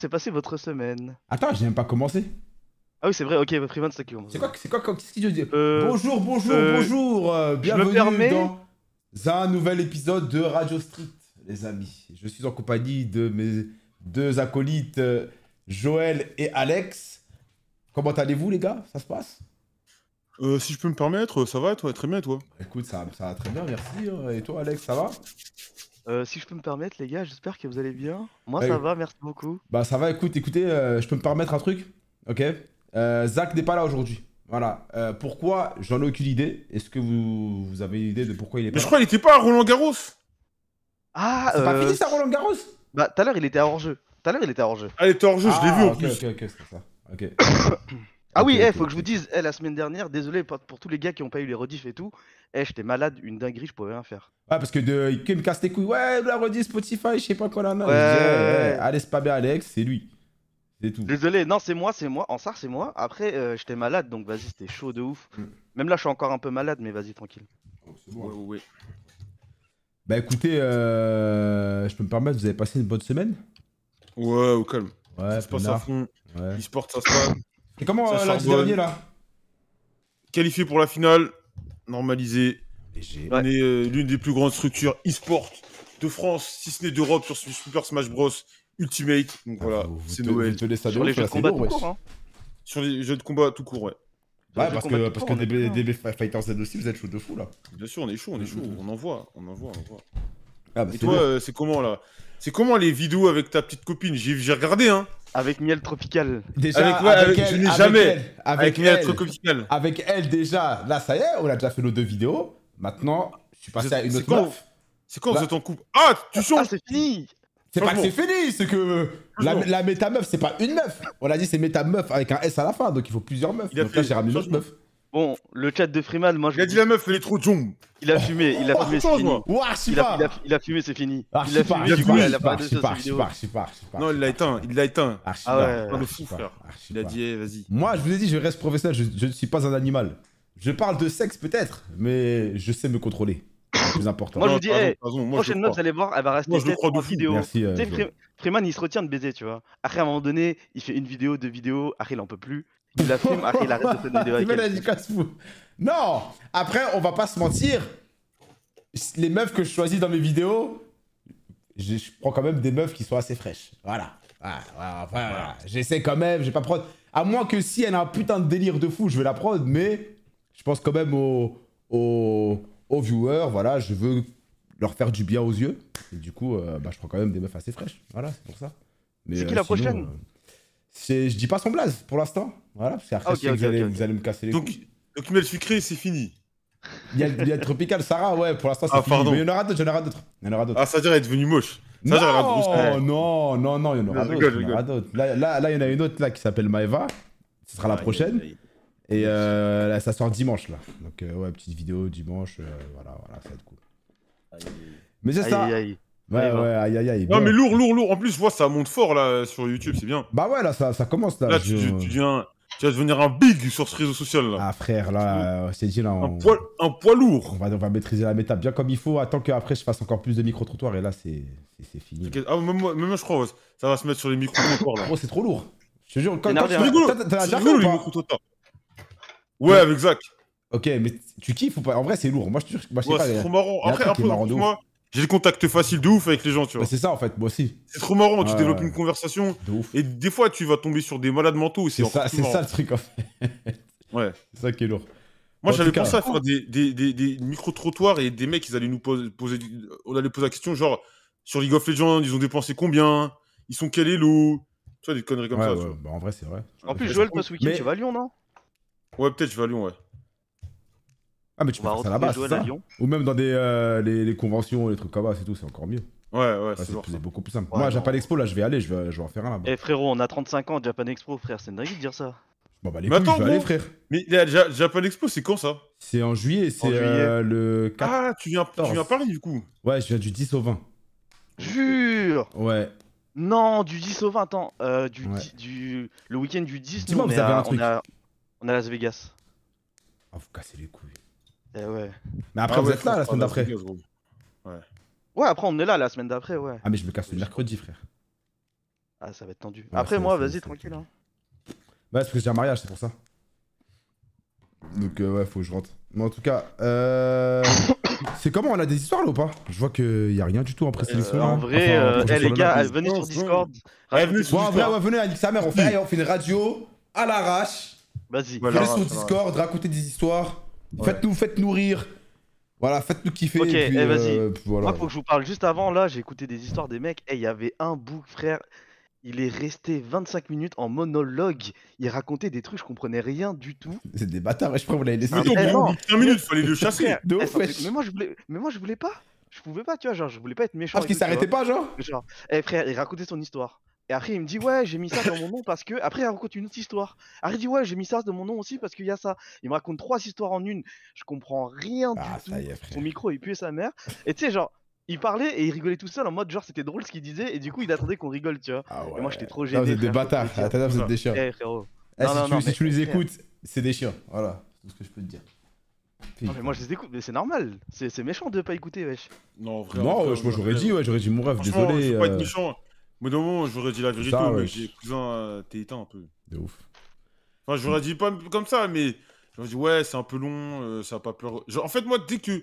s'est passé votre semaine Attends, j'ai même pas commencé. Ah oui, c'est vrai, ok, Freeman, c'est toi qui commence. C'est quoi, c'est quoi, qu'est-ce qu'il dit Euh, Bonjour, bonjour, euh, bonjour. euh, bienvenue permets- dans un nouvel épisode de Radio Street, les amis. Je suis en compagnie de mes deux acolytes, euh, Joël et Alex. Comment allez-vous, les gars? Ça se passe? Euh, si je peux me permettre, ça va, toi, très bien, toi. Écoute, ça, ça va très bien, merci. hein. Et toi, Alex, ça va? Euh, si je peux me permettre, les gars, j'espère que vous allez bien. Moi, Ouais. ça va, merci beaucoup. Bah, ça va, écoute, écoutez, euh, je peux me permettre un truc Ok? Euh, Zach n'est pas là aujourd'hui. Voilà. Euh, pourquoi J'en ai aucune idée? Est-ce que vous, vous avez une idée de pourquoi il est pas Mais je crois qu'il était pas à Roland Garros. Ah, C'est pas fini ça, Roland Garros? Bah, tout à l'heure, il était hors-jeu. Tout à l'heure, il était hors-jeu. Ah, il était hors jeu, je l'ai vu en ok, plus. Ok, ok, c'est ça. Ok. Ah oui, eh, faut que je vous dise, eh, la semaine dernière, désolé pour, pour tous les gars qui ont pas eu les rediffs et tout, eh, j'étais malade, une dinguerie, je pouvais rien faire. Ouais, parce que de, il me casse les couilles. Ouais, la redit Spotify, je sais pas quoi là. Ouais. Eh, eh, allez spammer Alex, c'est lui. C'est tout. Désolé, non, c'est moi, c'est moi. En SAR, c'est moi. Après, euh, j'étais malade, donc vas-y, c'était chaud de ouf. Mm. Même là, je suis encore un peu malade, mais vas-y, tranquille. Ouais, ouais, ouais. Bah écoutez, euh, je peux me permettre, vous avez passé une bonne semaine? Ouais, au calme. Ouais, Ça se passe à fond. Ouais. E-sport, ça se passe. Et comment euh, lundi dernier là? Qualifié pour la finale, normalisé. Ouais. On est euh, l'une des plus grandes structures e-sport de France, si ce n'est d'Europe, sur Super Smash Bros. Ultimate. Donc voilà, c'est te- Noël. de Sur les jeux de combat lourd, tout court, hein. Sur les jeux de combat tout court, ouais. Ouais, parce que, parce court, que DB. DB Fighters Z aussi, vous êtes chaud de fou là. Bien sûr, on est chaud, on est chaud. Mhm. On envoie, on envoie, on envoie. Ah, bah, Et toi, euh, c'est comment là? C'est comment les vidéos avec ta petite copine? J'ai regardé, hein Avec miel tropical. déjà, avec- ouais, avec- je n'ai jamais- elle, avec, Avec elle, Miel Tropical. avec elle déjà, là ça y est, on a déjà fait nos deux vidéos. Maintenant, je suis passé à une autre meuf. C'est quand vous êtes en couple? Ah, tu Ah, changes c'est fini C'est pas que c'est fini, c'est que la, la méta meuf, c'est pas une meuf. On a dit c'est méta meuf avec un S à la fin, donc il faut plusieurs meufs. Il a donc là, j'ai ramené une autre meuf. Bon, le chat de Freeman, moi, je Il a dit la meuf, elle est trop jong. il a fumé, il a Oh, fumé, c'est fini. Il a, il, a, il a fumé, c'est fini. Ah, il a fumé, du coup, a pas de. Non, il l'a éteint, il l'a éteint. Ah, je sais Ah pas. ouais. De fou, frère. ah, Il a dit, eh, vas-y. Moi, je vous ai dit, je reste professionnel, je, ne suis pas un animal. Je parle de sexe peut-être, mais je sais me contrôler. C'est le plus important. Moi, je vous dis, eh, Prochaine le meuf, vous allez voir, elle va rester le en vidéo. Merci. euh, Freeman, il se retient de baiser, tu vois. Après, à un moment donné, il fait une vidéo, deux vidéos. Après, il en peut plus. Il filme. Après, il arrête de dédicace fou. Non Après, on va pas se mentir. Les meufs que je choisis dans mes vidéos, je, je prends quand même des meufs qui sont assez fraîches. Voilà. Voilà, voilà. J'essaie quand même, je vais pas prendre. À moins que si elle a un putain de délire de fou, je vais la prendre, mais je pense quand même aux, aux, aux viewers, voilà, je veux leur faire du bien aux yeux. Et du coup, euh, bah, je prends quand même des meufs assez fraîches. Voilà, c'est pour ça. C'est qui euh, la sinon, prochaine euh, Je dis pas son blaze pour l'instant. Voilà, parce qu'après, Ah, je sais ok, que vous, ok, allez, ok, vous allez me casser les Donc, couilles. donc Miel sucré, c'est fini. Il y a, il y a le Tropical Sarah, ouais, pour l'instant c'est Ah, fini. pardon. Mais il y en aura d'autres, il y en aura d'autres. Il y en aura d'autres. Ah, ça veut dire elle est devenue moche. Ça non, non, non, non, il y en aura Je d'autres. rigole, je il y en aura rigole. d'autres. Là, là, là, il y en a une autre là qui s'appelle Maeva. Ce sera la prochaine. Et euh, là, ça sort dimanche là. Donc euh, ouais, petite vidéo dimanche. euh, voilà, voilà, ça va être cool. Aïe. Mais c'est Aïe, ça. aïe, Ouais, Maeva. ouais, aïe, aïe, aïe. Non, bon. mais lourd, lourd, lourd. En plus, je vois, ça monte fort là sur YouTube, c'est bien. Bah ouais, là, ça, ça commence là. Là, Je- tu, tu deviens, tu vas devenir un big sur ce réseau social là. Ah frère, là, euh, c'est dit là. un, On... poids, un poids on lourd. va, on va maîtriser la méta bien comme il faut. Attends qu'après je fasse encore plus de micro-trottoirs et là c'est fini. Ah, même moi, même moi, je crois, ouais, ça va se mettre sur les micros encore là. Gros, c'est trop lourd. Je te jure, quand, quand tu hein. T'as- rigolo les Tota. Ouais, avec Zach. Ok, mais tu kiffes ou pas? En vrai, c'est lourd. Moi, je te jure, moi, je sais Ouais, pas. c'est trop marrant. Après, un peu, moi, j'ai le contact facile de ouf avec les gens, tu Bah, vois. c'est ça en fait, moi aussi. C'est trop marrant, tu Ouais, développes ouais. une conversation De ouf. et des fois tu vas tomber sur des malades mentaux c'est ça, ça le truc en fait. Ouais. C'est ça qui est lourd. Moi, j'avais pensé à faire des, des, des, des micro-trottoirs et des mecs, ils allaient nous poser, on allait poser la question, genre, sur League of Legends, ils ont dépensé combien? Ils sont quel elo? Tu vois, des conneries comme ouais, ça. ouais, bah, en vrai, c'est vrai. En plus, Joël, toi, ce week-end, Mais- tu vas à Lyon, non? Ouais, peut-être, je vais à Lyon, ouais. Ah, mais tu peux faire ça là-bas, c'est à ça. Ou même dans des, euh, les, les conventions, les trucs comme ça, c'est tout, c'est encore mieux. Ouais, ouais, Ouais, c'est beaucoup plus simple. Ouais, Moi, non. Japan Expo, là, je vais aller, je vais, je vais en faire un là-bas. Eh frérot, on a 35 ans, Japan Expo, frère, c'est une dinguerie de dire ça. Bon, bah, les Mais couilles, attends, je vais aller, gros. frère. Mais la Ja- Japan Expo, c'est quand ça? C'est en juillet, c'est euh, le 4. Ah, tu viens, tu viens à Paris du coup? Ouais, je viens du 10 au 20. Jure Ouais. Non, du 10 au 20, attends. Euh, du, Ouais. du... Le week-end du 10, nous, on, vous est avez à... un on, à... on est à Las Vegas. Ah, vous cassez les couilles. Eh ouais. Mais après, Ah vous ouais, êtes là la semaine d'après. Gros. Ouais, après, on est là la semaine d'après, ouais. Ah, mais je me casse le mercredi, frère. Ah, ça va être tendu. Ouais, Après, moi, vas-y, tranquille. Hein. Bah, c'est parce que j'ai un mariage, c'est pour ça. Donc, euh, ouais, faut que je rentre. Mais en tout cas, euh... c'est comment On a des histoires là ou pas? Je vois qu'il y a rien du tout en présélection. Euh, là. en vrai, Enfin, eh, les le gars, venez sur. Discord. Ouais, venez sur Bon, en vrai, histoires. ouais, venez, Nick sa mère, on fait, allez, on fait une radio à l'arrache. Vas-y. Voilà. Venez sur. Discord, racontez des histoires. Ouais. Faites-nous faites -nous rire. Voilà, faites-nous kiffer. Ok, et puis, eh, vas-y. euh, voilà. Moi, faut que je vous parle juste avant. Là, j'ai écouté des histoires des mecs. Et il y avait un bouc, frère. Il est resté 25 minutes en monologue. Il racontait des trucs, je comprenais rien du tout. C'est des bâtards, je crois que vous l'avez laissé. Mais non, Eh, mais non. au bout de 5 minutes, fallait le chasser. De eh, ouf, mais moi, je voulais, mais moi, je voulais pas. Je pouvais pas, tu vois. Genre, je voulais pas être méchant. Ah, parce qu'il s'arrêtait pas, genre Genre, eh frère, il racontait son histoire. Et après, il me dit, ouais, j'ai mis ça dans mon nom parce que. Après, il raconte une autre histoire. Après, il dit, ouais, j'ai mis ça dans mon nom aussi parce qu'il y a ça. Il me raconte trois histoires en une. Je comprends rien Ah, du tout. est, Son micro, il puait sa mère. Et tu sais, genre, il parlait et il rigolait tout seul en mode, genre, c'était drôle ce qu'il disait. Et du coup, il attendait qu'on rigole, tu vois. Ah Et moi, j'étais trop Non, gêné. vous êtes des bâtards. Attends, vous êtes des chiens. Eh, frérot. Eh, Non, si non, tu, non, si mais- tu les écoutes, c'est des chiens. Voilà, c'est tout ce que je peux te dire. Non, mais moi, je les écoute, mais c'est normal. C'est c'est méchant de pas écouter, wesh. Non, vrai, Non, moi j'aurais dit, ouais, j'aurais dit mon rêve, désolé. je pas euh, être méchant. Mais d'un moment, j'aurais dit la vérité. Ça, mais j'ai cousin, euh, t'es éteint un peu. De ouf. Enfin, j'aurais dit pas comme ça, mais j'aurais dit ouais, c'est un peu long, euh, ça va pas pleurer. Genre, en fait, moi, dès que.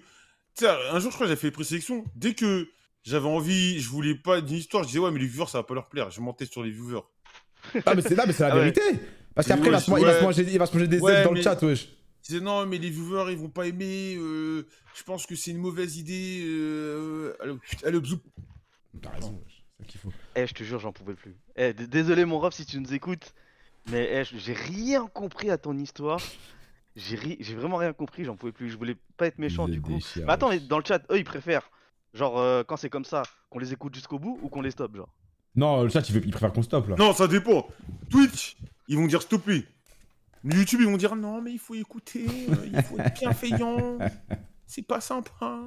Tu sais, un jour, je crois que j'avais fait les présélections. Dès que j'avais envie, je voulais pas d'une histoire, je disais ouais, mais les viewers, ça va pas leur plaire. Je mentais sur les viewers. Ah, mais c'est là, mais c'est la Ah ouais. vérité. Parce qu'après, il, ouais, il va se ouais. manger, il va se manger des ailes dans mais- le chat, wesh. Je disais non, mais les viewers, ils vont pas aimer. euh, je pense que c'est une mauvaise idée. Euh, allez, allez. T'as raison, qu'il faut. Eh, je te jure, j'en pouvais plus. Eh, désolé, mon ref, si tu nous écoutes. Mais eh, j'ai rien compris à ton histoire. J'ai ri- vraiment rien compris, j'en pouvais plus. Je voulais pas être méchant du coup. Mais attends, mais dans le chat, eux ils préfèrent, genre euh, quand c'est comme ça, qu'on les écoute jusqu'au bout ou qu'on les stoppe, genre? Non, le chat, il, veut- il préfère qu'on stoppe là. Non, ça dépend. Twitch, ils vont dire stopper. Mais YouTube, ils vont dire non, mais il faut écouter, euh, il faut être bienveillant. C'est pas sympa.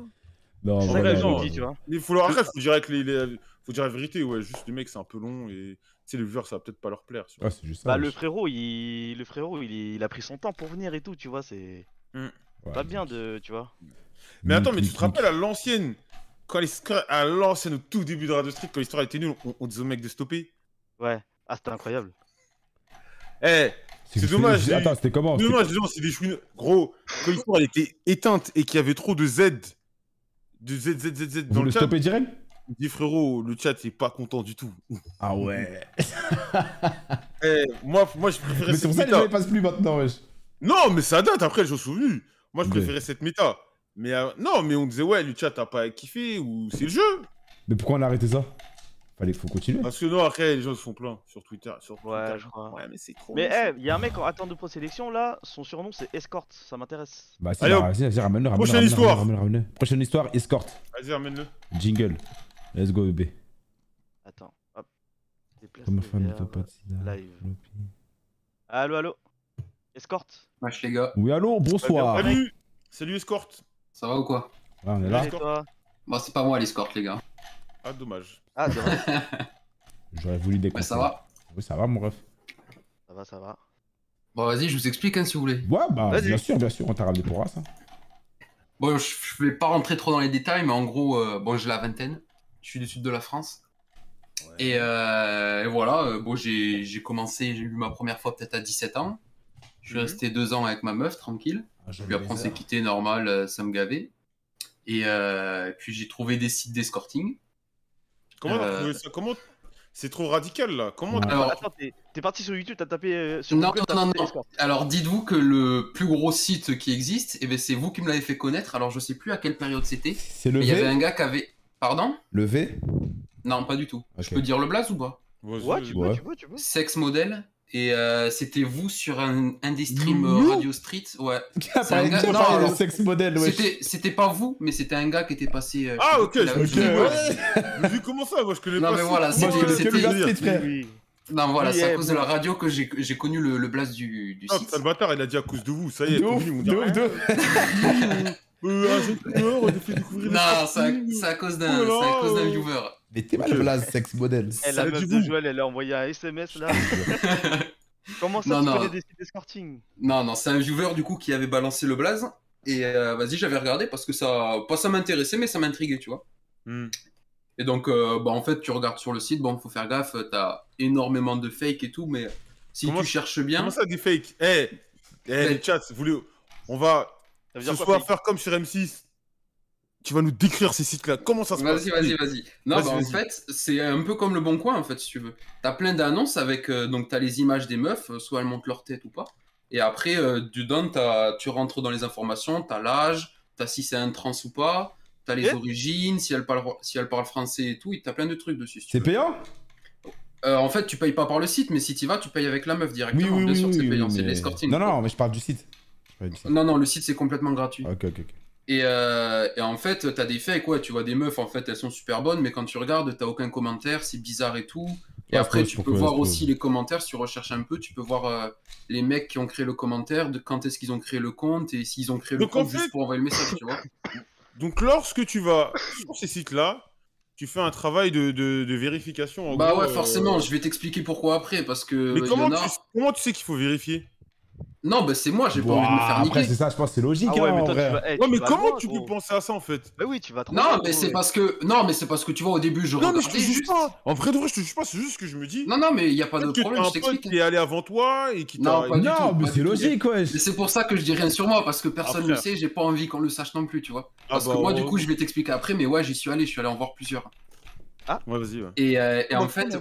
Non, C'est que dis, tu vois. Il faut leur arrêter, faut dire avec les, les- faut dire la vérité, ouais, juste les mecs c'est un peu long et tu sais les viewers ça va peut-être pas leur plaire. Ah, c'est juste ça. Bah le frérot, il, le frérot, il, il a pris son temps pour venir et tout, tu vois, c'est Ouais, pas bien de, tu vois. Mais attends, mais tu te rappelles à l'ancienne, quand les à l'ancienne au tout début de Radio Street, quand l'histoire était nulle, on, on disait aux mecs de stopper. Ouais. Ah c'était incroyable. Eh, C'est c'est dommage, Attends, c'était comment? non, c'est des chouines. Gros, quand l'histoire elle était éteinte et qu'il y avait trop de Z, de Z, Z, Z, Z Vous dans le le stoppez direct on dit frérot, le chat c'est pas content du tout. Ah ouais. Eh, moi, moi je préférais Mais c'est pour ça que les méta. gens ils passent plus maintenant, wesh. Non, mais ça date après, je suis souvenu. Moi, je Ouais. préférais cette méta. Mais euh, non, mais on disait, ouais, le chat t'as pas kiffé ou c'est le jeu. Mais pourquoi on a arrêté ça? Fallait faut continuer. Parce que non, après, les gens se font plein sur Twitter. Sur Ouais, Twitter. je crois. Ouais, mais c'est trop. Mais méchant. eh, y a un mec en attente de présélection là, son surnom c'est Escort, ça m'intéresse. Bah, si, Allez, bah, vas-y, vas-y, ramène-le, ramène-le. Prochaine histoire. Prochaine histoire, escorte. Vas-y, ramène-le. Jingle. Let's go, bébé. Attends, hop. Comme le fan de live. Allo, allo. Escort. Wesh les gars, Oui, allô, bonsoir. Salut Salut, escorte. ça va ou quoi? Ah, on est là. Bon, c'est pas moi l'escorte les gars. Ah, dommage. Ah, c'est vrai. J'aurais voulu Mais ça va Oui, ça va, mon ref. ça va, ça va. Bon, vas-y, je vous explique hein, si vous voulez. Ouais, bah, Vas-y. bien sûr, bien sûr, on t'a ramené pour ça. Bon, je, je vais pas rentrer trop dans les détails, mais en gros, euh, bon, j'ai la vingtaine. Je suis du sud de la France. Et, euh, et voilà, euh, bon, j'ai j'ai commencé, j'ai eu ma première fois peut-être à 17 ans. Je suis Mhm. resté deux ans avec ma meuf, tranquille. Ah, Puis après, on s'est quitté normal, ça me gavait. Et euh, puis j'ai trouvé des sites d'escorting. Comment t'as Euh. trouvé ça? Comment C'est trop radical là? Comment. Alors, Attends, t'es parti sur YouTube, t'as tapé euh, sur Non, Google, non, non. Escort. Alors dites-vous que le plus gros site qui existe, eh ben, c'est vous qui me l'avez fait connaître. Alors je sais plus à quelle période c'était. C'est le il y avait un gars qui avait. Pardon? Le V Non, pas du tout. Je peux dire le blaze ou pas? Ouais, tu Ouais. peux, tu peux, tu peux. Sex model. Et euh, c'était vous sur un, un des streams euh, Nous Radio Street? Ouais. C'est un gars- non, alors, sex model, wesh. C'était c'était pas vous, mais c'était un gars qui était passé. euh, Ah, ok, je me dis, ouais. Mais vu comment ça Moi, je connais Non, pas mais ça. voilà, Moi, je c'était- connais que c'était- le gars street, frère. Oui. Non, voilà, Oui, c'est à eh, cause de la radio que j'ai j'ai connu le, le blaze du, du Ah, site. putain, le bâtard, il a dit à cause de vous. Ça y est, De ouf, de dit ouf, de ouf. Euh, un jeune couleur, on a fait découvrir les Non, c'est à, sporting. c'est à cause d'un Oh là c'est à cause d'un là. viewer. Mais t'es mal blaze, sex model. Eh, Ça la va meuf de. Joël, elle a envoyé un SMS là. Comment ça, Non, tu non. connais des sites escorting Non, non, c'est un viewer du coup qui avait balancé le blaze. Et euh, vas-y, j'avais regardé parce que ça, pas ça m'intéressait, mais ça m'intriguait, tu vois. Hmm. Et donc, euh, bah, en fait, tu regardes sur le site, bon, faut faire gaffe, t'as énormément de fake et tout, mais si Comment tu cherches bien, Comment ça, des fakes? Eh, eh, Mais- les chats, vous voulez... on va ce soir fake? faire comme sur M6. Tu vas nous décrire ces sites-là. Comment ça se passe? Vas-y, vas-y, vas-y. Non, Vas-y, bah, en fait, c'est un peu comme le Bon Coin, en fait, si tu veux. T'as plein d'annonces avec, euh, donc t'as les images des meufs, euh, soit elles montent leur tête ou pas. Et après, euh, dedans, t'as- tu rentres dans les informations, t'as l'âge, t'as si c'est un trans ou pas, t'as les origines, si elle, parle, si elle parle français et tout, et t'as plein de trucs dessus. si C'est payant? Euh, en fait, tu payes pas par le site, mais si tu vas, tu payes avec la meuf Oui, directement. oui, Bien oui. sûr, que c'est oui, payant, oui, c'est de mais- l'escorting. Non, quoi. non, mais je parle du site. Je parle du site. Non, non, le site c'est complètement gratuit. Ok, ok, ok. Et, euh, et en fait, t'as des fakes, ouais, tu vois des meufs, en fait, elles sont super bonnes, mais quand tu regardes, t'as aucun commentaire, c'est bizarre et tout. Et après, tu peux voir aussi les commentaires, si tu recherches un peu, tu peux voir euh, les mecs qui ont créé le commentaire, de quand est-ce qu'ils ont créé le compte, et s'ils ont créé le compte fait- juste pour envoyer le message, tu vois. Donc, lorsque tu vas sur ces sites-là, tu fais un travail de, de, de vérification. en bah gros, ouais, euh, forcément, je vais t'expliquer pourquoi après, parce que Mais il y comment, en a- tu, comment tu sais qu'il faut vérifier? Non, bah c'est moi, j'ai pas envie de me faire Après, niquer. c'est ça, je pense que c'est logique. Ah ouais, hein, mais en toi, tu vrai. vas. Ouais, mais vas comment loin, tu peux penser à ça en fait? Bah oui, tu vas trop. Non, loin, mais c'est ouais. parce que non, mais c'est parce que tu vois au début, je Non, mais je te juge pas. En vrai de vrai, je te juge pas. C'est juste que je me dis. Non, non, mais il y a pas de problème, je t'explique. qui est allé avant toi et qui Non, t'a. pas du tout, Non, mais c'est logique. Mais c'est pour ça que je dis rien sur moi, parce que personne ne Après. le sait, j'ai pas envie qu'on le sache non plus, tu vois. Ah Parce bah, que moi, du ouais. coup, je vais t'expliquer après, mais ouais, j'y suis allé, je suis allé en voir plusieurs. Ouais, vas-y. Ouais. Et, euh, et en fait,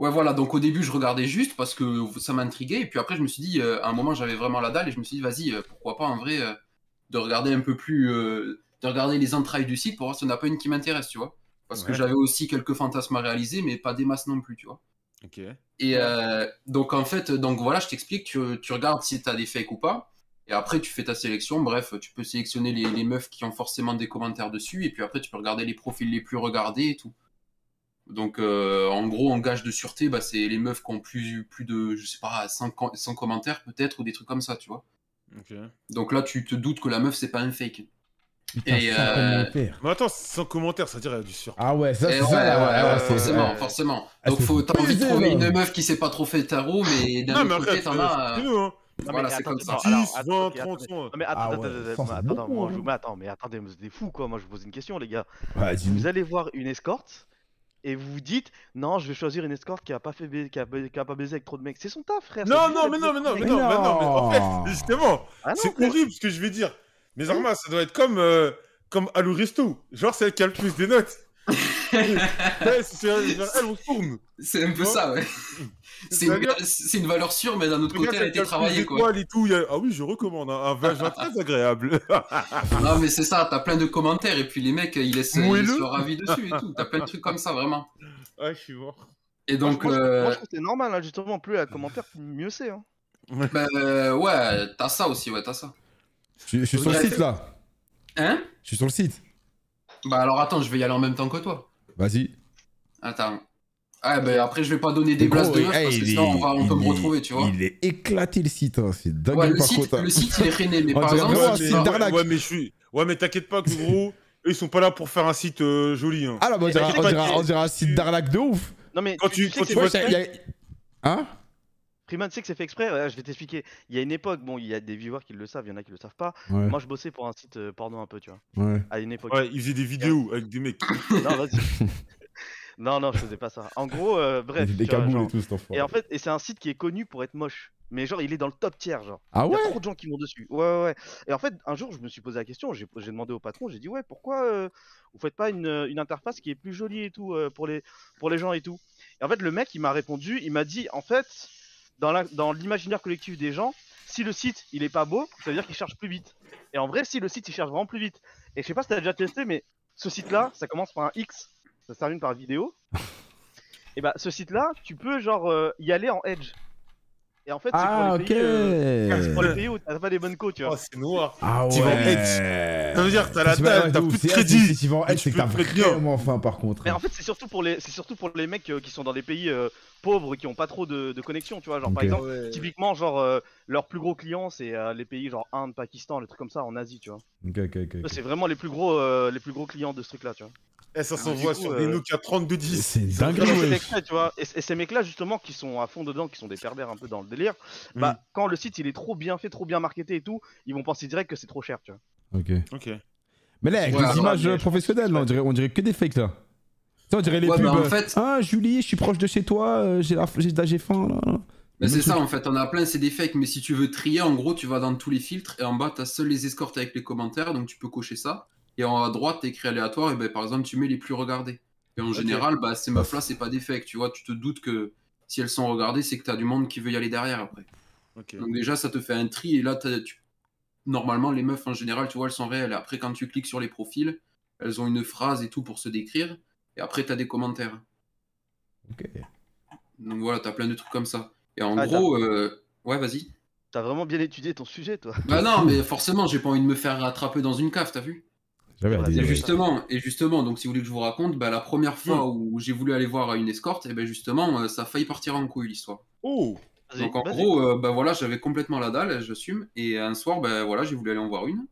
ouais, voilà, donc au début, je regardais juste parce que ça m'intriguait, et puis après, je me suis dit, euh, à un moment, j'avais vraiment la dalle, et je me suis dit, vas-y, euh, pourquoi pas, en vrai, euh, de regarder un peu plus, de regarder les entrailles du site pour voir s'il n'y en a pas une qui m'intéresse, tu vois. Parce que j'avais aussi quelques fantasmes à réaliser, mais pas des masses non plus, tu vois. Ok. Et donc en fait, donc voilà, je t'explique, tu, tu regardes si tu as des fakes ou pas, et après tu fais ta sélection, bref, tu peux sélectionner les, les meufs qui ont forcément des commentaires dessus, et puis après tu peux regarder les profils les plus regardés et tout. Donc euh, en gros, en gage de sûreté, bah, c'est les meufs qui ont plus, plus de, je sais pas, 100, com- 100 commentaires peut-être, ou des trucs comme ça, tu vois. Ok. Donc là, tu te doutes que la meuf, c'est pas un fake. Putain, Et, sans euh, commentaire. Mais attends, sans commentaire, ça veut dire qu'il y a du sur. Ah ouais, ça, c'est ouais, ça. ouais, ouais, forcément, ouais. forcément. Ah, Donc faut, t'as envie de trouver une meuf qui sait pas trop fait tarot, mais d'un Non, mais autre côté, t'en as... Non, Voilà, c'est attends, comme ça. attends, alors, 10, attends, 20, ok, 30, attendez. 100. Non, mais attends, Ah attends, attends, mais attends, mais attendez, vous êtes des fous quoi. Moi, je vous pose une question, les gars. Vous allez voir une escorte et vous vous dites, non, je vais choisir une escorte qui a pas fait, qui a, qui a pas baisé avec trop de mecs. C'est son taf, frère. Non, non, mais non, mais non, mais non, mais non, mais en Non. fait, justement, Ah c'est horrible ce que je vais dire. Mais Arma, ça doit être comme, euh, comme Alou Resto. Genre, c'est elle qui a le plus des notes. C'est se tourne. C'est un peu Non. ça, ouais. C'est une, valeur sûre, mais d'un autre côté, elle a été travaillée, quoi. et tout. il y a- Ah oui, je recommande. hein, Un vagin très agréable. Non, mais c'est ça, t'as plein de commentaires, et puis les mecs, ils laissent, ils laissent leur avis dessus et tout. T'as plein de trucs comme ça, vraiment. ouais, je suis mort. Et donc, moi, je- moi, je euh, trouve que c'est normal, hein, justement. Plus à commentaire, mieux c'est. Hein. bah, euh, ouais, t'as ça aussi, ouais, t'as ça. Je je suis sur le site là. Hein? Je suis sur le site. Bah alors attends, je vais y aller en même temps que toi. Vas-y. Attends. Ah, bah après, je vais pas donner des places de meufs, hey, parce que sinon, on, va, on peut me retrouver, tu vois. Il est éclaté le site, hein. c'est dingue Ouais, le par site, contre. hein. le site, il est freiné, mais On par exemple, tu- ouais, mais je suis. Ouais, mais t'inquiète pas gros, eux, ils sont pas là pour faire un site euh, joli. Hein. Ah là, bah, on dirait un site d'arnaque de ouf. Non, mais Quand tu, tu- tu sais quand tu vois y a- Hein? Freeman, tu sais que c'est fait exprès. ouais, je vais t'expliquer. Il y a une époque, bon, il y a des viewers qui le savent, il y en a qui le savent pas. Ouais, Moi, je bossais pour un site euh, porno un peu, tu vois. ouais. À une époque. Ouais, ils faisaient des vidéos avec des mecs. Non, vas-y. non, non, je faisais pas ça. En gros, euh, bref. Des vois, cagoules genre- et tout, cet enfant. Et en fait, et c'est un site qui est connu pour être moche. Mais genre, il est dans le top tiers, genre. Ah Il y ouais? a trop de gens qui vont dessus. Ouais, ouais, ouais. Et en fait, un jour, je me suis posé la question, j'ai demandé au patron, j'ai dit, ouais, pourquoi euh, vous faites pas une, euh, une interface qui est plus jolie et tout euh, pour, les, pour les gens et tout? Et en fait, le mec, il m'a répondu, il m'a dit, en fait, dans l'imaginaire collectif des gens, si le site, il est pas beau, ça veut dire qu'il cherche plus vite. Et en vrai, si le site, il cherche vraiment plus vite. Et je sais pas si t'as déjà testé, mais ce site-là, ça commence par un X, ça se termine par vidéo. et bah, ce site-là, tu peux, genre, euh, y aller en Edge. Et en fait, c'est Ah, pour les ok. pays... euh, c'est pour les pays où t'as pas des bonnes codes, tu vois. Oh, c'est noir. Ah Tu vas en ouais. Ça veut dire que t'as la dalle, ouais, t'as de plus de C'est- crédit. Si tu vas en Edge, c'est que t'as vraiment faim par contre. Mais en fait, c'est surtout pour les, c'est surtout pour les mecs euh, qui sont dans des pays euh, pauvres qui ont pas trop de, de connexion, tu vois. Genre par exemple, typiquement, genre euh, leurs plus gros clients, c'est euh, les pays genre Inde, Pakistan, les trucs comme ça en Asie, tu vois. Ok, ok, ok. Eux, ok. C'est vraiment les plus gros, euh, les plus gros clients de ce truc-là, tu vois. Eh, ça Ah, s'envoie sur des euh, Nokia 3210. C'est dingue, tu vois. Et, et ces mecs-là, justement, qui sont à fond dedans, qui sont des pervers un peu dans le délire, bah Mm. quand le site il est trop bien fait, trop bien marketé et tout, ils vont penser direct que c'est trop cher, tu vois. Ok. Ok. Mais là, avec Ouais, les images professionnelles, on dirait, on dirait que des fakes là. Ça, on dirait les Ouais, pubs. bah, en euh, fait- Ah, Julie, je suis proche de chez toi, euh, j'ai la- j'ai faim. Là. Mais Le c'est ça en fait, on a plein, c'est des fakes, mais si tu veux trier, en gros, tu vas dans tous les filtres et en bas, tu as seuls les escortes avec les commentaires, donc tu peux cocher ça. Et en à droite, tu écrit aléatoire, et ben, par exemple, tu mets les plus regardés. Et en général, bah, ces meufs-là, c'est pas des fakes, tu vois, tu te doutes que si elles sont regardées, c'est que tu as du monde qui veut y aller derrière après. Donc déjà, ça te fait un tri, et là, t'as- tu... normalement, les meufs en général, tu vois, elles sont réelles. Après, quand tu cliques sur les profils, elles ont une phrase et tout pour se décrire, et après, tu as des commentaires. Ok. Donc voilà, tu as plein de trucs comme ça. Et en Ah, gros, euh, ouais, vas-y. T'as vraiment bien étudié ton sujet, toi. Bah non, mais forcément, j'ai pas envie de me faire rattraper dans une cave, t'as vu? Et ouais. justement, et justement, donc si vous voulez que je vous raconte, bah, la première fois où j'ai voulu aller voir une escorte, et ben justement, euh, ça a failli partir en couille l'histoire. Oh Donc en gros, euh, bah voilà, j'avais complètement la dalle, j'assume, et un soir, bah voilà, j'ai voulu aller en voir une.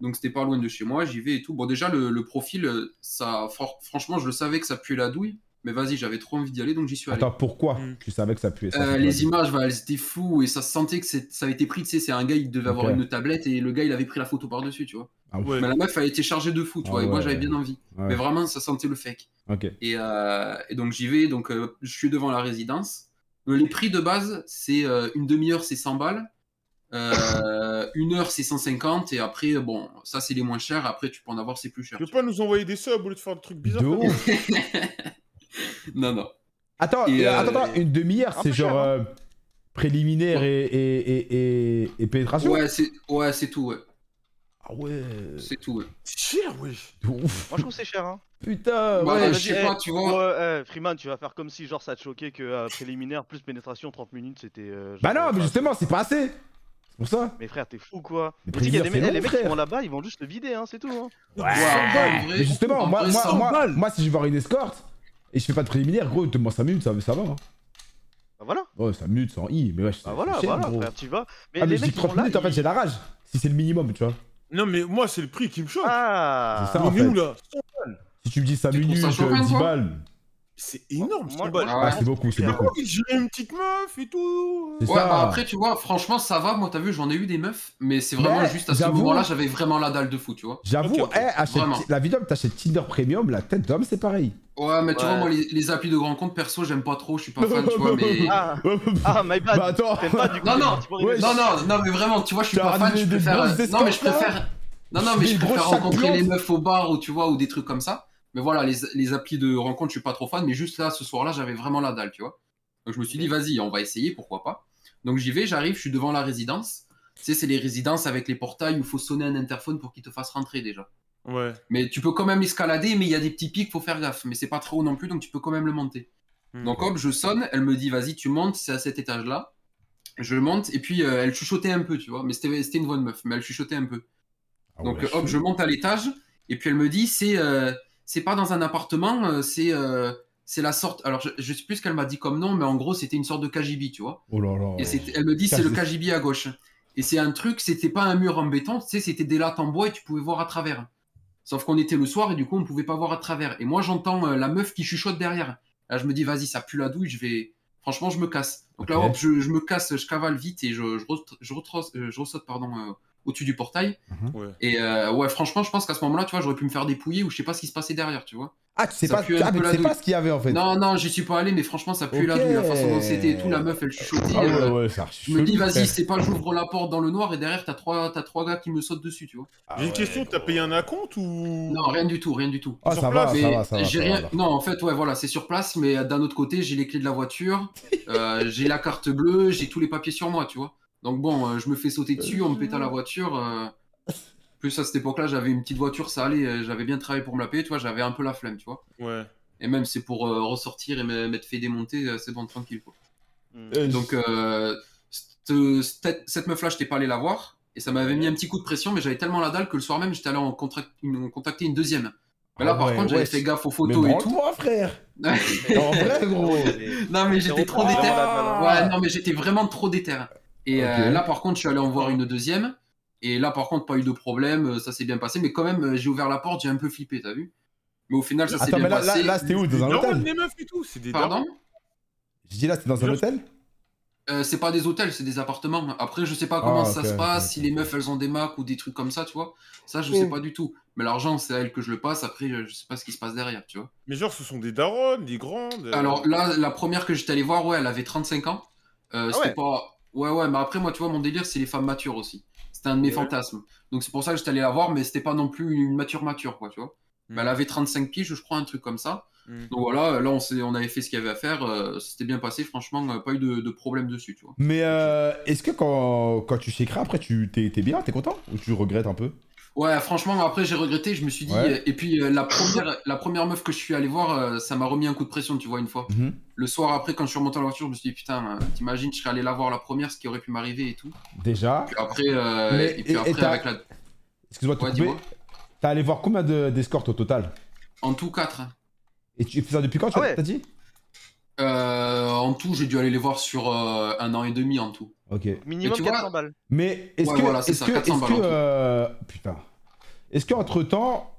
Donc c'était pas loin de chez moi, j'y vais et tout. Bon déjà le, le profil, ça, fr- franchement, je le savais que ça puait la douille, mais vas-y, j'avais trop envie d'y aller, donc j'y suis allé. Attends, pourquoi Mm. Tu savais que ça puait ça Euh, les images, bah, elles étaient floues et ça se sentait que ça avait été pris, tu sais, c'est un gars, il devait avoir une tablette et le gars, il avait pris la photo par-dessus, tu vois. Ah. Ouais. Mais la meuf, elle a été chargée de fou, tu Ah vois, et moi, j'avais bien envie. Ouais. Mais vraiment, ça sentait le fake. Ok. Et, euh, et donc, j'y vais, donc euh, je suis devant la résidence. Les prix de base, c'est euh, une demi-heure, c'est 100 balles. Euh, une heure, c'est 150. Et après, bon, ça, c'est les moins chers. Après, tu peux en avoir, c'est plus cher. Tu veux pas nous envoyer des subs au lieu de faire des trucs bizarres De ouf. non, non. Attends, Et, euh, euh, attends, attends, une demi-heure, un c'est genre cher, hein. euh, préliminaire et, et, et, et, et pénétration Ouais, c'est ouais, c'est tout, ouais. Ah ouais. C'est tout, ouais. C'est cher. De ouf. Moi, je trouve que c'est cher, hein. Putain, Bah, ouais. je sais pas, tu vois. Ouais, eh, Freeman, tu vas faire comme si, genre, ça te choquait que euh, préliminaire plus pénétration 30 minutes, c'était. euh, Bah non, mais justement, c'est pas assez. Pour ça. Mais frère, t'es fou quoi. Mais Mais tu sais qu'il y a des préliminaire, mecs, c'est les mecs qui frère. vont là-bas, ils vont juste le vider, hein, c'est tout. Hein. Mais justement, en moi, moi, ça moi, moi, si je vais voir une escorte et je fais pas de préliminaire, gros, demande 5 minutes, ça, ça va. Hein. Bah voilà, Ouais, 5 minutes sans i, mais ouais, c'est bah voilà, cher, voilà, gros. frère, tu vas. Mais Ah, mais les je dis mecs, ils vont 30 là. minutes, en fait, ils- j'ai la rage. Si c'est le minimum, tu vois. Non, mais moi, c'est le prix qui me choque. Ah C'est ça. on en est fait. où là Si tu me dis 5 Tu trouves minutes, ça choquant, euh, 10 toi balles. C'est énorme, Moi- 100 balles. Ah ouais. c'est beaucoup, c'est beaucoup. J'ai une petite meuf et tout. C'est Ouais, ça. bah après, tu vois, franchement, ça va. Moi, t'as vu, j'en ai eu des meufs, mais c'est vraiment Mais, juste à ce moment-là, j'avais vraiment la dalle de fou, tu vois. J'avoue, Ok, ok. eh, la vidéo, t'achètes Tinder Premium, la tête d'homme, c'est pareil. Ouais, mais tu Ouais. vois, moi, les, les applis de grand compte, perso, j'aime pas trop, je suis pas fan, tu vois, mais. Ah, ah, my bad. Bah attends. Pas du coup Non, non, Non, non, non, mais vraiment, tu vois, je suis pas fan, je préfère. Non, mais je préfère. Non, non, mais je préfère rencontrer les meufs au bar ou tu vois, ou des trucs comme ça. Mais voilà, les, les applis de rencontre, je suis pas trop fan, mais juste là, ce soir-là, j'avais vraiment la dalle, tu vois. Donc je me suis dit, vas-y, on va essayer, pourquoi pas. Donc j'y vais, j'arrive, je suis devant la résidence. Tu sais, c'est les résidences avec les portails où il faut sonner un interphone pour qu'ils te fassent rentrer déjà. Ouais. Mais tu peux quand même escalader, mais il y a des petits pics, faut faire gaffe. Mais c'est pas très haut non plus, donc tu peux quand même le monter. Hmm. Donc hop, je sonne, elle me dit vas-y, tu montes, c'est à cet étage-là. Je monte, et puis euh, elle chuchotait un peu, tu vois. Mais c'était c'était une bonne meuf, mais elle chuchotait un peu. Ah Donc ouais, hop, je monte à l'étage, et puis elle me dit c'est euh, c'est pas dans un appartement, euh, c'est euh, c'est la sorte. Alors je, je sais plus ce qu'elle m'a dit comme nom, mais en gros c'était une sorte de KGB, tu vois. Oh là là. Et elle me dit c'est le KGB. À gauche. Et c'est un truc, c'était pas un mur en béton, tu sais, c'était des lattes en bois et tu pouvais voir à travers. Sauf qu'on était le soir et du coup on pouvait pas voir à travers. Et moi j'entends euh, la meuf qui chuchote derrière. Là je me dis vas-y ça pue la douille, je vais. Franchement je me casse. Donc là hop, je, je me casse, je cavale vite et je, je, re- je, euh, je pardon euh, au-dessus du portail. Ouais. Et euh, ouais franchement je pense qu'à ce moment-là tu vois j'aurais pu me faire dépouiller ou je sais pas ce qui se passait derrière tu vois. Ah, tu sais ça pas, un ah, mais peu tu la sais pas ce qu'il y avait en fait. Non non j'y suis pas allé mais franchement ça pue la Ok. douille la façon dont c'était et tout la meuf elle chuchotait. Ah ouais, euh, ouais, ça je me dis, vas-y, c'est pas j'ouvre la porte dans le noir et derrière, t'as trois, t'as trois gars qui me sautent dessus, tu vois. J'ai une question, t'as payé un acompte ou? Non, rien du tout, rien du tout. Ah, Sur ça va, place, ça va, ça va. j'ai ça rien. va. Non, en fait, ouais, voilà, c'est sur place, mais d'un autre côté, j'ai les clés de la voiture, euh, j'ai la carte bleue, j'ai tous les papiers sur moi, tu vois. Donc bon, euh, je me fais sauter dessus, on me pète à la voiture. euh, Plus à cette époque-là, j'avais une petite voiture, ça allait, euh, j'avais bien travaillé pour me la payer, tu vois, j'avais un peu la flemme, tu vois. Ouais. Et même c'est pour euh, ressortir et me- m'être fait démonter, euh, c'est bon, tranquille, quoi. Euh, Donc, euh, cette, meuf-là, je t'ai pas allé la voir. Et ça m'avait mis un petit coup de pression, mais j'avais tellement la dalle que le soir même, j'étais allé en, contract- une- contacter une deuxième. Mais là, Ah par ouais, contre, j'avais ouais, fait gaffe aux Mais photos et tout. branle-toi, frère. En vrai, gros. non, mais j'étais trop déter. Ah. Ouais, non, mais j'étais vraiment trop déter. Et euh, là, par contre, je suis allé en voir une deuxième. Et là, par contre, pas eu de problème, euh, ça s'est bien passé. Mais quand même, euh, j'ai ouvert la porte, j'ai un peu flippé, t'as vu? Mais au final, ça s'est bien mais là, passé. là c'était où? Des Dans un hôtel? les meufs et tout, c'est des Pardon? Je dis là, c'était dans un hôtel? Euh, c'est pas des hôtels, c'est des appartements. Après, je sais pas comment Ah, ça se passe, si les meufs elles ont des Macs ou des trucs comme ça, tu vois. Ça, je sais pas du tout. Mais l'argent, c'est à elles que je le passe. Après, je je sais pas ce qui se passe derrière, tu vois. Mais genre, ce sont des darons, des grandes. Alors là, la première que j'étais allé voir, ouais, elle avait 35 ans. Euh, Ah c'était ouais. pas. Ouais, ouais, mais après, moi, tu vois, mon délire, c'est les femmes matures aussi. C'était un de mes Ouais. fantasmes. Donc c'est pour ça que j'étais allé la voir, mais c'était pas non plus une mature mature, quoi, tu vois. Mm. Bah, elle avait 35 piges, je crois, un truc comme ça. Mm. Donc voilà, là, on, s'est- on avait fait ce qu'il y avait à faire. euh, c'était bien passé, franchement, euh, pas eu de, de problème dessus, tu vois. Mais euh, est-ce que quand, quand tu chécras, après, tu t'es t'es bien, t'es content? Ou tu regrettes un peu? Ouais, franchement, après, j'ai regretté, je me suis dit. Ouais. euh, Et puis, euh, la, première, la première meuf que je suis allé voir, euh, ça m'a remis un coup de pression, tu vois, une fois. Mhm. Le soir après, quand je suis remonté à la voiture, je me suis dit, putain, euh, t'imagines, je serais allé la voir la première, ce qui aurait pu m'arriver et tout. Déjà. Puis après, euh, Mais- et puis et- après avec la. Excuse-moi Ouais, dis-moi. T'as allé voir combien de- d'escortes au total? En tout, 4. Et tu fais ça depuis quand tu Ah ouais. t'as dit? Euh, en tout, j'ai dû aller les voir sur euh, un an et demi en tout. Ok. Minimum Mais tu vois- 400 balles. Mais est-ce Ouais, que, voilà, c'est est-ce ça, que, 400 est-ce balles que, en tout. euh, putain, est-ce qu'entre temps,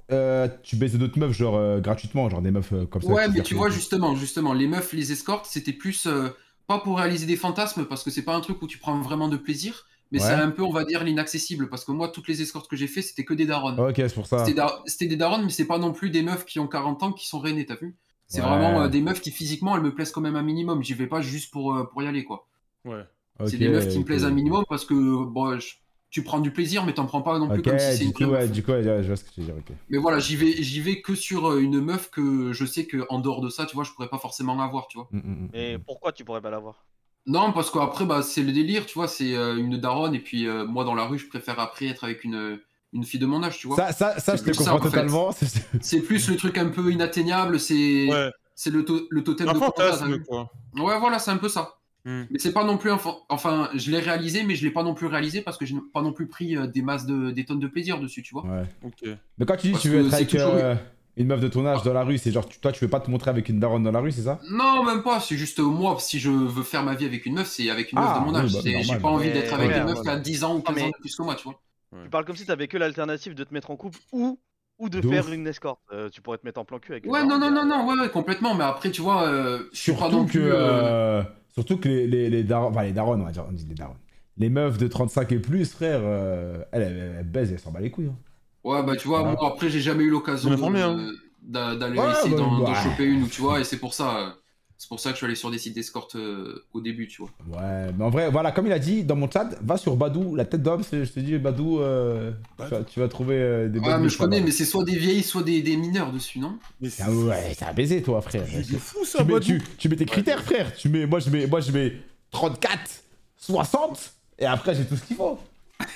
tu baisais d'autres meufs genre euh, gratuitement, genre des meufs euh, comme ça Ouais, mais tu vois, justement, justement, les meufs, les escortes, c'était plus euh, pas pour réaliser des fantasmes, parce que c'est pas un truc où tu prends vraiment de plaisir, mais Ouais. c'est un peu, on va dire, l'inaccessible, parce que moi, toutes les escortes que j'ai fait, c'était que des darons. Ok, c'est pour ça. C'était des darons, mais c'est pas non plus des meufs qui ont 40 ans qui sont renées, t'as vu? C'est Ouais. vraiment euh, des meufs qui physiquement, elles me plaisent quand même un minimum. J'y vais pas juste pour, euh, pour y aller, quoi. Ouais. C'est des meufs qui me plaisent un minimum parce que bon, je- tu prends du plaisir, mais t'en prends pas non plus comme si c'est une coup, ouais, du coup, ouais, je vois ce que tu veux dire, ok. Mais voilà, j'y vais, j'y vais que sur euh, une meuf que je sais que en dehors de ça, tu vois, je pourrais pas forcément avoir, tu vois. Mm, mm, mm, Et mm. pourquoi tu pourrais pas l'avoir Non, parce qu'après, bah, c'est le délire, tu vois, c'est euh, une daronne, et puis euh, moi, dans la rue, je préfère après être avec une, une fille de mon âge, tu vois. Ça, ça, je te ça, comprends en fait. totalement. c'est- plus le truc un peu inatteignable, c'est Ouais. c'est le, to- le totem Un de fantasme, vu quoi. Ouais, voilà, c'est un peu ça. Hmm. Mais c'est pas non plus un Enfin, je l'ai réalisé, mais je l'ai pas non plus réalisé parce que j'ai pas non plus pris euh, des masses de des tonnes de plaisir dessus, tu vois. Ouais. Ok. Mais quand tu dis que Parce tu veux être avec toujours- euh, une meuf de ton âge dans la rue, c'est genre, toi, tu veux pas te montrer avec une daronne dans la rue, c'est ça? Non, même pas. C'est juste euh, moi, si je veux faire ma vie avec une meuf, c'est avec une meuf Ah, de mon oui, âge. bah, C'est- normal. J'ai pas envie d'être avec une meuf qui a 10 ans ou 15 mais- ans de plus que moi, tu vois. Tu parles comme si t'avais que l'alternative de te mettre en couple ou, ou de De faire ouf. une escorte. Euh, tu pourrais te mettre en plan cul avec une Ouais, non, non, non, non, ouais, ouais, complètement. Mais après, tu vois, euh, je suis pas Surtout non que, plus. euh, euh, surtout que les, les, les darons, enfin les darons, on va dire, on dit les darons. Les meufs de 35 et plus, frère, euh, elles, elles, elles baisent, elles s'en bat les couilles. hein. Ouais, bah tu vois, Voilà. moi après, j'ai jamais eu l'occasion hein. d'a- d'aller Ouais, essayer bah, d'en d'en bah. choper une, ou tu vois, et c'est pour ça. C'est pour ça que je suis allé sur des sites d'escorte euh, au début, tu vois. Ouais, mais en vrai, voilà, comme il a dit dans mon chat, va sur Badou, la tête d'homme, je te dis, Badou, euh, tu, vas, tu vas trouver euh, des Ouais, mais je connais, mais c'est soit des vieilles, soit des, des mineurs dessus, non? Mais Ah ouais, c'est un baiser, toi, frère. C'est fou ça, tu, mets, Badou. tu, tu mets tes critères, frère. Tu mets, moi, je mets, moi, je mets 34, 60, et après, j'ai tout ce qu'il faut.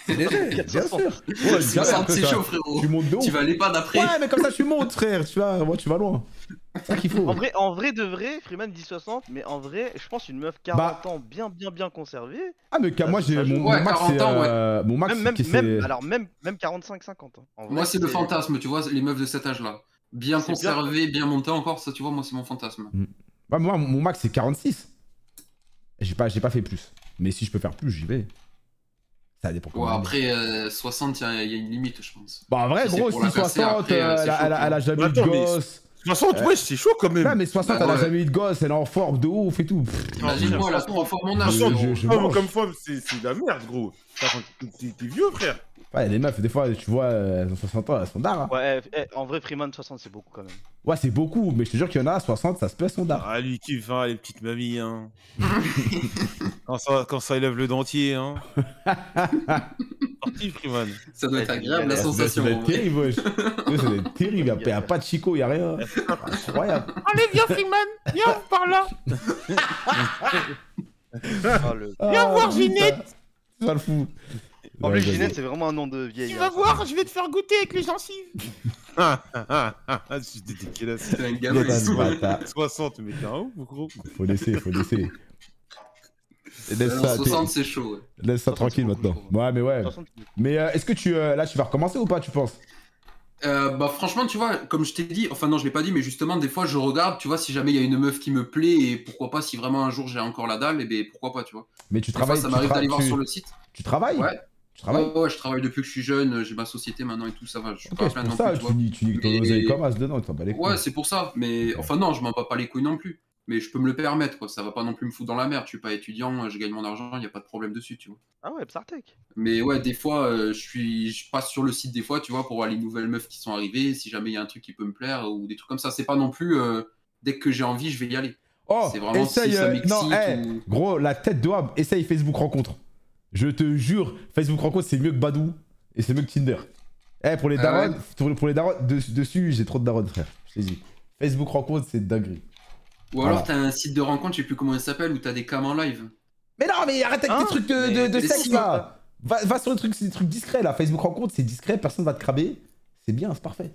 C'est léger, bien sûr. Ouais, bien sûr, 60, après, c'est ça- chaud, frérot. Tu montes de. Tu vas aller pas d'après. Ouais, mais comme ça, tu montes, frère. Tu vas, moi, tu vas loin. C'est ça qu'il faut. En vrai, en vrai de vrai, Freeman dit 60, mais en vrai, je pense une meuf 40 Bah. ans bien bien bien conservée. Ah, mais qu'à moi, j'ai mon, mon Ouais, max, 40 c'est. ans, ouais. euh, Mon max, Même même qui, c'est- même alors même même 45 50 hein. Moi, c'est le fantasme, tu vois, les meufs de cet âge-là. Bien C'est bien. conservées, bien montées encore, ça, tu vois, moi, c'est mon fantasme. Ouais, moi, mon max, c'est 46. J'ai pas, j'ai pas fait plus. Mais si je peux faire plus, j'y vais. Ça dépend. Ouais, après euh, 60, il y, a- il y a une limite, je pense. Bah, en vrai, si gros, si la casser, 60, après, euh, euh, c'est elle, a- chaud, elle a- elle a jamais eu de gosse. 60, ouais, c'est chaud quand même. Non, mais 60, Bah, elle a ouais. jamais eu de gosse, elle est en forme de ouf et tout. Imagine-moi, elle a trois fois mon âge. Je- 60, je- je femme mange. comme femme, c'est de la merde, gros. T'es vieux, frère. Ouais, les meufs, des fois, tu vois, euh, elles ont 60 ans, elles sont d'art. hein. Ouais, eh, eh, en vrai Freeman 60 c'est beaucoup quand même. Ouais, c'est beaucoup, mais je te jure qu'il y en a, 60, ça se plaît, son d'art. Ah, lui qui va, les petites mamies, hein. quand, ça, quand ça élève le dentier, hein. Sorti, Freeman. Ça doit être agréable, la ça Ça doit sensation. être terrible, wesh. Ouais, Ça doit être terrible, y a, y a pas de chico, y a rien. Incroyable. Allez, viens, Freeman, viens par là. Ah, le- Viens Ah, voir. Ginette. Ça le fout. En Ouais, plus. Ginette c'est vraiment un nom de vieille. Tu hein, vas voir, je vais te faire goûter avec les gencives. Ah, ah, ah, ah, J'étais dégueulasse. C'est un gamin. De bâtard. 60, mais t'es un ouf, gros. Faut laisser, faut laisser. Laisse ça, 60, c'est chaud. ouais. laisse ça 60, tranquille maintenant. je. Ouais, mais ouais. 60, c'est beaucoup. Mais euh, est-ce que tu. euh, là, tu vas recommencer ou pas, tu penses? Euh, bah franchement, tu vois, comme je t'ai dit, enfin non, je l'ai pas dit, mais justement, des fois, je regarde, tu vois, si jamais il y a une meuf qui me plaît et pourquoi pas, si vraiment un jour j'ai encore la dalle, et ben pourquoi pas, tu vois. Mais tu Des fois, travailles. ça m'arrive d'aller voir sur le site. tu travailles? Ouais. Tu travailles Ouais, ouais, je travaille depuis que je suis jeune, j'ai ma société maintenant et tout, ça va. Je suis Ok, pas c'est plein pour non ça, plus, tu niques tu Mais- oseille comme as dedans, tu t'en bats les couilles. Ouais, c'est pour ça. Mais enfin non, je m'en bats pas les couilles non plus. Mais je peux me le permettre, quoi. Ça va pas non plus me foutre dans la merde. Je suis pas étudiant, je gagne mon argent, il y a pas de problème dessus, tu vois. Ah ouais, Psartec. Mais ouais, des fois, euh, je suis, je passe sur le site des fois, tu vois, pour voir les nouvelles meufs qui sont arrivées, si jamais il y a un truc qui peut me plaire ou des trucs comme ça. C'est pas non plus euh, dès que j'ai envie, je vais y aller. Oh, C'est vraiment essaye. si ça euh, non, ou- gros, la tête de Wab, essaye Facebook Rencontre. Je te jure, Facebook Rencontre, c'est mieux que Badou et c'est mieux que Tinder. Eh, pour les Ah darons, pour, les darons, de- dessus, j'ai trop de darons, frère. Je t'ai dit. Facebook Rencontre, c'est dinguerie. Ou alors Voilà. t'as un site de rencontre, je sais plus comment il s'appelle, où t'as des cams en live. Mais non, mais arrête avec Hein tes trucs de, sexe là. Va, va sur les trucs, c'est des trucs discrets là. Facebook Rencontre, c'est discret, personne va te craber. C'est bien, c'est parfait.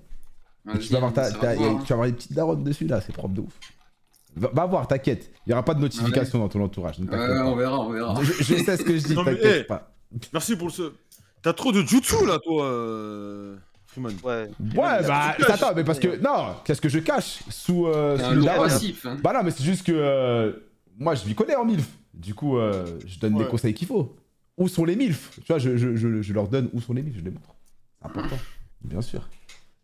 Tu, vas avoir ta- ta- hein. tu vas avoir des petites daronnes dessus là, c'est propre de ouf. Va, va voir, t'inquiète. Il y aura pas de notification dans ton entourage. Ne Ouais, t'inquiète on verra, on verra. Je, je sais ce que je dis, t'inquiète pas. Merci pour le. ce- T'as trop de jutsu là, toi, euh... Freeman. Ouais. Ouais, bah, attends, mais parce que. Non, qu'est-ce que je cache Sous, euh, C'est sous le passif. hein. Bah non, mais c'est juste que. euh, moi, je m'y connais en MILF. Du coup, euh, je donne les Ouais. conseils qu'il faut. Où sont les MILF? Tu vois, je, je, je, je leur donne où sont les MILF, je les montre. C'est important, bien sûr.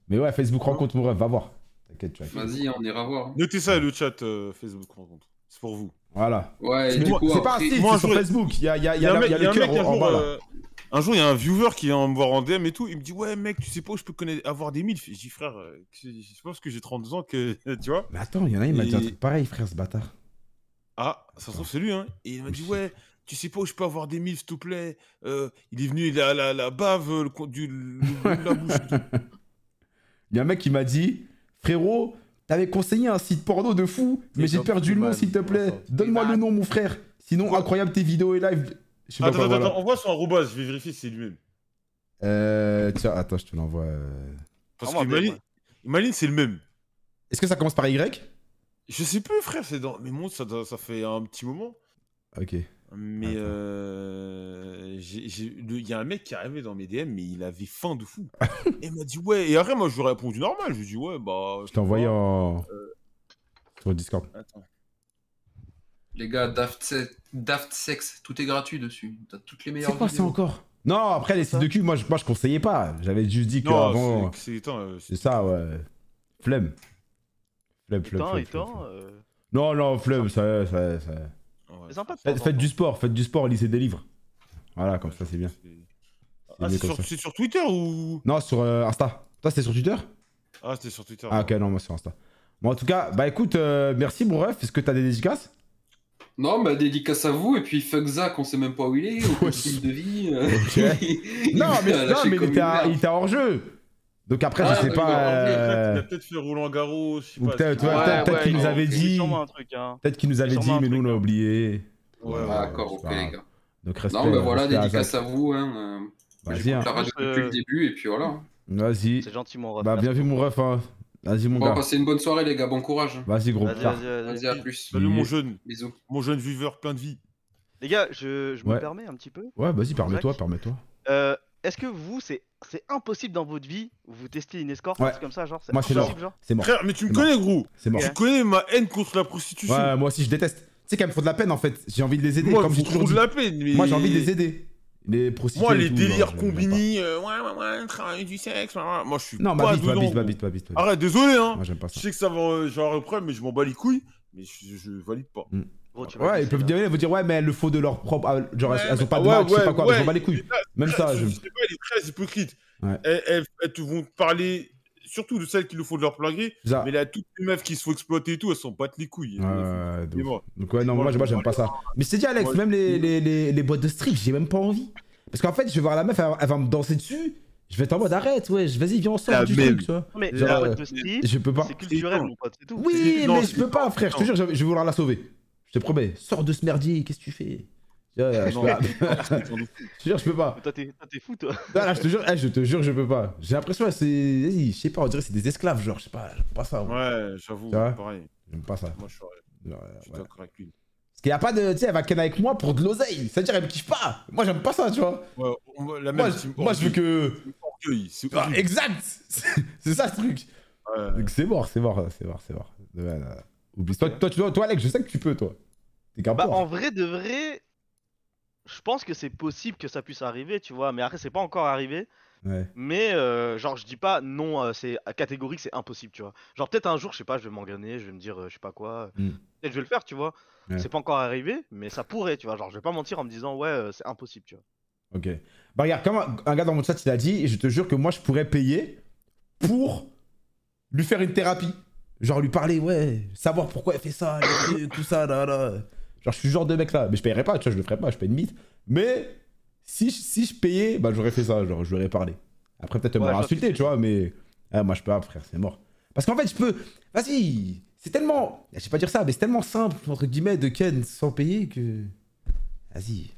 Mais ouais, Facebook rencontre mon rêve, va voir. T'inquiète, tu vas. Vas-y, on ira voir. Notez ça, le chat euh, Facebook rencontre. C'est pour vous. Voilà. Ouais, et C'est du coup, c'est pas un après- site, moi, c'est sur je- Facebook. Il y a, il y a, il y a, la- il y le cœur en jour, bas là. euh, un jour, il y a un viewer qui vient me voir en DM et tout. Il me dit Ouais, mec, tu sais pas où je peux connaître, avoir des milfs. Je dis Frère, euh, c'est c'est pas parce que j'ai 32 ans que. tu vois Mais attends, il y en a, il m'a dit un Et- truc pareil, frère, ce bâtard. Ah, ça se trouve, c'est lui, hein. Et il m'a dit Ouais, tu sais pas où je peux avoir des milfs, s'il te plaît. Euh, il est venu, il a la, la bave, le, con- du, le, le- la bouche. Il y a un mec qui m'a dit Frérot, t'avais conseillé un site porno de fou, mais j'ai perdu le nom, s'il te plaît. Donne-moi le nom, mon frère. Sinon, incroyable tes vidéos et live. Attends, attends, voilà. attends, envoie son arrobase, je vais vérifier si c'est lui-même. Euh, tiens, attends, je te l'envoie. euh. Parce que. Maline, c'est le même. Est-ce que ça commence par Y? Je sais plus, frère, c'est dans. Mais mon, ça, ça fait un petit moment. Ok. Mais euh, il y a un mec qui est arrivé dans mes DM, mais il avait faim de fou. et il m'a dit ouais. Et après, moi, je lui ai répondu normal. Je lui ai dit ouais, bah. Je t'ai envoyé en. Sur Discord. Attends. Les gars, Daft, Se- Daft Sex, tout est gratuit dessus. T'as toutes les meilleures C'est quoi ça vidéos. encore? Non, après les sites de cul, moi je, moi je conseillais pas. J'avais juste dit Non, qu'avant. c'est- c'est. attends, euh, C'est ça, ouais. Flemme. Flemme, flemme. euh, Non, non, flemme, ça. ça, ça... ouais. Sympa Faites, du sport, faites du sport, lisez des livres. Voilà, comme ça c'est bien. Ah, c'est sur, Twitter ou? Non, sur euh, Insta. Toi, c'était sur Twitter? Ah, c'était sur Twitter. Ah, ok, non, moi sur Insta. Bon, en tout cas, bah écoute, euh, merci mon ref. Est-ce que t'as des dédicaces? Non, bah dédicace à vous, et puis fuck Zach, on sait même pas où il est, au de vie. euh, Ok. il Non, mais, a non, mais il, était à- il était hors jeu. Donc après, Ah, je sais pas. euh, Il a peut-être fait Roland Garros. je sais Ou pas, peut-être, qu'il nous avait dit. hein. Peut-être qu'il nous avait dit, mais nous on a hein. oublié. Ouais. D'accord, ok les gars. Donc respect. Non, bah voilà, dédicace à vous. Hein. euh, Vas-y, hein. la radio depuis le début, et puis voilà. Vas-y. C'est gentil, mon ref. Bah, bien vu, mon ref. Hein. Vas-y, mon Bon, gars. passez une bonne soirée les gars, bon courage. Vas-y, gros. Vas-y, à plus. Salut mon jeune, Bisous. mon jeune viveur plein de vie. Les gars, je, je Ouais. me permets un petit peu. Ouais, vas-y, permets-toi, permets-toi. Euh, Est-ce que vous, c'est c'est impossible dans votre vie, vous testez une escorte, Ouais. un comme ça, genre C'est Moi, c'est impossible, mort. genre C'est mort. Frère, mais tu me connais, gros. C'est mort. Tu connais ma haine contre la prostitution. Ouais, moi aussi, je déteste. Tu sais qu'elles me font de la peine en fait. J'ai envie de les aider. Moi, comme j'ai trouve toujours de dit. la peine. Mais... Moi, j'ai envie de les aider. Les prostituées. Moi, les tout, délires genre, combinés, euh, ouais, ouais, ouais, travail du sexe, ouais, ouais. moi je suis pas. Non, pas ma bite, ma dedans, bite, ma bite, ma bite. ma bite. Arrête, désolé, hein. Moi, j'aime pas Je sais que ça va, euh, avoir le problème, mais je m'en bats les couilles. Mais je, je valide pas. Gros, tu vas Ouais, ils peuvent ils vont dire, ouais, mais elles le font de leur propre. ah, Genre, elles- Ouais, elles ont pas de ouais, match, je sais pas quoi, mais je bats les couilles. Même ça, je. Je sais pas, elle est très hypocrite. Ouais. Elles, elles- elles te vont parler, surtout de celles qui le font de leur plein gré. Ça. Mais là, toutes les meufs qui se font exploiter et tout, elles s'en battent les couilles. De ouf. Dis-moi. Donc, ouais, non, Moi, moi, moi j'aime pas ça. Mais je t'ai dit, Alex, Moi, même les, les, les, les boîtes de strip, j'ai même pas envie. Parce qu'en fait, je vais voir la meuf, elle, elle va me danser dessus. Je vais être en mode, arrête, ouais, vas-y, viens, on sort du même. truc, tu vois. Mais Genre, la euh, boîte de strip, Je peux pas. c'est culturel, mon pote, c'est tout. Oui, C'est- mais je c'est- peux pas, frère. Je te jure, je vais vouloir la sauver. Je te promets. Sors de ce merdier, qu'est-ce que tu fais? Je, Non. te jure, je peux pas. Mais Toi, t'es fou, toi. Non, là, je te jure, eh, je te jure, je peux pas. J'ai l'impression, c'est. Je sais pas, on dirait que c'est des esclaves, genre, je sais pas, j'aime pas ça. Ouais, j'avoue, pareil. J'aime pas ça. Moi, je suis, Genre, je suis. Parce qu'il y a pas de. Tu sais, elle va ken avec moi pour de l'oseille. C'est-à-dire, elle me kiffe pas. Moi, j'aime pas ça, tu vois. Ouais, on Moi, je, moi, je veux que. Ah, exact C'est ça, ce truc. Ouais. Donc, c'est mort, c'est mort, c'est mort, c'est mort. Ouais, là, Oublie. Toi, toi, toi, Alex, je sais que tu peux, toi. T'es Bah, en vrai de vrai, je pense que c'est possible que ça puisse arriver, tu vois. Mais après, c'est pas encore arrivé. Ouais. Mais euh, genre je dis pas non, euh, c'est catégorique, c'est impossible, tu vois. Genre peut-être un jour, je sais pas, je vais m'engrainer, je vais me dire, euh, je sais pas quoi. Mm. Peut-être je vais le faire, tu vois. Ouais. C'est pas encore arrivé, mais ça pourrait, tu vois. Genre je vais pas mentir en me disant ouais, euh, c'est impossible, tu vois. Ok. Bah regarde, comme un, un gars dans mon chat il a dit, je te jure que moi je pourrais payer pour lui faire une thérapie. Genre lui parler, ouais, savoir pourquoi elle fait ça, les trucs, tout ça, là, là. Genre je suis ce genre de mec là. Mais je payerais pas, tu vois, je le ferais pas, je paye une mythe. Mais si, je- si je payais, bah j'aurais fait ça, genre je lui aurais parlé. Après peut-être elle Ouais, m'aurait insulté, tu vois, mais ah, moi je peux pas, frère, c'est mort. Parce qu'en fait je peux, vas-y, c'est tellement, je sais pas dire ça, mais c'est tellement simple, entre guillemets, de ken sans payer que... Vas-y,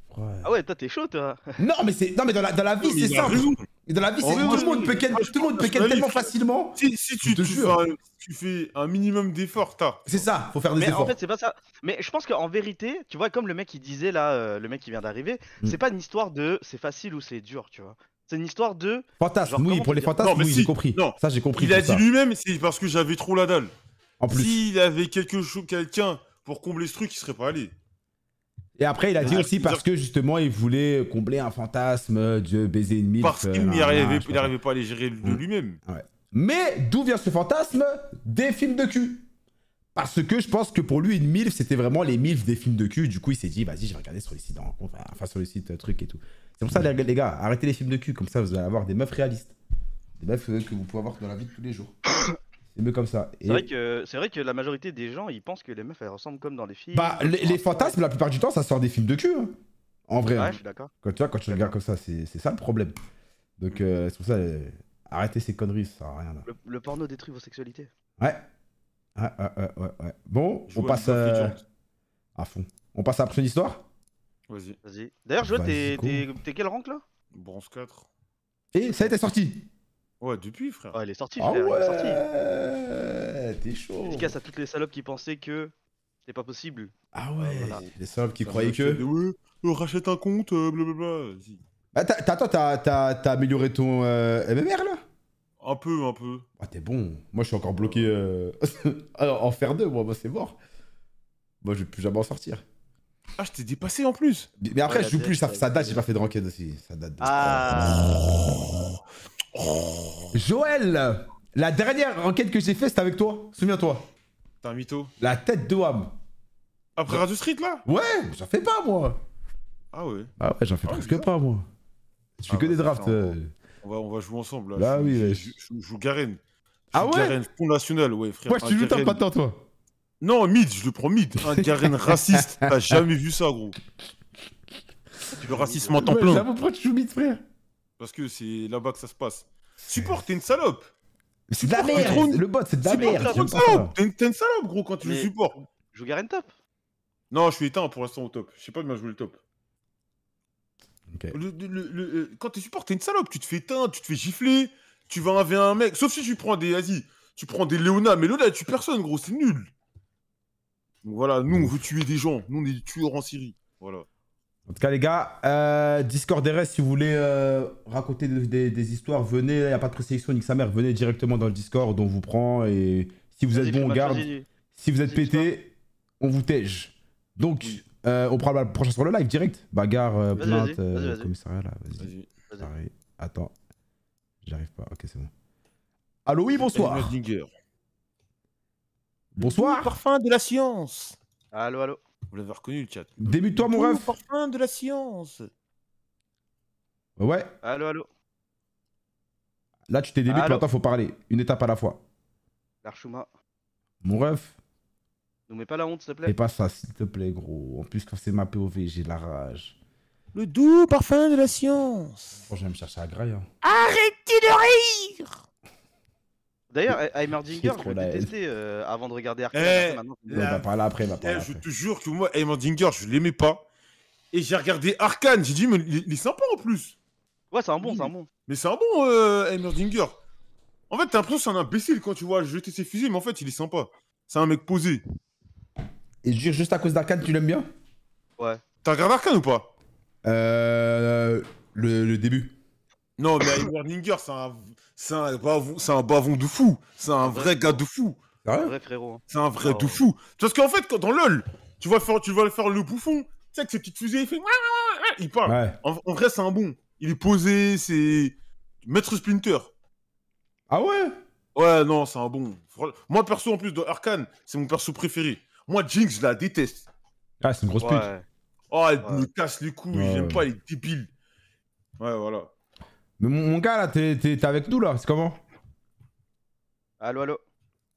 Ah ouais, toi t'es chaud, toi. Non, mais c'est non mais dans la, dans la vie mais c'est simple. raison. Dans la vie c'est tout le monde peut ken, tout le monde peut tellement facilement. Si, si tu, te tu jure. fais un, tu fais un minimum d'efforts, t'as. C'est ça, faut faire des Mais efforts. en fait, c'est pas ça. Mais je pense qu'en vérité, tu vois, comme le mec qui disait là, euh, le mec qui vient d'arriver, Mm. c'est pas une histoire de c'est facile ou c'est dur, tu vois. C'est une histoire de. fantasme, genre, oui, pour les fantasmes, Non, mais oui, si, j'ai compris. non. Ça j'ai compris. Il a dit lui-même, c'est parce que j'avais trop la dalle. En plus. S'il avait quelque chose, quelqu'un pour combler ce truc, il serait pas allé. Et après il a dit Ah, aussi parce que justement il voulait combler un fantasme de baiser une mille. Parce qu'il n'y arrivait, il arrivait pas à les gérer de Mm. lui-même. Mais d'où vient ce fantasme Des films de cul. Parce que je pense que pour lui, une MILF, c'était vraiment les MILF des films de cul. Du coup, il s'est dit, vas-y, je vais regarder sur les sites de enfin sur les sites euh, trucs et tout. C'est pour ça, les, les gars, arrêtez les films de cul. Comme ça, vous allez avoir des meufs réalistes. Des meufs euh, que vous pouvez avoir dans la vie de tous les jours. C'est mieux comme ça. Et- C'est vrai que c'est vrai que la majorité des gens, ils pensent que les meufs elles ressemblent comme dans les films. Bah, les, les fantasmes, la plupart du temps, ça sort des films de cul. hein. En vrai. Ouais, hein. je suis d'accord. Quand tu vois, quand tu regardes comme ça, c'est c'est ça le problème. Donc, euh, c'est pour ça, euh, arrêtez ces conneries, ça sert à rien là. Le, le porno détruit vos sexualités. Ouais. Ouais, ouais, ouais, ouais, ouais. Bon, on passe euh, à fond. On passe à la prochaine histoire? Vas-y, Vas-y. D'ailleurs, je vois, t'es Vas-y, t'es- t'es quel rank là? Bronze 4. Et ça a été sorti. Ouais, depuis, frère. Oh, il est sorti, Ah frère. Il est sorti. ouais T'es chaud. Dédicace à toutes les salopes qui pensaient que c'était pas possible. Ah ouais Voilà. Les salopes qui Ça croyaient que... Ouais, euh, rachète un compte, euh, blablabla. Vas-y. Ah, t'as- t'as- Attends, t'as- t'as t'as amélioré ton euh, MMR là? Un peu, un peu. Ah t'es bon. Moi je suis encore bloqué euh, en faire deux, moi, moi c'est mort. Moi je vais plus jamais en sortir. Ah, je t'ai dépassé en plus. Mais mais après Ouais, je joue la plus, ça, ouais. date, j'ai pas fait de ranked aussi. Ça date de... Ah Joël La dernière enquête que j'ai fait c'était avec toi, souviens-toi. T'es un mytho. La tête de Wam. Après Radio Street, là? Ouais, j'en fais pas moi. Ah ouais. Ah ouais, j'en fais Ah, presque pas moi. Je fais Ah que bah, des drafts. euh. On va, on va jouer ensemble, là. Bah je, oui, je, ouais. je, je- je joue Garen. Ah ouais Garen, Front National, ouais, frère. Moi je Un te joue top Garen- maintenant toi. Non, mid, je le prends mid. Un Garen raciste. T'as jamais vu ça, gros. Le racisme en temps Ouais, plein. J'avoue, pourquoi tu joues mid frère? Parce que c'est là-bas que ça se passe. Support, t'es une salope. C'est de la Support, merde trop- Le bot c'est de la Support, merde t'es une salope. T'es une- t'es une salope, gros, quand tu le support. Je Garen top. Non, je suis éteint pour l'instant au top. Je sais pas bien jouer le top. Le- le- le- le- quand t'es support, t'es une salope. Tu te fais éteindre, tu te fais gifler. Tu vas 1v1 un mec. Sauf si tu prends des. Vas-y, tu prends des Léona. Mais Léona, elle tue personne, gros. C'est nul. Donc voilà, nous, on veut tuer des gens. Nous, on est des tueurs en Syrie. Voilà. En tout cas, les gars, euh, Discord RS, si vous voulez euh, raconter des, des- des histoires, venez, il n'y a pas de présélection, nique sa mère, venez directement dans le Discord, on vous prend, et si vous êtes bon, on garde, si vous êtes pété, on vous tège. Donc, Oui. euh, on prend la prochaine sur le live, direct. Bagarre, euh, plainte, commissariat, là, vas-y. Vas-y. Vas-y. Pareil. Attends, j'arrive pas, ok, c'est bon. Allô, oui, bonsoir. Bonsoir. Parfum de la science. Allô, allô. Vous l'avez reconnu, le chat. Débute-toi, mon ref. Parfum de la science. Ouais, Allô, allô. là, tu t'es débute, Allô maintenant, faut parler. Une étape à la fois. Larchouma. Mon ref, Nous mets pas la honte, s'il te plaît. pas ça, s'il te plaît, gros. En plus, quand c'est ma POV, j'ai de la rage. Le doux parfum de la science. Bon, je vais me chercher à graille. Hein. Arrêtez de rire D'ailleurs, Heimerdinger, je trop vais la le haine. tester euh, avant de regarder Arcane. Eh, maintenant, On va parler après, on va Eh, parler je te jure que moi, Heimerdinger, je l'aimais pas. Et j'ai regardé Arkane. J'ai dit, mais il, est sympa en plus. Ouais, c'est un bon, c'est un bon. Mais c'est un bon euh, Heimerdinger. En fait, t'as l'impression que c'est un imbécile quand tu vois jeter ses fusils, mais en fait, il est sympa. C'est un mec posé. Et je jure, juste à cause d'Arkane, tu l'aimes bien? T'as regardé Arkane ou pas? Euh. Le, le début. Non, mais Heimerdinger, c'est un, c'est un, bavon, c'est un bavon de fou. C'est un vrai gars de fou. C'est Un vrai frérot. hein. C'est un vrai Oh. de fou. Parce qu'en fait, quand dans LoL, tu vas faire, tu vas faire le bouffon. Tu sais, avec ses petites fusées, il fait. Il parle. Ouais. En, en vrai, c'est un bon. Il est posé, c'est. Maître Splinter. Ah ouais? Ouais, non, c'est un bon. Moi, perso, en plus, dans Arcane, c'est mon perso préféré. Moi, Jinx, je la déteste. Ah, c'est une grosse pute. Oh, elle Ouais. me casse les couilles, Ouais, j'aime pas, elle est débile. Ouais, voilà. Mais mon, mon gars, là, t'es t'es- t'es avec nous, là C'est comment? Allô, allô.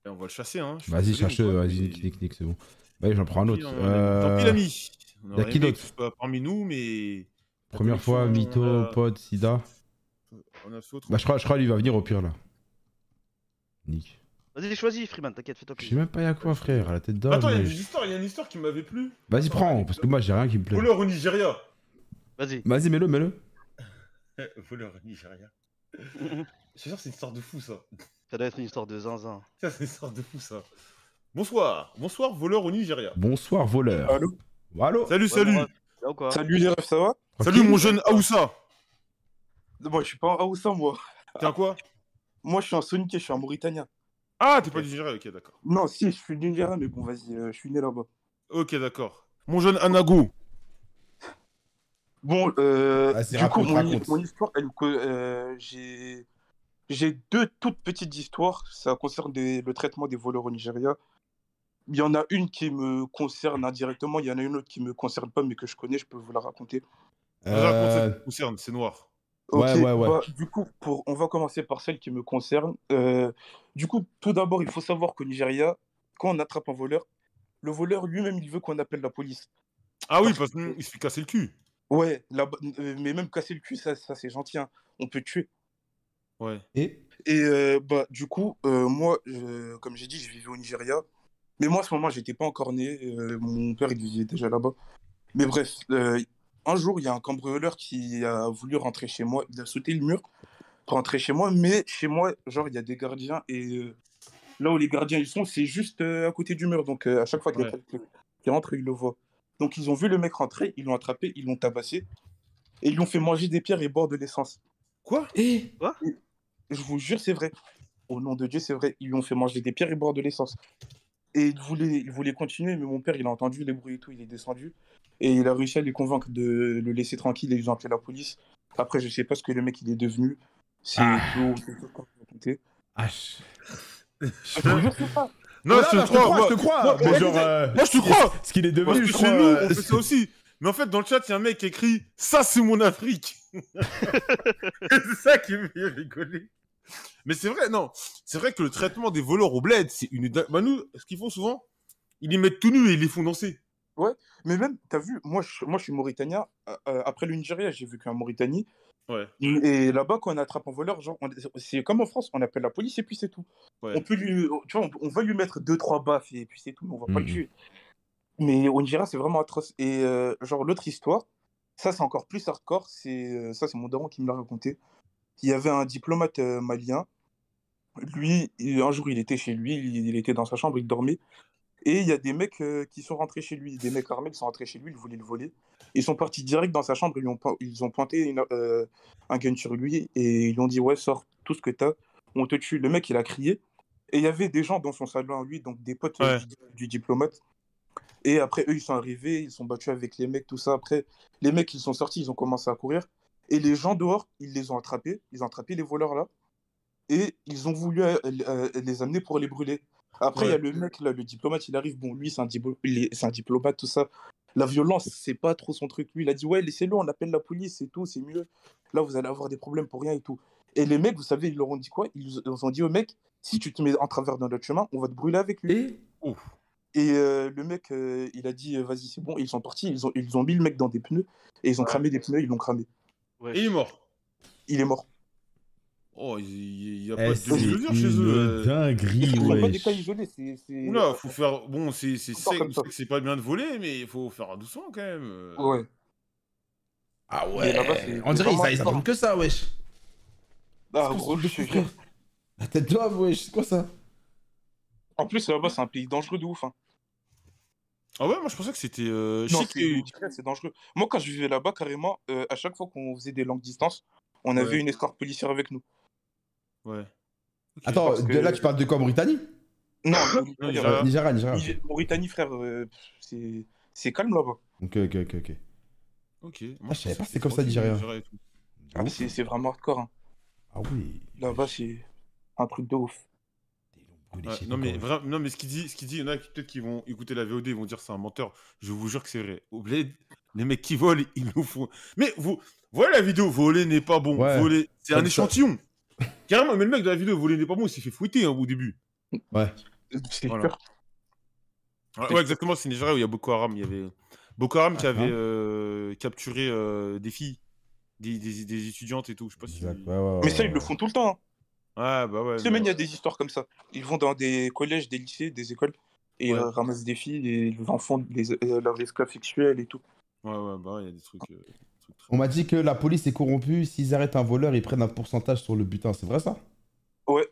Et on va le chasser, hein. Vas-y, pote, Vas-y, nique, nique, nique, c'est bon. Vas-y, j'en prends un autre. Euh, Tant pis, l'ami. On y a aurait qui d'autre parmi nous, mais. Première fois, mytho, pod, sida. On a autre. Bah, je crois, je crois lui, va venir au pire, là. Nick. Vas-y, choisis, Freeman, t'inquiète, fais-toi Je sais plaisir. même pas y'a quoi, frère. La tête d'homme. Attends, il y a une histoire, il y a une histoire qui m'avait plu. Vas-y, prends, parce que moi, j'ai rien qui me plaît. Voleur au Nigeria. Vas-y. Vas-y, mets-le, mets-le. Voleur au Nigeria. Je jure, c'est une histoire de fou, ça. Ça doit être une histoire de zinzin. Ça, c'est une histoire de fou, ça. Bonsoir. Bonsoir, voleur au Nigeria. Bonsoir, voleur. Allô Allô Salut, salut. quoi Salut les refs, ça va? Salut, mon jeune Aoussa. Moi, je suis pas en Haoussa, moi. T'es un quoi? Moi, je suis un Sonic je suis un Mauritanien. Ah, t'es pas du Nigeria, ok, d'accord. Non, si, je suis du Nigeria, mais bon, vas-y, euh, je suis né là-bas. Ok, d'accord. Mon jeune Anago. Bon, euh, du coup, mon, mon histoire, elle, que, euh, j'ai j'ai deux toutes petites histoires. Ça concerne des- le traitement des voleurs au Nigeria. Il y en a une qui me concerne indirectement, il y en a une autre qui me concerne pas, mais que je connais, je peux vous la raconter. Raconte Euh, celle qui te concerne, c'est noir. Ouais, ouais, ouais. bah, du coup, pour, on va commencer par celle qui me concerne. Euh, du coup, tout d'abord, il faut savoir qu'au Nigeria, quand on attrape un voleur, le voleur lui-même, il veut qu'on appelle la police. Ah oui, parce parce qu'il se fait casser le cul. Ouais, là, mais même casser le cul, ça, ça c'est gentil. hein. On peut tuer. Ouais. Et? Et euh, bah, du coup, euh, moi, je- comme j'ai dit, je vivais au Nigeria. Mais moi, à ce moment, j'étais pas encore né. euh, mon père, il vivait déjà là-bas. Mais bref, euh, un jour, il y a un cambrioleur qui a voulu rentrer chez moi. Il a sauté le mur pour rentrer chez moi. Mais chez moi, genre, il y a des gardiens. Et euh, là où les gardiens ils sont, c'est juste euh, à côté du mur. Donc, euh, à chaque fois qu'il y a Ouais. quelqu'un qui rentre, ils le voient. Donc, ils ont vu le mec rentrer, ils l'ont attrapé, ils l'ont tabassé. Et ils lui ont fait manger des pierres et boire de l'essence. Quoi? Et Je vous jure, c'est vrai. Au nom de Dieu, c'est vrai. Ils lui ont fait manger des pierres et boire de l'essence. Et il voulait, il voulait continuer, mais mon père, il a entendu les bruits et tout, il est descendu. Et il a réussi à les convaincre de le laisser tranquille et ils ont appelé la police. Après, je sais pas ce que le mec, il est devenu. C'est Ah. tout-. Ah, je- Je vous jure, c'est pas. Non, je te crois. je moi- te crois. mais genre, euh, moi, je te crois. Ce qu'il est devenu, je chez crois. nous, euh, on fait ça aussi. Mais en fait, dans le chat, il y a un mec qui écrit Ça, c'est mon Afrique. c'est ça qui me fait rigoler. Mais c'est vrai, non. C'est vrai que le traitement des voleurs au bled, c'est une. Bah, nous, ce qu'ils font souvent, ils les mettent tout nus et ils les font danser. Mais même, t'as vu, moi je, moi, je suis mauritanien. Euh, euh, après le Nigeria, j'ai vécu en Mauritanie. Ouais. Et là-bas, quand on attrape un voleur, genre, c'est comme en France, on appelle la police et puis c'est tout. Ouais. On peut lui, tu vois, on, on va lui mettre deux trois baffes et puis c'est tout, mais on va pas le Mhm. tuer. Mais au Nigeria, c'est vraiment atroce. Et euh, genre l'autre histoire, ça c'est encore plus hardcore. C'est euh, ça, c'est mon daron qui me l'a raconté. Il y avait un diplomate euh, malien. Lui, il- un jour, il était chez lui, il, il était dans sa chambre, il dormait. Et il y a des mecs euh, qui sont rentrés chez lui, des mecs armés qui sont rentrés chez lui, ils voulaient le voler. Ils sont partis direct dans sa chambre, ils, lui ont, ils ont pointé une- euh, un gun sur lui et ils lui ont dit Ouais, sors tout ce que t'as, on te tue. Le mec, il a crié. Et il y avait des gens dans son salon à lui, donc des potes Ouais. du, du diplomate. Et après, eux, ils sont arrivés, ils sont battus avec les mecs, tout ça. Après, les mecs, ils sont sortis, ils ont commencé à courir. Et les gens dehors, ils les ont attrapés, ils ont attrapé les voleurs là. Et ils ont voulu euh, les amener pour les brûler. Après, il y a le mec, là, le diplomate, il arrive. Bon, lui, c'est un, diplo- il est- c'est un diplomate, tout ça. La violence, c'est pas trop son truc. Lui, il a dit Ouais, laissez-le, on appelle la police et tout, c'est mieux. Là, vous allez avoir des problèmes pour rien et tout. Et les mecs, vous savez, ils leur ont dit quoi? Ils ils ont dit au mec Si tu te mets en travers de notre chemin, on va te brûler avec lui. Et? Et euh, le mec, euh, il a dit euh, Vas-y, c'est bon. Et ils sont partis, ils ont, ils ont mis le mec dans des pneus. Et ils ont Ouais. cramé des pneus, ils l'ont cramé. Ouais. Et il est mort. Il est mort. Oh, il n'y a Eh, pas de demi-mesure chez eux. euh. dinguerie, Il n'y a pas cas isolés. Oula, faut faire. Bon, c'est c'est pas bien de voler, mais il faut faire doucement quand même. Ouais. Ah ouais. On dirait ils vraiment ils fort. attendent que ça, wesh. Ah, gros, je frère? La tête d'homme, wesh, c'est quoi ça? En plus, là-bas, c'est un pays dangereux de ouf. hein. Ah ouais, moi je pensais que c'était. euh, Non, c'est dangereux. Moi, quand je vivais là-bas, carrément, euh, à chaque fois qu'on faisait des longues distances, on avait Ouais. une escorte policière avec nous. Ouais. Attends, parce de- que- là tu parles de quoi, Mauritanie? Non, Non, Mauritanie, Nigeria. Nigeria, Nigeria. Niger- Mauritanie, frère, euh, pff, c'est c'est calme là-bas. Ok, ok, ok, ok. Ok. Moi, Ah, je savais pas pensais que c'était comme ça, Nigeria. Nigeria et tout. Ah C'est c'est vraiment hardcore. hein. Ah oui. Là-bas, c'est un truc de ouf. Ouais, non, mais vra- non, mais ce qu'il dit, ce qu'il dit, il y en a qui peut-être qui vont écouter la VOD, ils vont dire c'est un menteur. Je vous jure que c'est vrai. Au bled, les mecs qui volent, ils nous font. Mais vous, voilà la vidéo, voler n'est pas bon. Ouais. Voler, c'est Comme un ça. échantillon. Carrément, mais le mec de la vidéo, voler n'est pas bon, il s'est fait fouetter hein, au début. Ouais. C'est Voilà. sûr. Ouais, ouais, exactement, c'est Nigeria où il y a Boko Haram. Il y avait Boko Haram qui Ah, avait hein. euh, capturé euh, des filles, des, des, des étudiantes et tout. Je sais pas si. Exact. Ouais, ouais, Mais ça, ils le font tout le temps. Hein. Ouais, bah ouais. Semaine, il y a des histoires comme ça. Ils vont dans des collèges, des lycées, des écoles, et Ouais. euh, ramassent des filles, et ils en font des, euh, leurs esclaves sexuels et tout. Ouais, ouais, bah ouais, il y a des trucs. On m'a dit que la police est corrompue. S'ils arrêtent un voleur, ils prennent un pourcentage sur le butin. C'est vrai ça? Ouais.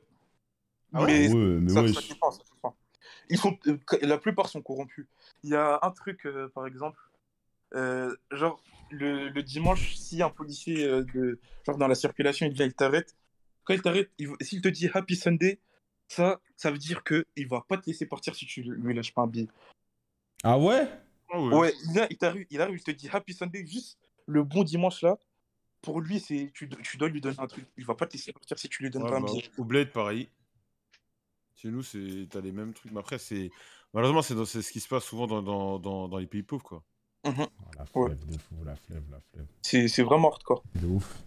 Ah ouais mais Ouais, mais ça, wesh. ça dépend, ça dépend. Ils sont, euh, la plupart sont corrompus. Il y a un truc, euh, par exemple, euh, genre le, le dimanche, si un policier euh, de, genre dans la circulation, il vient, il t'arrête. Quand il t'arrête, s'il te dit Happy Sunday, ça, ça veut dire que il va pas te laisser partir si tu lui lâches pas un billet. Ah ouais? Ah ouais. Ouais, il, a- il t'arrive, il arrive, il te dit Happy Sunday, juste le bon dimanche là. Pour lui, c'est tu, tu dois lui donner un truc. Il va pas te laisser partir si tu lui donnes Ouais, pas un bah, billet. au bled, pareil. Chez nous, c'est t'as les mêmes trucs. Mais après, c'est malheureusement, c'est dans- ce qui se passe souvent dans, dans, dans, dans les pays pauvres, quoi. Oh, La Ouais. flemme de fou, la flemme, la flemme. C'est c'est vraiment hardcore. De ouf.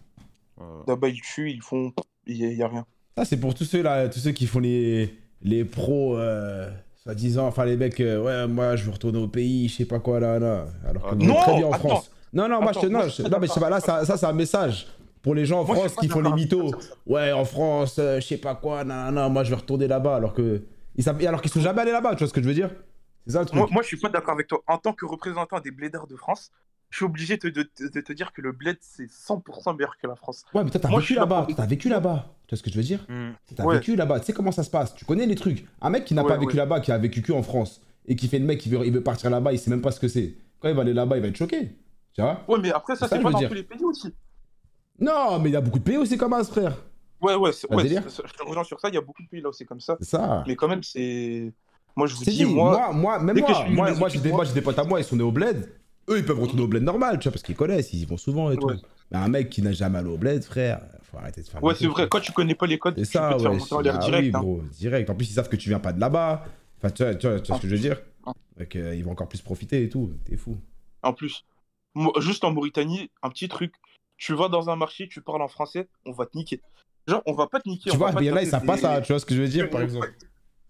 Ouais. Là-bas, ils tuent, ils font. Il y, a- il y a rien. Ça, c'est pour tous ceux là, tous ceux qui font les, les pros, euh, soi-disant, enfin les mecs, euh, ouais, moi je veux retourner au pays, je sais pas quoi là, là. Alors que Ah, non, très bien en attends. France. Non, non, moi je te. Non, moi, je non, mais pas, là, ça, ça c'est un message pour les gens en Moi, France qui font les mythos. Ouais, en France, euh, je sais pas quoi, non, non, moi je vais retourner là-bas, alors que. Ils alors qu'ils sont jamais allés là-bas, tu vois ce que je veux dire? C'est ça le truc. Moi, moi, je suis pas d'accord avec toi. En tant que représentant des blédards de France, je suis obligé de, de- de- de te dire que le bled, c'est 100% meilleur que la France. Ouais, mais toi t'as vécu là-bas, t'as vécu là-bas. Tu vois ce que je veux dire? Hmm. T'as Ouais. vécu là-bas, tu sais comment ça se passe, tu connais les trucs. Un mec qui n'a Ouais, pas vécu ouais. là-bas, qui a vécu que en France, et qui fait le mec, il veut, il veut partir là-bas, il sait même pas ce que c'est. Quand il va aller là-bas, il va être choqué. Tu vois Ouais, mais après, ça, C'est ça, c'est pas dans dire. tous les pays aussi. Non, mais il y a beaucoup de pays aussi comme as, frère. Ouais, ouais, c'est- ouais, c'est- je te rejoins sur ça. Il y a beaucoup de pays là où c'est comme ça. C'est ça. Mais quand même, c'est. Moi, je vous C'est dis, dit, moi. moi, même moi, je moi, j'ai des, potes à moi, ils sont nés au bled. Eux, ils peuvent retourner au bled normal, tu vois, parce qu'ils connaissent, ils y vont souvent et tout. Mais un mec qui n'a jamais allé au bled, frère, faut arrêter de faire Ouais, c'est vrai. frère. Quand tu connais pas les codes, C'est tu ça, peux te faire ouais. monter en l'air Ah direct. oui, hein. gros, direct. En plus, ils savent que tu viens pas de là-bas. Enfin, tu vois, tu vois, tu vois ce que je veux dire Ah. Donc, euh, ils vont encore plus profiter et tout. T'es fou. En plus, juste en Mauritanie, un petit truc. Tu vas dans un marché, tu parles en français, on va te niquer. Genre, on va pas te niquer. Tu on va vois, pas mais il y en a, te ils taper savent pas des- ça, tu vois ce que je veux dire, par Ouais, exemple.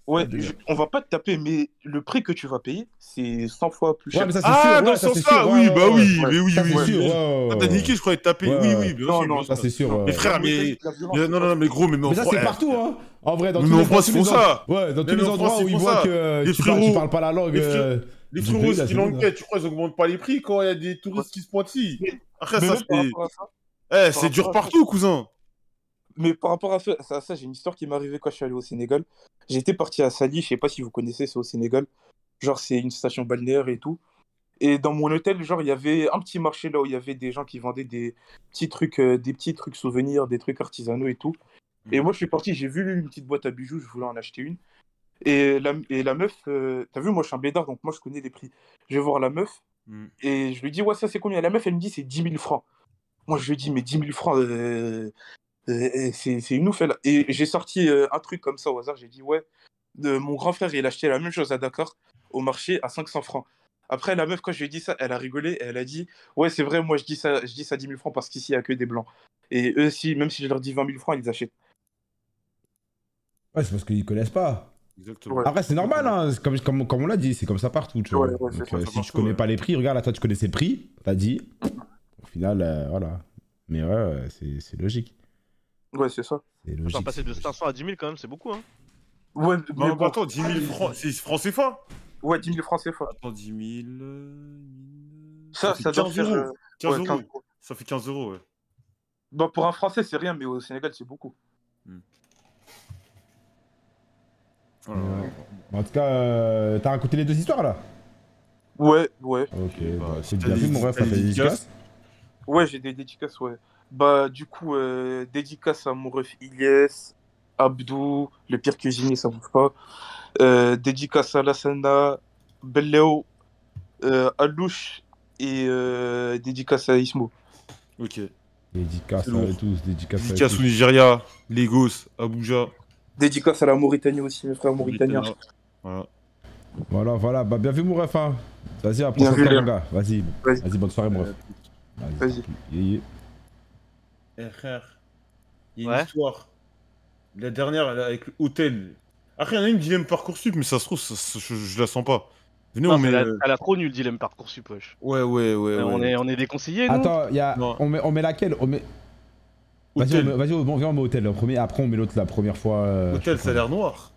Ouais, je- on va pas te taper, mais le prix que tu vas payer, c'est 100 fois plus Ouais, cher. mais ça, c'est Ah, sûr. dans ouais, ce ça, sens-là, sûr, oui, ouais, bah ouais, oui, ouais. mais oui, Ça, oui, sûr, ouais, ouais, T'as ouais. niqué, je croyais te taper. Ouais, Oui, ouais. oui, bien Non, sûr. non, bien Ça, c'est sûr. ouais. Mais frère, En mais. mais Non, pas- non, mais gros, mais, mais en Mais ça, France- c'est partout, hein. En vrai, dans Mais tous en les France, dans ils tous font les ça. en- Ouais, dans tous les en endroits France, où ils ils font voient ça. que Les tu parles pas la langue. Les c'est bon, Lankais, tu crois, ils augmentent pas les prix quand il y a des touristes qui se pointillent. Après, Mais ça, c'est. Eh, c'est dur partout, cousin. mais par rapport à ça, ça, ça, j'ai une histoire qui m'est arrivée quand je suis allé au Sénégal. J'étais parti à Sali, je sais pas si vous connaissez, c'est au Sénégal. Genre, c'est une station balnéaire et tout. Et dans mon hôtel, genre, il y avait un petit marché là où il y avait des gens qui vendaient des petits trucs, euh, des petits trucs souvenirs, des trucs artisanaux et tout. Et moi, je suis parti, j'ai vu une petite boîte à bijoux, je voulais en acheter une. Et la, et la meuf, euh, t'as vu, moi, je suis un bédard, donc moi, je connais les prix. Je vais voir la meuf Mm. et je lui dis, ouais, ça, c'est combien? La meuf, elle me dit, c'est 10 000 francs. Moi, je lui dis, mais 10 000 francs, euh, euh, c'est une ouf. elle. Et j'ai sorti euh, un truc comme ça au hasard. J'ai dit, ouais, mon grand frère, il a acheté la même chose à Dakar, au marché, à 500 francs. Après, la meuf, quand je lui ai dit ça, elle a rigolé. et Elle a dit, ouais, c'est vrai, moi, je dis ça, je dis ça 10 000 francs parce qu'ici, il n'y a que des blancs. Et eux, si, même si je leur dis 20 000 francs, ils achètent. Ouais, c'est parce qu'ils connaissent pas. Exactement. Ouais. Après, c'est normal, hein. comme, comme, comme on l'a dit, c'est comme ça partout. Tu vois. Ouais, ouais, c'est Donc, ça, euh, ça si tu partout, connais ouais. pas les prix, regarde, là, toi, tu connaissais le prix, t'as dit. Au final, euh, voilà. Mais ouais, ouais, c'est logique. Ouais, c'est ça. Logique. passer de 500 à 10 000 quand même, c'est beaucoup. Hein. Ouais, mais bon, attends, 10 000 francs, c'est francs CFA ouais 10 000 francs, c'est fort. Attends, 10 000. euh, Ça, fait ça doit 15 faire. euros. 15 ouais, euros. 15 euros. Ça fait 15 euros, ouais. Bah, pour un Français, c'est rien, mais au Sénégal, c'est beaucoup. Ouais. En tout cas, euh, t'as raconté les deux histoires là? Ouais, ouais. Ok, bah, c'est bien vu, mon ref, t'as ça des fait des dédicaces. Ouais, j'ai des dédicaces, ouais. Bah, du coup, euh, dédicace à mon ref Ilyes, Abdou, le pire cuisinier, ça bouge pas. Euh, dédicace à Lassana, Belléo, euh, Alouche et euh, dédicace à Ismo. Ok. Dédicace à tous, dédicace à Dédicace au tous. Nigeria, Lagos, Abuja. Dédicace à la Mauritanie aussi, mes frères mauritaniens. Voilà. Voilà, voilà. Bah, bien vu, mon ref. hein. Vas-y, fois, Léa. mon gars. Vas-y. Vas-y. Vas-y, bonne soirée, mon ref. Vas-y. Yeah, yeah. Eh frère, il y a Ouais. une histoire. La dernière là, avec l'hôtel. Après, il y en a une dilemme Parcoursup, mais ça se trouve, ça- ça- je, je la sens pas. Venez, Non, on met. elle, a, elle a trop nul dilemme parcoursup, wesh. Ouais, ouais, ouais. On, est, on est déconseillés, nous Attends, y a... On, met, on met laquelle? On met... Vas-y, vas-y, viens, on met hôtel premier. Après, on met l'autre la première fois. euh, Hôtel, ça a l'air noir.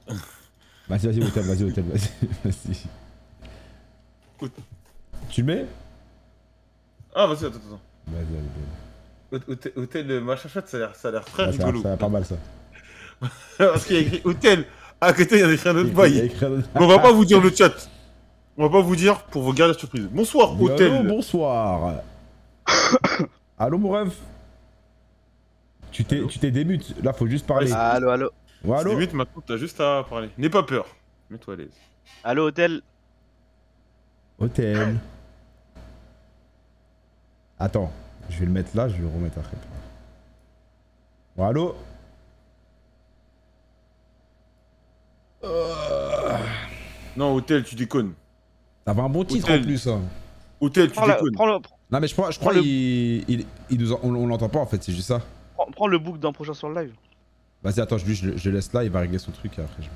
Vas-y, vas-y, hôtel, vas-y, hôtel, vas-y. vas-y. Hôte- Tu le mets? Ah, vas-y, attends, attends. Vas-y, vas-y. Hôte- Hôtel, hôtel euh, machin chouette, ça a l'air, ça a l'air très. Ça, rigolo. ça va pas mal ça. Parce qu'il y a écrit hôtel. À côté, il y a écrit un autre a bail. on va pas vous dire le chat. On va pas vous dire pour vous garder la surprise. Bonsoir, Allô, hôtel. bonsoir. Allô, mon ref Tu t'es, tu t'es démute. Là, faut juste parler. Allô, allô. Ouais, allô Limite, maintenant, t'as juste à parler. N'aie pas peur. Mets-toi à l'aise. Allô, hôtel. Hôtel. Attends, je vais le mettre là, je vais le remettre après. Bon, allô Non, hôtel, tu déconnes. T'avais un bon titre Hôtel. en plus. hein. Hôtel, tu Prends, la- déconnes. prends le, Non, mais je crois, je crois il, il, il nous en- on, on l'entend pas en fait, c'est juste ça. Prends, prends le book d'un prochain sur le live. Vas-y, attends, je, lui, je, le- je le laisse là, il va régler son truc et après je.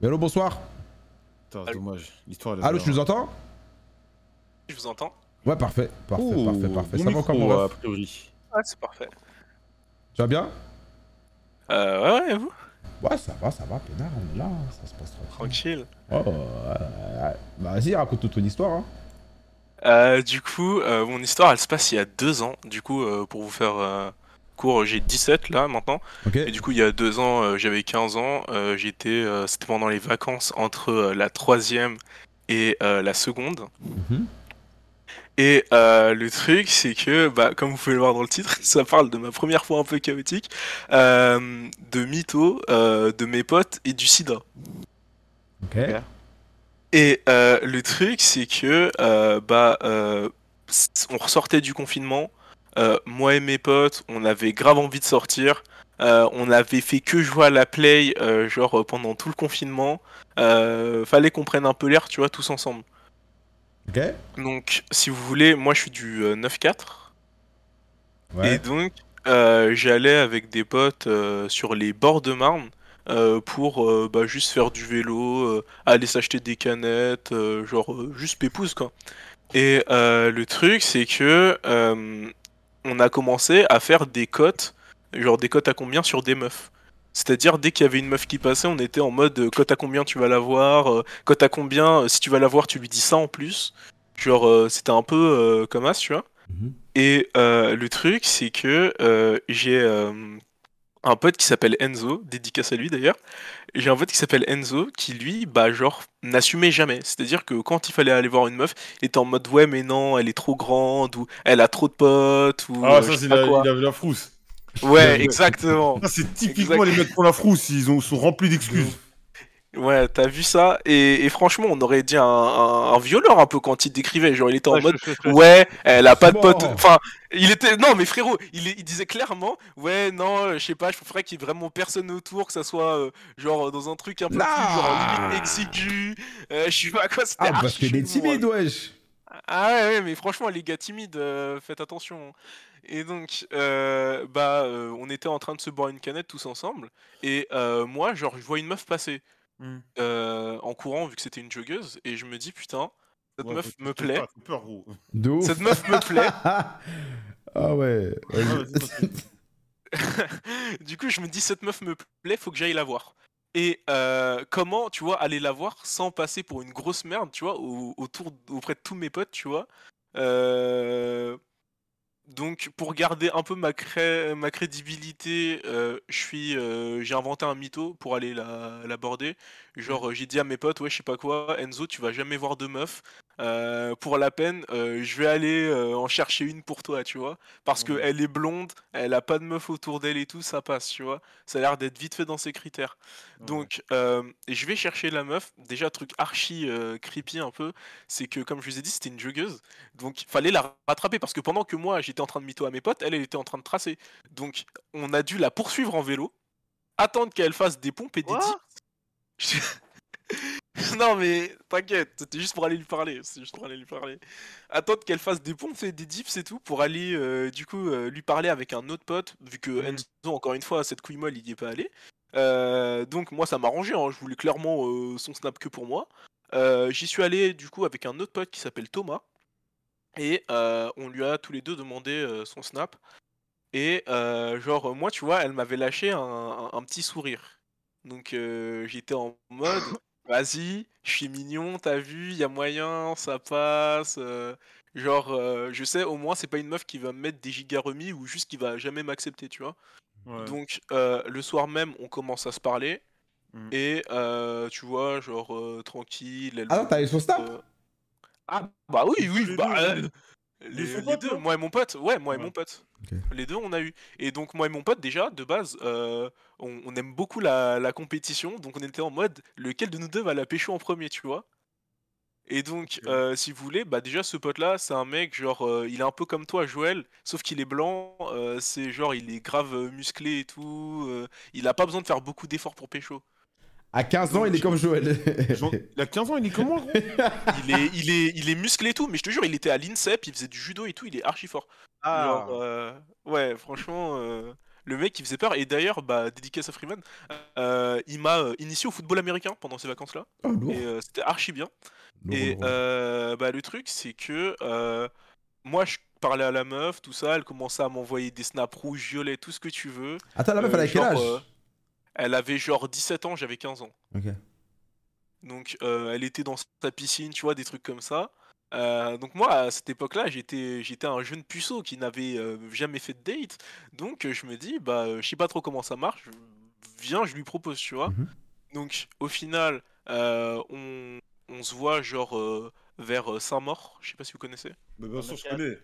Mais allô, bonsoir. Putain, dommage. L'histoire, Allô, tu nous entends? Je vous entends Ouais, parfait, parfait, parfait, parfait. Ça va mon a ref priori. Ouais, c'est parfait. Tu vas bien? Euh, ouais, ouais, et vous? Ouais, ça va, ça va, pénard, on est là, ça se passe tranquille. Tranquille. Oh, ouais, ouais. Bah, vas-y, raconte toute ton histoire. Hein. Euh, du coup, euh, mon histoire, elle se passe il y a deux ans. Du coup, euh, pour vous faire euh, court, j'ai 17 là maintenant. Et du coup, il y a deux ans, euh, j'avais 15 ans. Euh, J'étais, euh, c'était pendant les vacances entre euh, la troisième et euh, la seconde. Mhm. Et euh, le truc, c'est que, bah, comme vous pouvez le voir dans le titre, ça parle de ma première fois un peu chaotique, euh, de mythos, euh, de mes potes et du sida. Ok. Et euh, le truc, c'est que euh, bah, euh, on ressortait du confinement. Euh, moi et mes potes, on avait grave envie de sortir. euh, on avait fait que jouer à la play, euh, genre pendant tout le confinement. Fallait qu'on prenne un peu l'air, tu vois, tous ensemble. Ok. Donc, si vous voulez, moi je suis du euh, 9-4. Et donc, j'allais avec des potes sur les bords de Marne pour bah, juste faire du vélo, aller s'acheter des canettes, genre juste pépouze quoi. Et euh, le truc, c'est que euh, on a commencé à faire des cotes, genre des cotes à combien sur des meufs. C'est-à-dire, dès qu'il y avait une meuf qui passait, on était en mode euh, cote à combien tu vas la voir, euh, cote à combien, euh, si tu vas la voir, tu lui dis ça en plus. Genre, c'était un peu comme as, tu vois. Mhm. Et euh, le truc, c'est que euh, j'ai euh, un pote qui s'appelle Enzo, dédicace à lui d'ailleurs. J'ai un pote qui s'appelle Enzo qui, lui, bah, genre, n'assumait jamais. C'est-à-dire que quand il fallait aller voir une meuf, il était en mode ouais, mais non, elle est trop grande, ou elle a trop de potes, ou. Ah, euh, ça, c'est la, quoi. il avait la frousse. Ouais, exactement. C'est typiquement Exact. les mecs pour la frousse. Ils ont, sont remplis d'excuses. Ouais, t'as vu ça et, et franchement, on aurait dit un, un, un violeur un peu quand il décrivait. Genre, il était en Ouais, mode je- je- je- Ouais, elle a pas de potes. Enfin, il était. Non, mais frérot, il, il disait clairement Ouais, non, euh, je sais pas, je préférerais qu'il y ait vraiment personne autour, que ça soit euh, genre dans un truc un peu plus genre exigu. Euh, je sais pas quoi, c'était Ah, parce qu'il est timide, wesh. Ah ouais, ouais, mais franchement, les gars timides, euh, faites attention. Et donc, euh, bah, euh, on était en train de se boire une canette tous ensemble. Et euh, moi, genre, je vois une meuf passer Hmm. euh, en courant, vu que c'était une joggeuse. Et je me dis, putain, cette Ouais, meuf me plaît. pas, faut peur, gros. De ouf. Cette meuf me plaît. ah ouais. Ah, du coup, je me dis, cette meuf me plaît, faut que j'aille la voir. Et euh, comment, tu vois, aller la voir sans passer pour une grosse merde, tu vois, au- autour, auprès de tous mes potes, tu vois. Euh, Donc, pour garder un peu ma, cré- ma crédibilité, euh, je euh, j'ai inventé un mytho pour aller la- l'aborder. Genre, euh, j'ai dit à mes potes, ouais, je sais pas quoi, Enzo, tu vas jamais voir de meuf. euh, pour la peine, euh, je vais aller euh, en chercher une pour toi, tu vois. Parce Ouais. qu'elle est blonde, elle a pas de meuf autour d'elle et tout, ça passe, tu vois. Ça a l'air d'être vite fait dans ses critères. Ouais. Donc, euh, je vais chercher la meuf. Déjà, truc archi euh, creepy un peu, c'est que, comme je vous ai dit, c'était une joggeuse. Donc, il fallait la rattraper parce que pendant que moi, j'étais en train de mytho à mes potes, elle, elle était en train de tracer. Donc, on a dû la poursuivre en vélo, attendre qu'elle fasse des pompes et des dips. non, mais t'inquiète, c'était juste pour aller lui parler. C'est juste pour aller lui parler. Attendre qu'elle fasse des pompes et des dips et tout pour aller, euh, du coup, euh, lui parler avec un autre pote, vu que Mhm. Enzo, encore une fois, cette couille molle, il y est pas allé. Euh, donc moi ça m'arrangeait, hein, je voulais clairement son snap que pour moi. J'y suis allé du coup avec un autre pote qui s'appelle Thomas et on lui a tous les deux demandé son snap et genre moi tu vois elle m'avait lâché un, un- un petit sourire donc euh, j'étais en mode vas-y je suis mignon t'as vu y a moyen ça passe euh, genre euh, je sais au moins c'est pas une meuf qui va me mettre des gigas remis ou juste qui va jamais m'accepter tu vois Ouais. donc euh, le soir même, on commence à se parler. Mm. Et euh, tu vois, genre euh, tranquille. elle Ah non, me- t'avais son snap? euh, Ah bah oui, oui, bah, euh, les- deux, moi et mon pote, ouais, moi et mon pote. Les deux, on a eu. Et donc moi et mon pote, déjà, de base, euh, on, on aime beaucoup la, la compétition, donc on était en mode, lequel de nous deux va la pécho en premier, tu vois? Et donc, euh, si vous voulez, bah déjà ce pote-là, c'est un mec genre, euh, il est un peu comme toi, Joël, sauf qu'il est blanc. euh, c'est genre, il est grave musclé et tout. euh, il a pas besoin de faire beaucoup d'efforts pour pécho. À 15 ans, il est comme Joël. Il a 15 ans, il est comment, gros? Il est, il est, il est musclé et tout. Mais je te jure, il était à l'INSEP, il faisait du judo et tout. Il est archi fort. Ah, Genre, euh, ouais, franchement, euh, le mec, il faisait peur. Et d'ailleurs, bah, dédicace à Freeman, euh, il m'a euh, initié au football américain pendant ces vacances-là. Oh, lourd. Et euh, c'était archi bien. Lourd, Et lourd. euh, bah, le truc, c'est que euh, moi, je parlais à la meuf, tout ça. Elle commençait à m'envoyer des snaps rouges, violets, tout ce que tu veux. Attends, la meuf, elle a quel âge? euh, Elle avait genre 17 ans, j'avais 15 ans. Ok. Donc, euh, elle était dans sa piscine, tu vois, des trucs comme ça. Euh, donc moi, à cette époque-là, j'étais, j'étais un jeune puceau qui n'avait euh, jamais fait de date. Donc euh, je me dis, bah, je sais pas trop comment ça marche. Viens, je lui propose, tu vois. Mhm. Donc au final, euh, on, on se voit genre euh, vers Saint-Maur. Je sais pas si vous connaissez. Bah, bien sûr, je connais.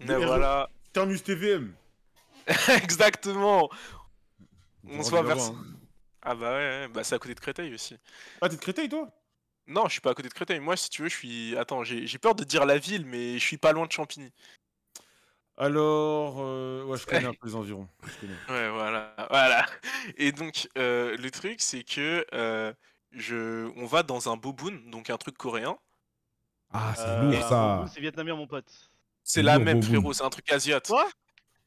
Mais voilà, Terminus TVM. exactement. On se voit vers. hein. Ah bah ouais, ouais, bah c'est à côté de Créteil aussi. Ah, t'es de Créteil, toi? Non, je suis pas à côté de Créteil. Moi, si tu veux, je suis. Attends, j'ai j'ai peur de dire la ville, mais je suis pas loin de Champigny. Alors, euh, ouais, je connais un peu les environs. Ouais, voilà, voilà. Et donc, euh, le truc, c'est que euh, je, on va dans un boboon, donc un truc coréen. Ah, c'est euh, lourd ça. C'est vietnamien, mon pote. C'est la même, boboon. frérot, c'est un truc asiate. Quoi?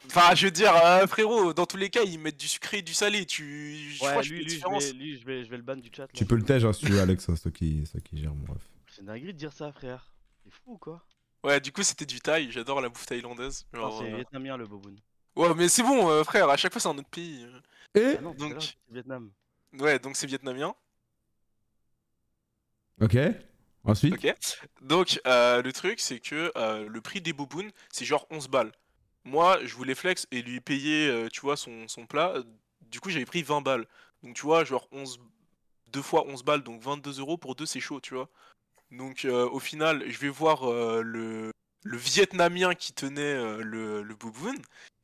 Enfin, je veux dire, euh, frérot, dans tous les cas, ils mettent du sucré et du salé. Tu. Je crois Ouais, je lui, lui, je vais, lui, je vais, je vais le ban du chat. là. Tu peux le tège hein, si tu veux, Alex, hein, c'est toi qui, qui gère, mon ref. C'est dinguerie de dire ça, frère. C'est fou ou quoi? Ouais, du coup, c'était du thaï. J'adore la bouffe thaïlandaise. Genre, C'est euh, vietnamien le boboon. Ouais, mais c'est bon, euh, frère, à chaque fois, c'est un autre pays. Et Ah non, donc- Vietnam. Ouais, donc c'est vietnamien. Ok. Ensuite? Ok. Donc, euh, le truc, c'est que euh, le prix des bobounes, c'est genre 11 balles. Moi, je voulais flex et lui payer, euh, tu vois, son, son plat. Du coup, j'avais pris 20 balles. Donc, tu vois, genre 11... deux fois 11 balles, donc 22 euros pour deux, c'est chaud, tu vois. Donc, euh, au final, je vais voir euh, le, le Vietnamien qui tenait le, le boboon.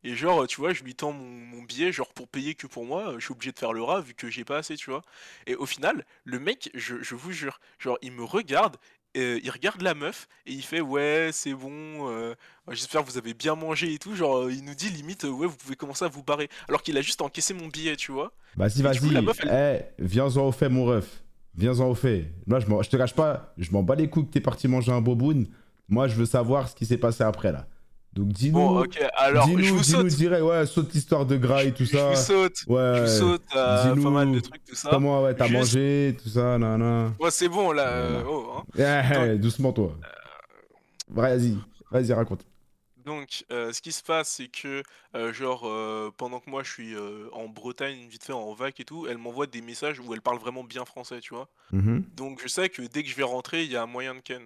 Et genre, tu vois, je lui tends mon, mon billet, genre pour payer que pour moi, je suis obligé de faire le rat vu que j'ai pas assez, tu vois. Et au final, le mec, je, je vous jure, genre, il me regarde, euh, il regarde la meuf et il fait ouais, c'est bon, euh, j'espère que vous avez bien mangé et tout. Genre, euh, il nous dit limite, euh, ouais, vous pouvez commencer à vous barrer. Alors qu'il a juste encaissé mon billet, tu vois. Vas-y, vas-y. Eh, viens-en au fait, mon ref. Viens-en au fait. Moi, je, te cache pas, je m'en bats les couilles que t'es parti manger un boboon. Moi, je veux savoir ce qui s'est passé après, là. Donc, dis-nous. Bon, ok, alors dis-nous, je vous dis-nous saute. direct, ouais, saute l'histoire de gras et tout Je ça. vous saute. Ouais. Je vous saute euh, pas mal de trucs, tout ça. Comment, ouais, t'as Juste- mangé, tout ça, nan, nan. Ouais, c'est bon là. euh, oh, hein. Eh, eh, doucement, toi. Vas-y, vas-y, raconte. Donc, euh, ce qui se passe, c'est que, euh, genre, euh, pendant que moi je suis euh, en Bretagne, vite fait en vac et tout, elle m'envoie des messages où elle parle vraiment bien français, tu vois. Mhm. Donc, je sais que dès que je vais rentrer, il y a un moyen de ken.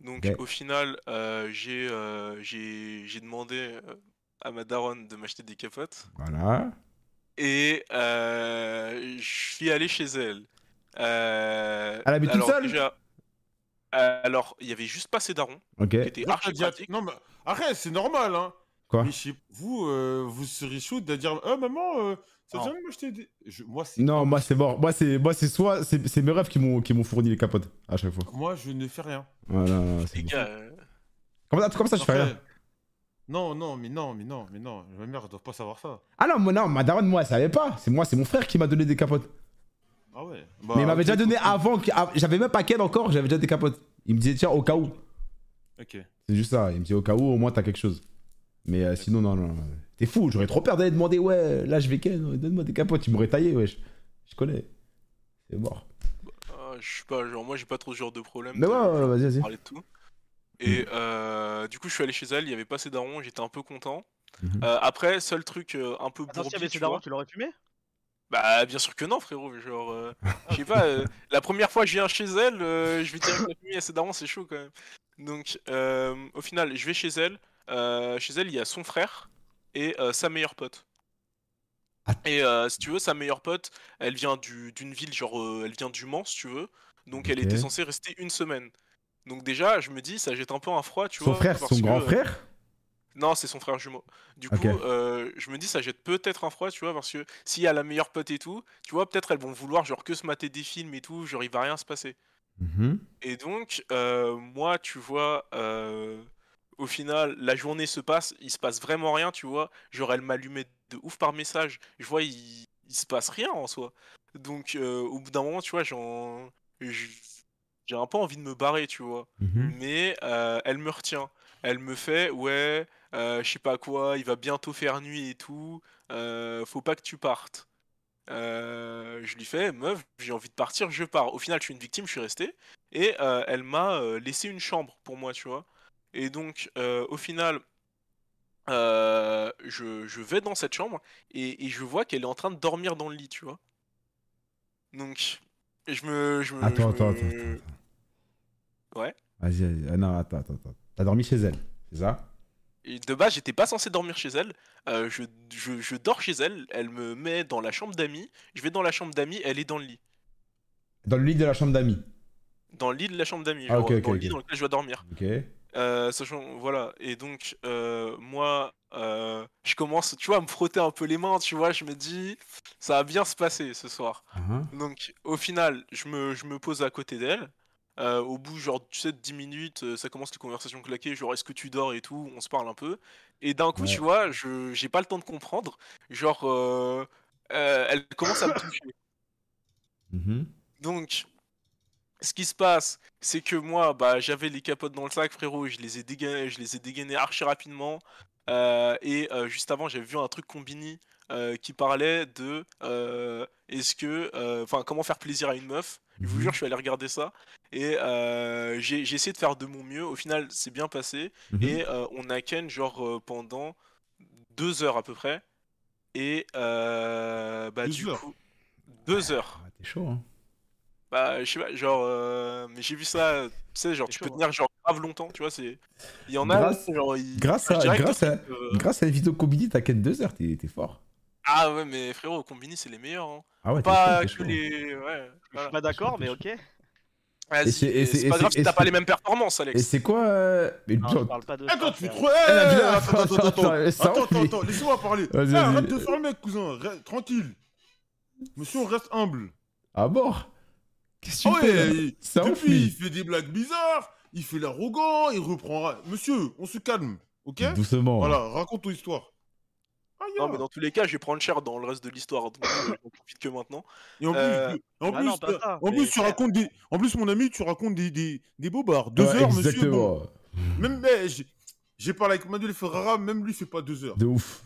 Donc, au final, euh, j'ai euh, j'ai j'ai demandé euh, à ma daronne de m'acheter des capotes Voilà. et euh, je suis allé chez elle. Euh, Elle habite toute alors, seule déjà- Euh, alors, il y avait juste pas ses darons, Ok. qui était Moi, archi. Non, mais arrête, c'est normal, hein. Quoi Mais chez vous, euh, vous serez chaud de dire Ah, maman, euh, ça Non. te jamais m'acheter des. Je- Moi, c'est. Non, moi c'est mort. Moi c'est moi c'est soit c'est c'est mes rêves qui m'ont qui m'ont fourni les capotes à chaque fois. Moi, je ne fais rien. Voilà, c'est Les bon. gars, euh, Comment, comment ça je fais rien Non, non, mais non, mais non, mais non. Ma mère, elle doit pas savoir ça. Ah non, moi non, ma daronne moi elle savait pas. C'est moi, c'est mon frère qui m'a donné des capotes. Ah ouais. Mais il m'avait déjà donné avant que ah, j'avais même pas qu'elle encore, j'avais déjà des capotes. Il me disait tiens au cas où. Ok. C'est juste ça, il me dit au cas où au moins t'as quelque chose. Mais euh, sinon non non. T'es fou, j'aurais trop peur d'aller demander ouais, là je vais ken, donne-moi des capotes, il m'aurait taillé wesh. Je connais. C'est mort. ah, je sais pas, genre moi j'ai pas trop ce genre de problème. Mais ouais, ouais, vas-y, vas-y. parler de tout. Et euh, du coup, je suis allé chez elle, il y avait pas ses darons, j'étais un peu content. Mhm. Euh, après, seul truc euh, un peu Attends, y bourbier, avait tu ses vois. darons, tu l'aurais fumé? Bah, bien sûr que non, frérot. Genre, euh, je sais pas, euh, la première fois que je viens chez elle, euh, je vais dire que la famille à ses darons, c'est chaud quand même. Donc, euh, au final, je vais chez elle. Euh, chez elle, il y a son frère et euh, sa meilleure pote. Ah. Et euh, si tu veux, sa meilleure pote, elle vient du- d'une ville, genre, euh, elle vient du Mans, si tu veux. Donc, elle était censée rester une semaine. Donc, déjà, je me dis, ça jette un peu un froid, tu Son vois. frère, parce son que, grand frère? Non, c'est son frère jumeau. Du coup, euh, je me dis, ça jette peut-être un froid, tu vois, parce que s'il y a la meilleure pote et tout, tu vois, peut-être elles vont vouloir, genre, que se mater des films et tout, genre, il va rien se passer. Mhm. Et donc, moi, tu vois, au final, la journée se passe, il se passe vraiment rien, tu vois. Genre, elle m'allumait de ouf par message. Je vois, il, il se passe rien en soi. Donc, euh, au bout d'un moment, tu vois, j'en. J'ai un peu envie de me barrer, tu vois. Mhm. Mais euh, elle me retient. Elle me fait, ouais, euh, je sais pas quoi, il va bientôt faire nuit et tout, faut pas que tu partes. Euh, je lui fais, meuf, j'ai envie de partir, je pars. Au final, je suis une victime, je suis resté. Et euh, elle m'a euh, laissé une chambre pour moi, tu vois. Et donc, euh, au final, euh, je, je vais dans cette chambre et, et je vois qu'elle est en train de dormir dans le lit, tu vois. Donc, je me. Je me Attends, je attends, me- attends, attends. Ouais. Vas-y, vas-y. Ah non, attends, attends, attends. T'as dormi chez elle, c'est ça? Et de base, j'étais pas censé dormir chez elle. Euh, je, je- je dors chez elle. Elle me met dans la chambre d'amis. Je vais dans la chambre d'amis. Elle est dans le lit. Dans le lit de la chambre d'amis? Dans le lit de la chambre d'amis. Ah, genre, ok, ok, dans le ok. lit dans lequel je dois dormir. Ok. Euh, sachant, voilà. Et donc, euh, moi, euh, je commence, tu vois, à me frotter un peu les mains. Tu vois, je me dis, ça va bien se passer ce soir. Ah, Donc, au final, je me, je me pose à côté d'elle. Au bout, genre, tu sais, de 10 minutes, ça commence les conversations claquées, genre, est-ce que tu dors et tout, on se parle un peu. Et d'un coup, Ouais. tu vois, je j'ai pas le temps de comprendre. Genre, elle commence à me toucher. Mhm. Donc, ce qui se passe, c'est que moi, bah, j'avais les capotes dans le sac, frérot, je les ai dégainés, je les ai dégainés archi rapidement. Euh, et euh, juste avant, j'avais vu un truc combini euh, qui parlait de est-ce que, enfin, comment faire plaisir à une meuf. Je vous Mhm. jure, je suis allé regarder ça et euh, j'ai essayé de faire de mon mieux. Au final, c'est bien passé Mhm. et on a ken genre pendant deux heures à peu près. Et euh, bah Deux du heures coup, deux heures. Ah, T'es chaud, hein Bah, je sais pas, genre, euh, mais j'ai vu ça, tu sais, genre, tu chaud, peux hein. tenir genre grave longtemps, tu vois, c'est. Il y en a, Grâce- genre, grâce à- grâce à- euh, Grâce à la vidéo combinée, t'as qu'à 2 heures, t'es t'es fort. Ah ouais, mais frérot, Combini, c'est les meilleurs, hein. Ah ouais, t'es Pas chaud, que les. Ouais, Je suis pas d'accord, mais ok. Vas-y, Et c'est- et et et pas c'est- grave si et t'as pas les mêmes performances, Et Alex. c'est quoi euh... mais Non, putain, parle pas de Attends, ça, tu crois. Eh, Eh, attends, attends, attends, attends, attends, laissez-moi parler. Eh, arrête de faire le mec, cousin. Tranquille. Monsieur, on reste humble. à mort Qu'est-ce que Ah tu fais ouais, là il- Ça depuis, il fait des blagues bizarres. Il fait l'arrogant. Il reprend. Monsieur, on se calme. Ok? Doucement. Voilà, raconte ton histoire. Ah, Non, mais dans tous les cas, je vais prendre cher dans le reste de l'histoire, donc euh, j'en profite que maintenant. Et en plus, Euh, en ah non, ça, en plus tu racontes des. En plus, mon ami, tu racontes des, des, des bobards. Deux Ouais, heures, monsieur. Exactement. Bon. Même, mais j'ai- j'ai parlé avec Manuel Ferrara, même lui, il fait pas deux heures. De ouf.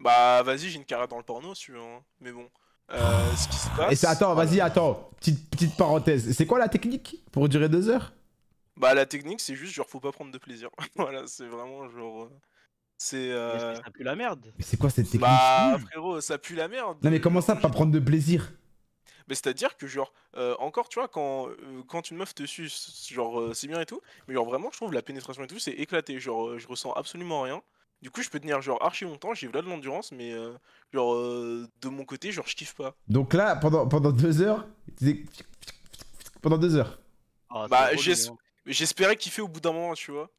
Bah, vas-y, j'ai une carrière dans le porno, si tu veux, hein. Mais bon. Euh, ce qui se passe. Et c'est attends, vas-y, attends. Petite, petite parenthèse. C'est quoi la technique pour durer 2 heures? Bah, la technique, c'est juste, genre, faut pas prendre de plaisir. voilà, c'est vraiment, genre. euh, C'est. Euh, Ça pue la merde. Mais c'est quoi cette technique? Bah, frérot, ça pue la merde. Non mais comment ça, pas prendre de plaisir? Mais c'est-à-dire que, genre, euh, encore, tu vois, quand, euh, quand une meuf te suce, genre, euh, c'est bien et tout, mais genre, vraiment, je trouve la pénétration et tout, c'est éclaté. Genre, euh, je ressens absolument rien. Du coup, je peux tenir, genre, archi longtemps, j'ai là de l'endurance, mais, euh, genre, euh, de mon côté, genre, je kiffe pas. Donc là, pendant, pendant 2 heures, pendant 2 heures. Ah, Bah, hein. j'espérais kiffer au bout d'un moment, tu vois.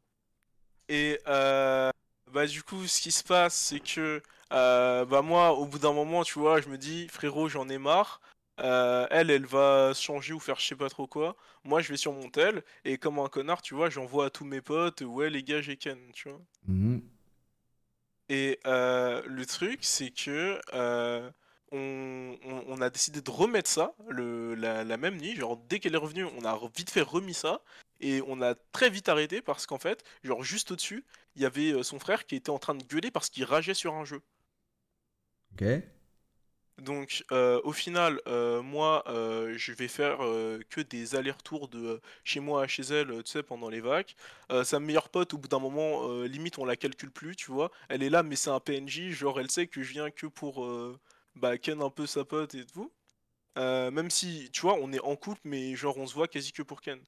Et euh, bah du coup, ce qui se passe, c'est que euh, bah moi, au bout d'un moment, tu vois, je me dis, frérot, j'en ai marre. Euh, elle, elle va se changer ou faire je sais pas trop quoi. Moi, je vais sur mon tel et comme un connard, tu vois, j'envoie à tous mes potes, ouais les gars, j'ai Ken, tu vois. Mhm. Et euh, le truc, c'est que euh, on, a décidé de remettre ça la, la même nuit. Genre, dès qu'elle est revenue, on a vite fait remis ça. Et on a très vite arrêté parce qu'en fait, genre juste au-dessus, il y avait euh, son frère qui était en train de gueuler parce qu'il rageait sur un jeu. Ok. Donc, euh, au final, euh, moi, euh, je vais faire que des allers-retours de chez moi à chez elle, tu sais, pendant les vagues. Euh, sa meilleure pote, au bout d'un moment, limite, on la calcule plus, tu vois. Elle est là, mais c'est un PNJ, genre, elle sait que je viens que pour bah, ken un peu sa pote et tout. Même si, tu vois, on est en couple, mais genre, on se voit quasi que pour ken.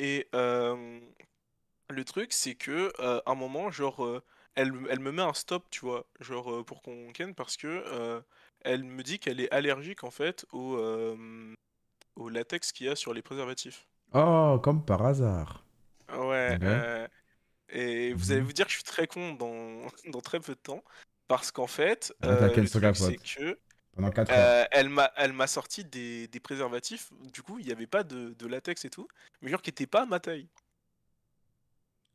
Et le truc, c'est que, à un moment, genre, elle, elle me met un stop, tu vois, genre, pour qu'on ken, parce que. Elle me dit qu'elle est allergique en fait au, euh, au latex qu'il y a sur les préservatifs. Oh, comme par hasard. Ouais. Ok. euh, et vous allez Mhm. vous dire que je suis très con dans, dans très peu de temps. Parce qu'en fait, Ah, euh, le truc, c'est que Pendant 4 heures. euh, elle m'a elle m'a sorti des, des préservatifs. Du coup, il n'y avait pas de, de latex et tout. Mais genre qui n'étaient pas à ma taille.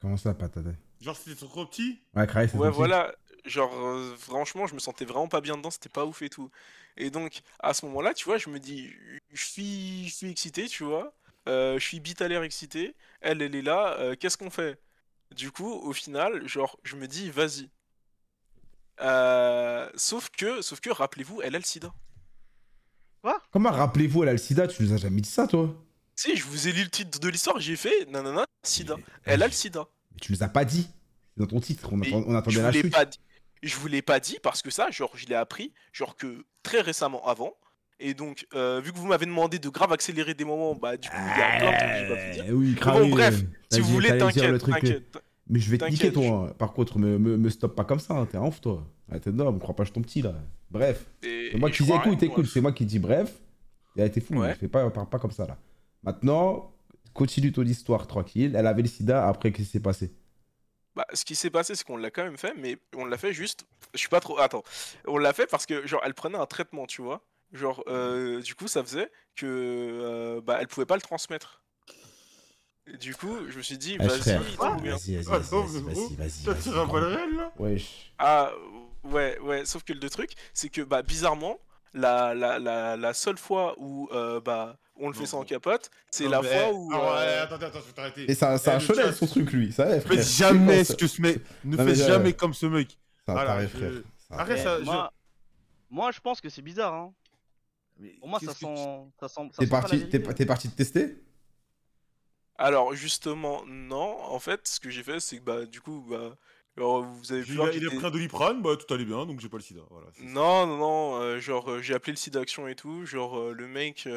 Comment ça, pas ta taille? Genre, c'était trop petit? Ouais, c'est Ouais, petit voilà. Genre, euh, franchement, je me sentais vraiment pas bien dedans, c'était pas ouf et tout. Et donc, à ce moment-là, tu vois, je me dis, je suis, je suis excité, tu vois. Euh, je suis bite à l'air excité. Elle, elle est là. euh, Qu'est-ce qu'on fait? Du coup, au final, genre, je me dis, vas-y. Euh, sauf que, sauf que, rappelez-vous, elle a le sida. Comment rappelez-vous, elle a le sida Tu nous as jamais dit ça, toi? Si, je vous ai lu le titre de l'histoire, j'ai fait, nanana, sida. Mais- Elle a le sida. Mais tu nous as pas dit. C'est dans ton titre. On, attend- on je attendait vous la l'ai chute. pas dit. Je vous l'ai pas dit parce que ça, genre, je l'ai appris, genre que très récemment avant. Et donc, euh, vu que vous m'avez demandé de grave accélérer des moments, bah du coup, il y a plein de trucs que j'ai pas pu dire. Oui, bon, bref, si vous voulez, t'inquiète, euh, t'inquiète. Mais je vais te niquer, toi. Par contre, me, me, me stoppe pas comme ça. hein. T'es un ouf, toi. Ouais, T'es énorme, crois pas, je suis ton petit, là. Bref. Et- C'est moi et qui dis écoute, écoute. C'est moi qui dis bref. Elle a été fou. Ouais. Fais pas, parle pas comme ça, là. Maintenant, continue ton histoire tranquille. Elle avait le sida. Après, qu'est-ce qui s'est passé? Bah, ce qui s'est passé, c'est qu'on l'a quand même fait, mais on l'a fait juste. Je suis pas trop. Attends. On l'a fait parce que, genre, elle prenait un traitement, tu vois. Genre, euh, du coup, ça faisait que. euh, bah, elle pouvait pas le transmettre. Et du coup, je me suis dit, Eh, vas-y. Vas-y, vas-y, Ah, vas-y, vas-y, vas-y, vas-y. Ça vas-y. Ah, ouais, ouais, sauf que le truc, c'est que, bah, bizarrement, la, la, la, la seule fois où, euh, bah, on le fait sans capote, c'est la fois eh, où. ah ouais, euh, attendez, attends, je vais t'arrêter. Et ça, ça Eh, a le chaudé chat, son truc, lui. Ça va, frère. C'est jamais ce que ce mec. Ne faites je- jamais comme ce mec. Ça je- frère. Ça Arrête ça. je- moi, moi, je pense que c'est bizarre. Hein. Mais Pour moi, ça sent, ça sent. ça T'es sent pas la parti, t'es, vérité. t'es parti te tester? Alors, justement, non. En fait, ce que j'ai fait, c'est que, bah, du coup, bah, alors, vous avez pu Il a, il pris un doliprane, bah tout allait bien, donc j'ai pas le sida. Voilà. Non, non, non, euh, genre euh, j'ai appelé le site d'action et tout, genre euh, le mec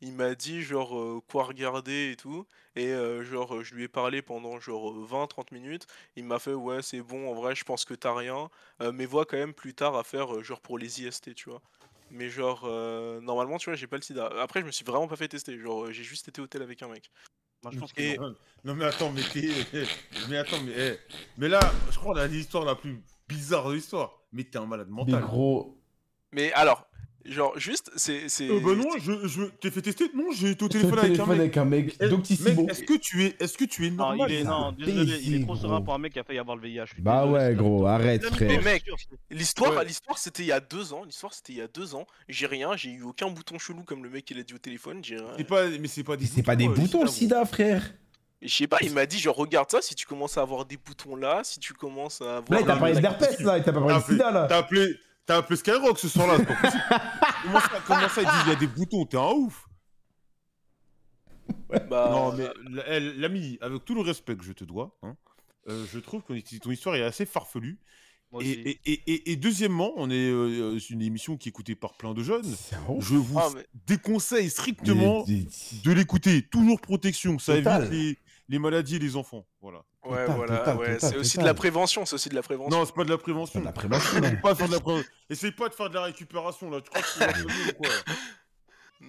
il m'a dit genre quoi regarder et tout, et genre je lui ai parlé pendant genre 20-30 minutes, il m'a fait ouais c'est bon en vrai je pense que t'as rien, mais vois quand même plus tard à faire genre pour les IST tu vois. Mais genre euh, normalement tu vois j'ai pas le sida. Après je me suis vraiment pas fait tester, genre j'ai juste été au hôtel avec un mec. Moi, je pense que Et- non. Non mais attends, mais t'es... Mais attends, mais... eh, Mais là, je crois qu'on a l'histoire la plus bizarre de l'histoire. Mais t'es un malade Mais mental. gros. Mais alors, genre juste c'est... c'est- Euh, bah non, je, je... t'es fait tester Non, j'ai été au téléphone avec un téléphone mec. avec un mec. Eh, Doctissimo. Mec, est-ce que tu es, est-ce que tu es Non, normal il est, non, désolé, il est trop serein pour un mec qui a failli avoir le VIH. Bah désolé, ouais, gros, arrête, Mais frère. Mais mec, L'histoire, Ouais. l'histoire c'était il y a deux ans. L'histoire c'était il y a deux ans. J'ai rien, j'ai eu aucun bouton chelou comme le mec il a dit au téléphone. J'ai rien. C'est pas, mais c'est pas des c'est pas des euh, boutons, le sida, frère. Je sais pas, il m'a dit genre regarde ça. Si tu commences à avoir des boutons là, si tu commences à avoir. Là, il t'a non, parlé d'herpès, là. Il t'a pas parlé de T'as sida, là. T'as appelé, t'as appelé Skyrock ce soir-là, c'est pas possible. comment, ça, comment ça, il y a des boutons, t'es un ouf. Bah, Non, mais l'ami, avec tout le respect que je te dois, hein, euh, je trouve que ton histoire est assez farfelue. Et, aussi. et, et, et- et deuxièmement, on est euh, une émission qui est écoutée par plein de jeunes. Je vous Ah, mais- déconseille strictement Mais- de l'écouter. Toujours protection, ça Total. évite les, maladies et les enfants. Voilà. ouais, voilà, ouais. c'est aussi de la prévention. C'est aussi de la prévention. Non, c'est pas de la C'est prévention. de la prévention, là. Essaye pas de faire de la pré- Essaye pas de faire de la récupération là. Tu crois que ou quoi là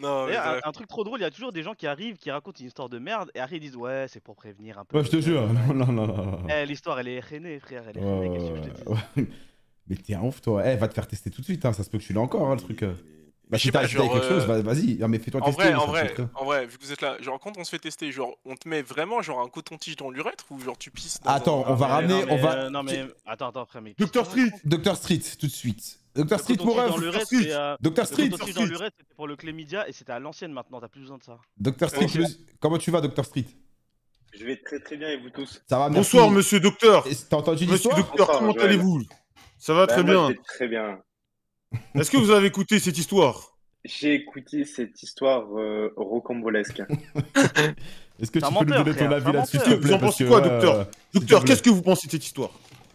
Non, mais un, un truc trop drôle, il y a toujours des gens qui arrivent, qui racontent une histoire de merde, et après ils disent ouais, c'est pour prévenir un peu. Ouais, je te jure. Non, non, non, non. Eh, l'histoire elle est rénée, frère, elle est Ouais, rénée, qu'est-ce que je te ouais, dis ouais. Mais t'es un ouf, toi. Eh, va te faire tester tout de suite, hein. ça se peut que tu l'as encore, hein, le truc. euh. Bah, Je si sais t'as quelque chose, euh, va- vas-y. Non, mais fais-toi En tester. vrai, en vrai, en vrai, vu que vous êtes là, genre quand on se fait tester, genre on te met vraiment genre un coton-tige dans l'urètre ou genre tu pisses dans Attends, un- on va Mais ramener, non, mais, on va. euh, non mais attends, attends, frère, mais. Dr. Street Docteur Street, tout de suite. Docteur Street, mon le reste, Street. euh, Docteur le Street. coton-tige dans reste, c'était pour le chlamydia et c'était à l'ancienne maintenant, t'as plus besoin de ça. Docteur Street, le- comment tu vas, Docteur Street? Je vais très très bien et vous tous Ça va, merci. Bonsoir, monsieur docteur. T'as entendu Monsieur l'histoire? docteur, Bonsoir, comment allez-vous? Ça va Bah, très bien. très bien. Est-ce que vous avez écouté cette histoire? J'ai écouté cette histoire euh, rocambolesque. Est-ce que tu peux nous donner ton avis là-dessus, Vous en pensez quoi, docteur? euh, Docteur, plaît. qu'est-ce que vous pensez de cette histoire?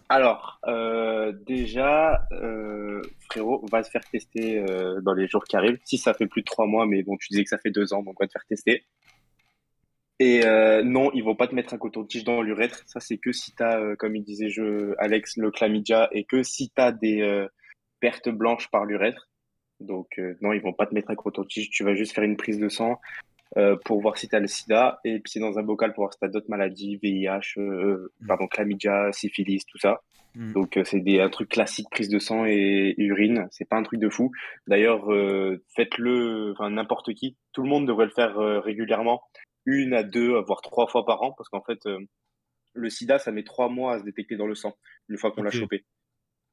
Alors, euh, déjà, euh, frérot, va te faire tester euh, dans les jours qui arrivent. Si ça fait plus de trois mois, mais bon, tu disais que ça fait deux ans, donc va te faire tester. Et euh, non, ils vont pas te mettre un coton-tige dans l'urètre. Ça, c'est que si t'as, euh, comme il disait je, Alex, le chlamydia, et que si t'as des pertes blanches par l'urètre. Donc euh, non, ils vont pas te mettre un coton-tige. Tu vas juste faire une prise de sang euh, pour voir si t'as le sida, et puis c'est dans un bocal pour voir si t'as d'autres maladies, VIH, euh, pardon, chlamydia, syphilis, tout ça. Mm. Donc c'est des un truc classique prise de sang et urine, c'est pas un truc de fou. D'ailleurs, faites-le, enfin n'importe qui, tout le monde devrait le faire régulièrement, une à deux, voire trois fois par an, parce qu'en fait le SIDA ça met trois mois à se détecter dans le sang une fois qu'on l'a chopé.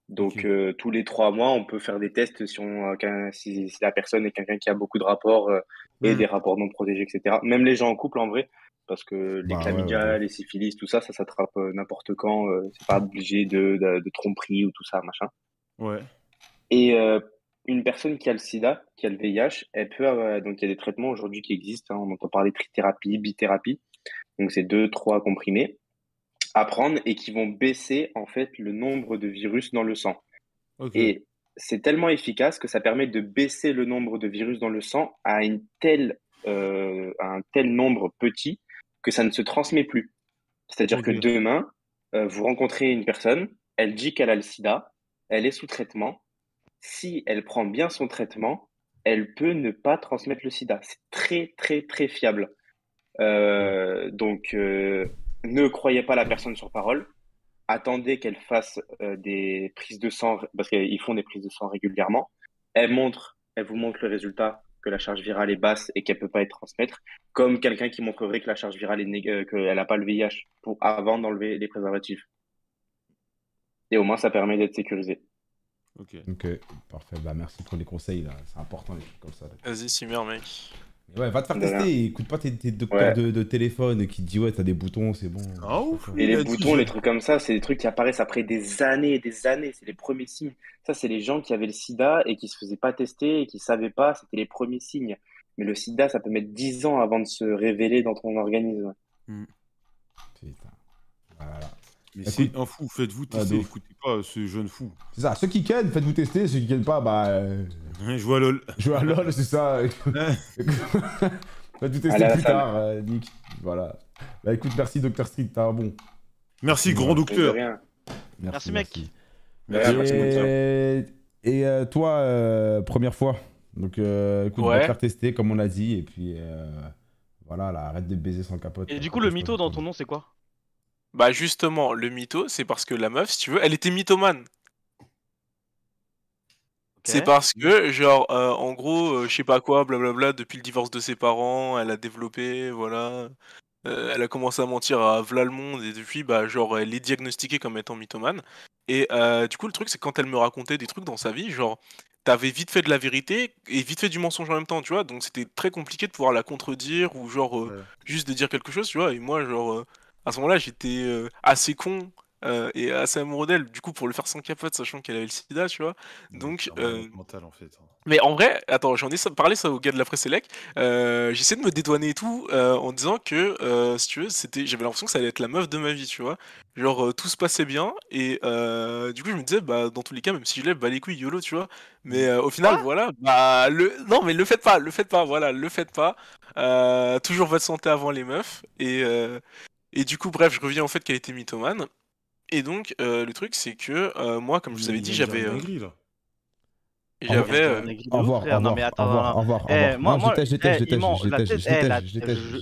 Donc euh, tous les trois mois, on peut faire des tests si, on, euh, si, si la personne est quelqu'un qui a beaucoup de rapports euh, et des rapports non protégés, etc. Même les gens en couple en vrai, parce que les Bah ouais, chlamydia, ouais. les syphilis, tout ça, ça s'attrape euh, n'importe quand. euh, c'est pas obligé de, de, de tromperie ou tout ça, machin. Ouais. Et euh, une personne qui a le sida, qui a le VIH, elle peut avoir, donc il y a des traitements aujourd'hui qui existent, hein, on entend parler de trithérapie, bithérapie, donc c'est deux, trois comprimés à prendre et qui vont baisser en fait le nombre de virus dans le sang. Et c'est tellement efficace que ça permet de baisser le nombre de virus dans le sang à, une telle, euh, à un tel nombre petit que ça ne se transmet plus. C'est-à-dire que demain, euh, vous rencontrez une personne, elle dit qu'elle a le sida, elle est sous traitement. Si elle prend bien son traitement, elle peut ne pas transmettre le sida. C'est très, très, très fiable. Euh, donc, euh, ne croyez pas la personne sur parole. Attendez qu'elle fasse euh, des prises de sang, parce qu'ils font des prises de sang régulièrement. Elle montre, elle vous montre le résultat que la charge virale est basse et qu'elle peut pas être transmettre, comme quelqu'un qui montrerait que la charge virale est nég- euh, qu'elle n'a pas le VIH pour avant d'enlever les préservatifs. Et au moins, ça permet d'être sécurisé. Ok. Ok, parfait. Bah, merci pour les conseils, là. C'est important, les trucs comme ça. là. Vas-y, Simir, mec. Mais ouais, va te faire tester. Écoute pas tes, tes docteurs Ouais. de, de téléphone qui te disent ouais, t'as des boutons, c'est bon. Ah, ouf. Et les dit, boutons, les trucs comme ça, c'est des trucs qui apparaissent après des années et des années. C'est les premiers signes. Ça, c'est les gens qui avaient le sida et qui se faisaient pas tester et qui savaient pas. C'était les premiers signes. Mais le sida, ça peut mettre 10 ans avant de se révéler dans ton organisme. Putain. Voilà. Mais c'est un fou, faites-vous Ah, tester, de ouf. écoutez pas ce jeune fou. C'est ça, ceux qui kennent, faites-vous tester. Ceux qui kennent pas, bah. Euh, Ouais, Je vois lol. jouez à LoL, c'est ça. faites-vous tester Allez à plus tard, euh, Nick. Voilà. Bah écoute, merci Dr. Street, t'es un bon. Merci, Ouais. grand docteur. rien. Merci, mec. Merci, docteur. Et, et euh, toi, euh, première fois. Donc, euh, écoute, on va te faire tester, comme on l'a dit. Et puis, euh, voilà, là, arrête de baiser sans capote. Et du coup, le mytho dans ton nom, c'est quoi? Bah justement, le mytho, c'est parce que la meuf, si tu veux, elle était mythomane. C'est parce que, genre, euh, en gros, euh, je sais pas quoi, blablabla, depuis le divorce de ses parents, elle a développé, voilà. Euh, elle a commencé à mentir à v'là le monde, et depuis, bah, genre, elle est diagnostiquée comme étant mythomane. Et du coup, le truc, c'est quand elle me racontait des trucs dans sa vie, genre, t'avais vite fait de la vérité et vite fait du mensonge en même temps, tu vois. Donc c'était très compliqué de pouvoir la contredire ou, genre, Ouais. juste de dire quelque chose, tu vois. Et moi, genre, à ce moment-là, j'étais euh, assez con euh, et assez amoureux d'elle, du coup, pour le faire sans capote, sachant qu'elle avait le sida, tu vois. Donc, euh, malade mental en fait. hein. Mais en vrai, attends, j'en ai parlé ça au gars de la presse élec. Euh, J'essaie de me dédouaner et tout euh, en disant que, euh, si tu veux, c'était, j'avais l'impression que ça allait être la meuf de ma vie, tu vois. Genre, euh, tout se passait bien et euh, du coup, je me disais, bah, dans tous les cas, même si je lève, bah, les couilles, YOLO, tu vois. Mais euh, au final, voilà, bah, le... non, mais le faites pas, le faites pas, voilà, le faites pas. Euh, toujours votre santé avant les meufs. Et, euh, et du coup, bref, je reviens au fait qu'elle était mythomane. Et donc, euh, le truc, c'est que euh, moi, comme je vous avais dit, j'avais. euh. J'avais. Au revoir, Non, revoir, mais au attends, au revoir, au Eh, moi- Non, moi- je déteste, je déteste, eh, je déteste, je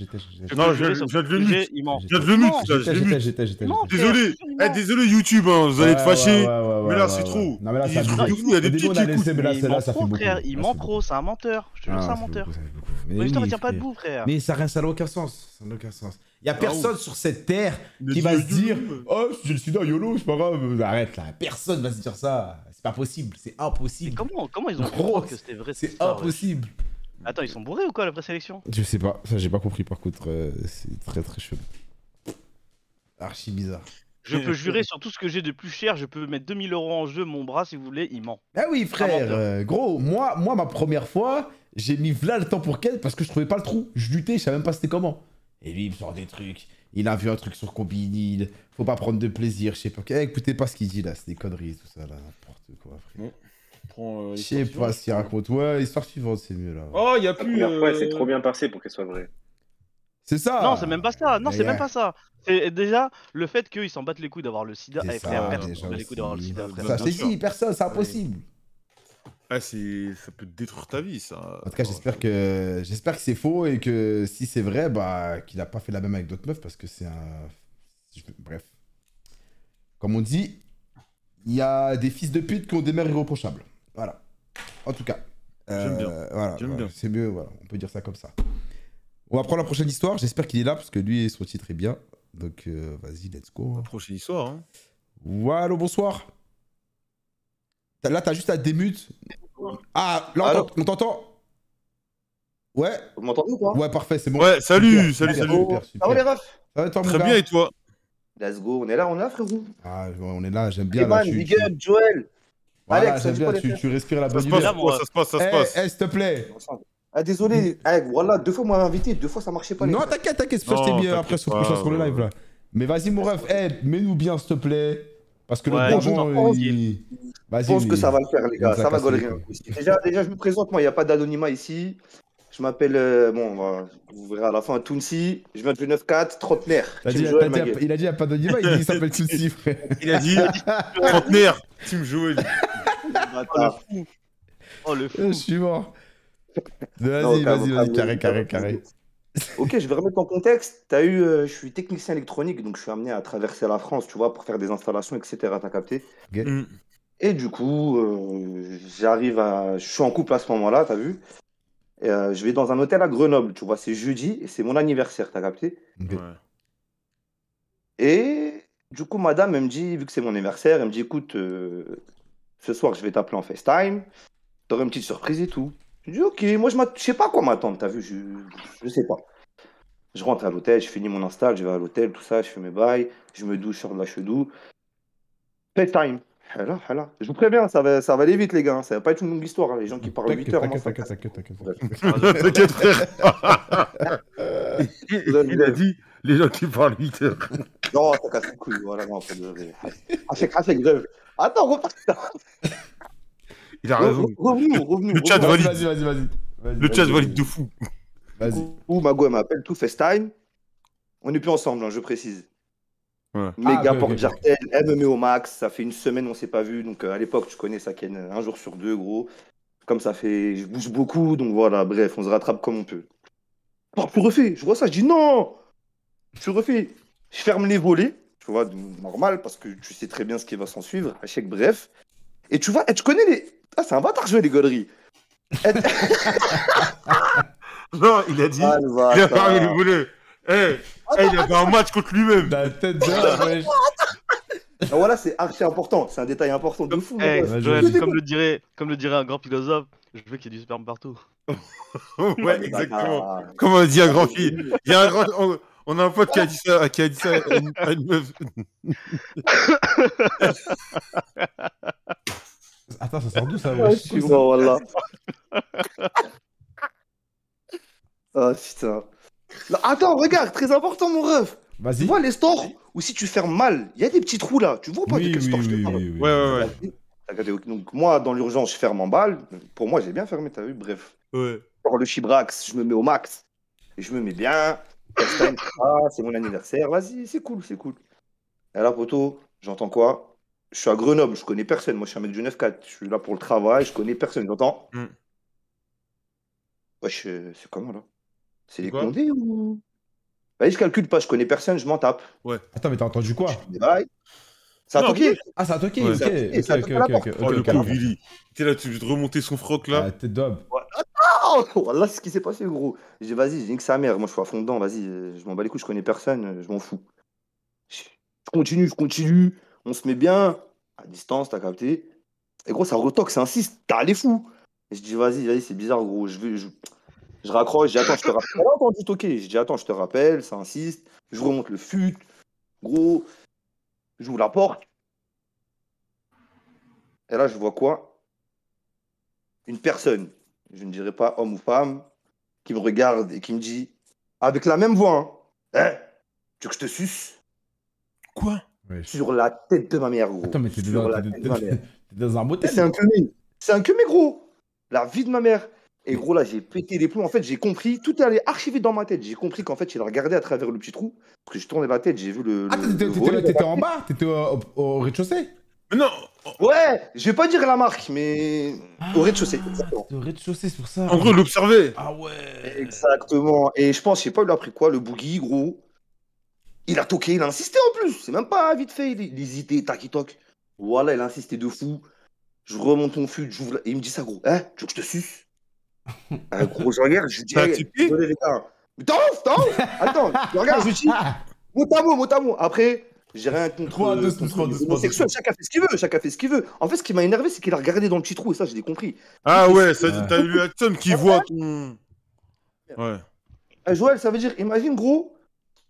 eh. Non, je- le ce que mute. Je le mute, je le. Désolé, eh, désolé YouTube, hein, vous allez être fâchés. mais là, c'est trop. Non, mais là, Il ça il y a des petits là, il ment ça fait trop, beaucoup. frère. Là, Il c'est ment beaucoup. trop, c'est un menteur. Je te jure, Ah, c'est un fait menteur. beaucoup, ça fait beaucoup. Mais Mon histoire, oui, elle tient pas debout, frère. Mais ça n'a aucun sens. Ça n'a aucun sens. Il y a Ah, personne sur cette terre qui va se dire Oh, j'ai le sida, YOLO, c'est pas grave. Arrête là. Personne va se dire ça. C'est pas possible. C'est Mais impossible. comment, comment ils ont Gros, que c'était vrai C'est ouais impossible. Attends, ils sont bourrés ou quoi la présélection Je sais pas. Ça, j'ai pas compris par contre. euh, c'est très très chelou. Archi bizarre. Je peux jurer sur tout ce que j'ai de plus cher, je peux mettre 2000 euros en jeu, mon bras si vous voulez, il ment. Ah oui, frère. euh, gros, moi, moi, ma première fois, j'ai mis v'là le temps pour qu'elle parce que je trouvais pas le trou. Je luttais, je savais même pas c'était comment. Et lui, il me sort des trucs. Il a vu un truc sur Combini. Faut pas prendre de plaisir. Je sais pas. Eh, écoutez pas ce qu'il dit là. C'est des conneries, tout ça là. N'importe quoi, frère. Euh, Je sais l'histoire pas ce qu'il raconte. Ouais, histoire suivante, c'est mieux là. Oh, il y a La plus. première fois, euh, c'est trop bien passé pour qu'elle soit vraie. C'est ça. Non, c'est même pas ça. Non, c'est même pas ça. C'est déjà le fait qu'ils s'en battent les couilles d'avoir le sida. C'est Eh, frère, ça, personne déjà s'en bat les couilles d'avoir le aussi. sida, frère. Ça, je dit, personne, c'est impossible. Ah, c'est... ça peut détruire ta vie, ça. En tout cas, j'espère que j'espère que c'est faux et que si c'est vrai, bah qu'il a pas fait la même avec d'autres meufs parce que c'est un. Bref. Comme on dit, il y a des fils de pute qui ont des mères irréprochables. Voilà. En tout cas. J'aime bien. Euh, Voilà. J'aime voilà, bien. C'est mieux. Voilà. On peut dire ça comme ça. On va prendre la prochaine histoire. J'espère qu'il est là parce que lui, son titre est bien. Donc euh, vas-y, let's go. hein. Prochaine histoire, hein. Allô, bonsoir. Là, t'as juste à démute. Ah, là, on t'entend? Ouais, Vous m'entendez ou pas? Ouais, parfait, c'est bon. Ouais, salut, Super, salut, super, salut. Super, super. Ah ouais les refs? Ça va, toi, mon Très bien, et toi? Let's go, on est là, on est là frérot. Ah, on est là, j'aime bien. Là, Eman, tu, Big tu- Up, Joel. Voilà, Alex, j'aime bien, tu, respires la Ça bonne se passe, humeur. là, moi. ça se passe, ça se Eh, passe. eh, s'il te plaît. Ah désolé, eh, voilà, deux fois on m'avait invité, deux fois ça marchait pas les Non, t'inquiète, t'inquiète, c'est pour ça que je t'ai mis après sur, sur, sur le live là. Mais vas-y, mon ref, eh, mets-nous bien, s'il te plaît. Parce que Ouais, le daron, t'en il... Je pense que ça va le faire les gars, ça va goler. Déjà, déjà je me présente, moi il n'y a pas d'anonymat ici. Je m'appelle, euh, bon, on va- vous verrez à la fin, Tounsi. Je viens de 9-4, trentenaire. Dit- dit- il a dit, il n'y a pas d'anonymat, il dit qu'il s'appelle Tutsi, frère. Il a dit trentenaire, Team Joel. Bâtard. Oh le fou. Je suis mort. Vas-y, vas-y, vas-y, carré, carré, carré. Ok, je vais remettre en contexte. T'as eu, euh, je suis technicien électronique, donc je suis amené à traverser la France, tu vois, pour faire des installations, etc. T'as capté? Mm. Et du coup, euh, j'arrive à. Je suis en couple à ce moment-là, t'as vu? Et, euh, je vais dans un hôtel à Grenoble, tu vois, c'est jeudi et c'est mon anniversaire, t'as capté? Ouais. Et du coup, madame, elle me dit, vu que c'est mon anniversaire, elle me dit, écoute, euh, ce soir, je vais t'appeler en FaceTime, t'auras une petite surprise et tout. Je dis, ok, moi, je je sais pas quoi m'attendre, t'as vu, je... je sais pas. Je rentre à l'hôtel, je finis mon install, je vais à l'hôtel, tout ça, je fais mes bails, je me douche, je sors de la chedou. FaceTime. Voilà, voilà. Je vous préviens, ça va, ça va aller vite, les gars. hein. Ça va pas être une longue histoire. hein. Les gens qui parlent 8 T'inquiète, heures, moi, t'inquiète, t'inquiète, casse. t'inquiète, t'inquiète. T'inquiète, frère. Il a dit les gens qui parlent 8 heures. Non, ça casse les couilles. Voilà, non, faut de... Hachek, hachek, grève. Attends, repars. Il a raison. Revenons, revenons. Le chat valide. Vas-y, vas-y, vas-y. Le chat valide de fou. Vas-y. Ou Mago, elle m'appelle tout FaceTime. On n'est plus ensemble, hein, je précise. Ouais. Méga Ah, porte jartel, elle me met au max. Ça fait une semaine, on s'est pas vu. Donc euh, à l'époque, tu connais ça, Ken, un jour sur deux, gros. Comme ça fait, je bouge beaucoup, donc voilà, bref, on se rattrape comme on peut. Oh, tu refais, je vois ça, je dis non Tu refais. Je ferme les volets, tu vois, normal, parce que tu sais très bien ce qui va s'en suivre, à chaque bref. Et tu vois, et tu connais les. Ah, c'est un bâtard jouer les gauleries. Et- Non, il a dit. Ah, Il a fermé le volet. Eh, eh, il a fait un match contre lui-même. La tête de. Ah, voilà, c'est archi important, c'est un détail important de fou. Eh, Joël, vas-y. comme le dirait, comme le dirait un grand philosophe, je veux qu'il y ait du sperme partout. Ouais, exactement. Bâtard. Comme on a dit un grand fille. Il y a un grand. On, on a un pote qui a dit ça, qui a dit ça à une, à une meuf. Attends, ça sort d'où ça Ah, wesh je suis mort, voilà. Ah putain. Non, attends, regarde, très important mon ref. Tu Vas-y. vois les stores où si tu fermes mal, il y a des petits trous là. Tu vois pas de quel oui, store je te parle oui, oui. Ouais, ouais, ouais. Donc moi, dans l'urgence, je ferme en balle. Pour moi, j'ai bien fermé, t'as vu, bref. Ouais. Pour le chibrax, je me mets au max. Et je me mets bien. Ah, c'est mon anniversaire. Vas-y, c'est cool, c'est cool. Et là, poteau, j'entends quoi? Je suis à Grenoble, je connais personne. Moi, je suis un mec du 9-4. Je suis là pour le travail, je connais personne. J'entends? Mm. Wesh, euh, c'est comment là? C'est les condés ou? Vas-y, je calcule pas, je connais personne, je m'en tape. Attends, mais t'as entendu quoi? Ça a toqué Ah, ça a toqué, Ouais. ok. Oh, le. Willy. T'es là, tu veux te remonter son froc là? Ah, d'homme. Oh, voilà ce qui s'est passé, gros. J'ai dit, vas-y, j'ai dit que sa mère. Moi, je suis à fond dedans, vas-y, euh, je m'en bats les couilles, je connais personne, euh, je m'en fous. Je je continue, je continue. On se met bien, à distance, t'as capté. Et gros, ça retoque, ça insiste, t'as les fous. Et je dis, vas-y, vas-y, c'est bizarre, gros. Je, vais, je, je raccroche, je dis, attends, je te rappelle. Elle a entendu toquer. Je dis, attends, je te rappelle, ça insiste. Je remonte le fut. Gros, j'ouvre la porte. Et là, je vois quoi? Une personne, je ne dirais pas homme ou femme, qui me regarde et qui me dit, avec la même voix, hein, Hein tu veux que je te suce? Quoi? Wesh. Sur la tête de ma mère, gros. Attends, mais t'es Sur dans, la t'es- tête de ma mère. t'es dans un motel. C'est un cumé. C'est un cumé, gros. La vie de ma mère. Et gros, là, j'ai pété les plombs. En fait, j'ai compris. Tout est allé archivé dans ma tête. J'ai compris qu'en fait, il a regardé à travers le petit trou. Parce que je tournais la tête, j'ai vu le. Ah, t'étais- en bas T'étais au, au- au rez-de-chaussée non Ouais, je vais pas dire la marque, mais au rez-de-chaussée. Ah, t'étais au rez-de-chaussée, c'est pour ça. En gros, l'observer. Ah ouais. Exactement. Et je pense, je sais pas, il a pris quoi, le boogie, gros. Il a toqué, il a insisté en plus. C'est même pas vite fait. Il, hésitait, tac, il toque. Voilà, il a insisté de fou. Je remonte mon fut, j'ouvre. Et il me dit ça, gros. Hein, tu veux que je te suce? Ah, Gros, je regarde, je lui dis. T'as hey, désolé, les gars. Mais Attends, je regarde, je lui dis. Mot à mot, mot à mot. Après, j'ai rien contre, les homosexuels. deux. Chacun fait ce qu'il veut, chacun fait ce qu'il veut. En fait, ce qui m'a énervé, c'est qu'il a regardé dans le petit trou, et ça, j'ai compris. Ah ouais, ça Ouais. dit, t'as eu Hudson qui voit ton. Ouais. Eh, Joël, ça veut dire, imagine, gros,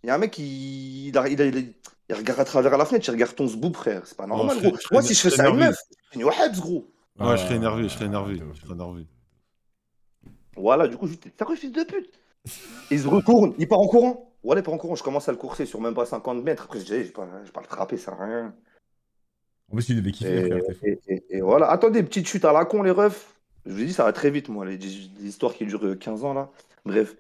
il y a un mec, il, il, a- il, a- il a- il regarde à travers la fenêtre, il regarde ton zboob, frère. C'est pas normal, je gros. je Moi, si je fais ça à une meuf, c'est une wahhabs, gros. Ouais, je serais énervé, je serais énervé. Je serais énervé. Voilà, du coup, je dis, t'es sérieux, fils de pute Il se retourne, il part en courant. Voilà, il part en courant, je commence à le courser sur même pas 50 mètres. Après, je dis, je vais pas, je vais pas le frapper, ça sert à rien. En plus, il devait kiffer, Et, et- voilà. Attendez, petite chute à la con, les refs. Je vous dis, ça va très vite, moi, les, les histoires qui durent euh, 15 ans, là. Bref.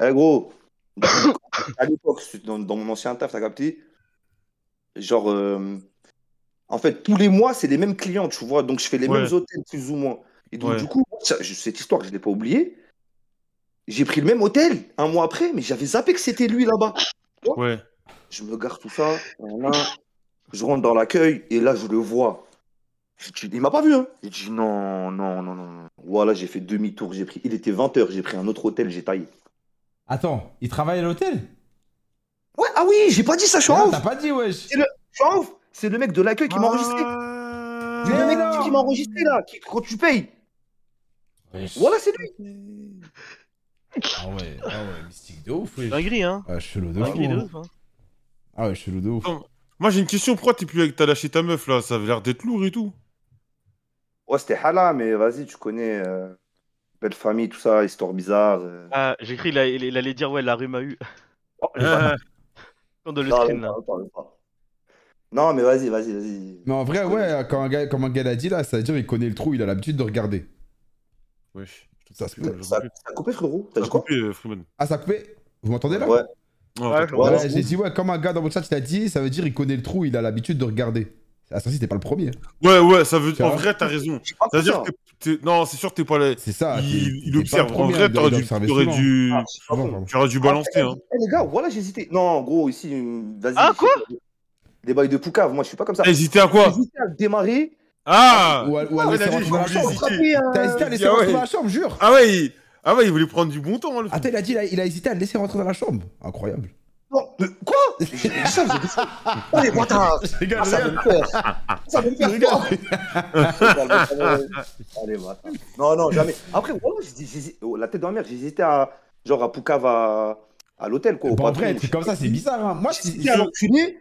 Eh, gros, à l'époque, dans, dans mon ancien taf, t'as capté? Genre, euh, en fait, tous les mois, c'est les mêmes clients, tu vois. Donc, je fais les Ouais. mêmes hôtels, plus ou moins. Et donc, Ouais. du coup, ça- je- cette histoire, je ne l'ai pas oubliée. J'ai pris le même hôtel un mois après, mais j'avais zappé que c'était lui là-bas. Ouais. Je me garde tout ça. voilà. Je rentre dans l'accueil et là, je le vois. Je dis- il m'a pas vu, hein. J'ai dit non, non, non, non. non. Voilà, j'ai fait demi-tour. J'ai pris... Il était 20h, j'ai pris un autre hôtel, j'ai taillé. Attends, il travaille à l'hôtel? Ouais, ah oui, j'ai pas dit ça, je suis Ah, en T'as ouf. pas dit, wesh. Je suis en ouf. C'est le mec de l'accueil qui m'a enregistré. Ah. C'est le mec qui m'a enregistré là, qui, quand tu payes. Voilà, c'est lui. Ah ouais, ah ouais, mystique de ouf, wesh. Dinguerie, hein. Ah, chelou de Dinguerie de fou. ouf, hein. Ah ouais, chelou de ouf. Moi, j'ai une question. Pourquoi t'es plus avec t'as lâché ta meuf là? Ça avait l'air d'être lourd et tout. Ouais, c'était Hala, mais vas-y, tu connais. euh, Belle famille, tout ça, histoire bizarre. euh. Ah, j'ai cru il, a- il- il allait dire, ouais, la rue Mahu. Oh, j'ai pas- Ah, Dans le Non, screen, là. mais vas-y, vas-y, vas-y. Mais en vrai, ouais, quand un gars, comme un gars l'a dit là, ça veut dire qu'il connaît le trou, il a l'habitude de regarder. Wesh. Ça se peut. Ça, ça a coupé, frérot dit quoi coupé, euh, Freeman. Ah, ça a coupé Vous m'entendez là Ouais. Ouais, j'ai dit, ouais, comme un gars dans votre chat il a dit, ça veut dire qu'il connaît le trou, il a l'habitude de regarder. Ah, ça, t'es pas le premier. ouais, ouais, ça veut Tu En vrai, t'as raison. Ça dire ça. que Non, c'est sûr que t'es pas là. C'est ça. Il, il observe. le En premier vrai, t'aurais dû, observer t'aurais dû, Ah, bon. dû balancer. Hein. Eh les gars, voilà, j'hésitais. Non, gros, ici, vas-y. Ah, quoi Des bails de Poucave, moi, je suis pas comme ça. Hésité à quoi J'hésitais à démarrer. Ah Ou à, ou à Ah, laisser il a dit, rentrer dans la j'ai chambre. hésité. Frapper, euh, T'as hésité à laisser Ah ouais. rentrer dans la chambre, jure. Ah ouais, il... ah ouais, il voulait prendre du bon temps. Hein, le. Attends, il a dit, il a, il a hésité à le laisser rentrer dans la chambre. Incroyable. Non, mais quoi? Ça, j'ai dit ça. Allez, bâtard Regarde, Ça va me faire. Ça va me faire fort. Allez, bâtard. Non, non, jamais. Après, voilà, oh, la tête dans la mer, j'ai hésité à, genre, à Poucave à, à l'hôtel, quoi. au Bon, en patron. vrai, être comme ça, c'est bizarre. Hein. Moi, hésité à l'enculer.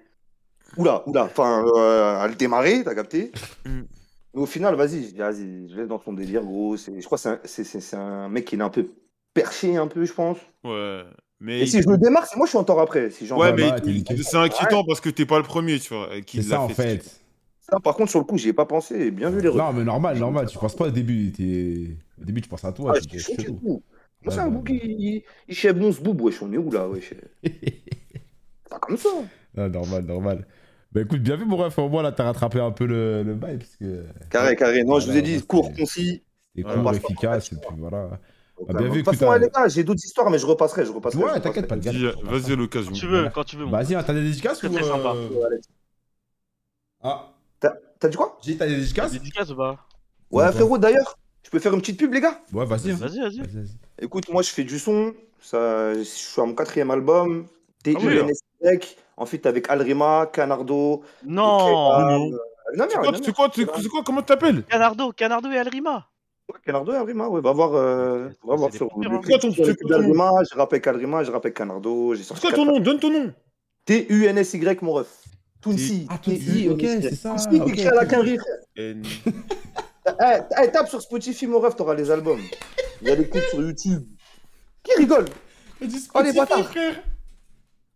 Oula, oula, enfin, euh, à le démarrer, t'as capté Mm. Mais au final, vas-y, je vas-y, je laisse dans ton délire, gros. Je crois que c'est un- mec qui est un peu perché, un peu, je pense. Ouais. Mais, Et si je le démarre, c'est moi, je suis en tort après. Si j'en ouais, Ouais, mais c'est inquiétant parce que t'es pas le premier, tu vois. C'est ça, en ce fait. Ça, par contre, sur le coup, j'y ai pas pensé. Bien vu les. Non, mais normal, normal. Tu penses pas au début. t'es- Au début, tu penses à toi. Ah, chelou. gros. Moi, c'est un bouc, il, chève bon ce wesh. On est où là, wesh C'est pas comme ça. Ah, normal, normal. Bah écoute, bien vu, mon ref. Au moins, là, t'as rattrapé un peu le, le bail. Parce que Carré, carré. Non, je vous ai dit, court, concis. c'était court, efficace. Et puis voilà. Ah, bien euh, vu, de toute écoute, façon, euh, les gars, j'ai d'autres histoires, mais je repasserai, je repasserai. Ouais, t'inquiète pas, gars. Vas-y, à l'occasion. Quand tu veux, quand tu veux. Vas-y, hein, t'as des dédicaces ou. très sympa. euh. Ah, T'as dit quoi? J'ai dit, t'as des dédicaces? Des dédicaces ou pas? Ouais, frérot, d'ailleurs, je peux faire une petite pub, les gars? Ouais, vas-y. hein. Vas-y, vas-y. Vas-y. Écoute, moi, je fais du son. Ça, je suis à mon quatrième album. T-U-N-S-Y. Ensuite, avec Alrima, Canardo. Non euh, Non, C'est mais quoi, c'est quoi, c'est quoi, comment tu t'appelles Canardo, Canardo et Alrima. Ouais, Canardo et Alrima, ouais, va voir, euh, va voir sur des. C'est quoi ton- nom j'ai avec Alrima, j'ai avec Canardo, C'est quoi ton nom Donne ton nom T-U-N-S-Y, mon ref. Tounsi. Ah, Tounsi, ok, c'est ça, Tounsi, ok, écrit à la. Eh, eh, tape sur Spotify, mon ref, t'auras les albums. Il y a les clips sur YouTube. Qui rigole Oh, les bâtards.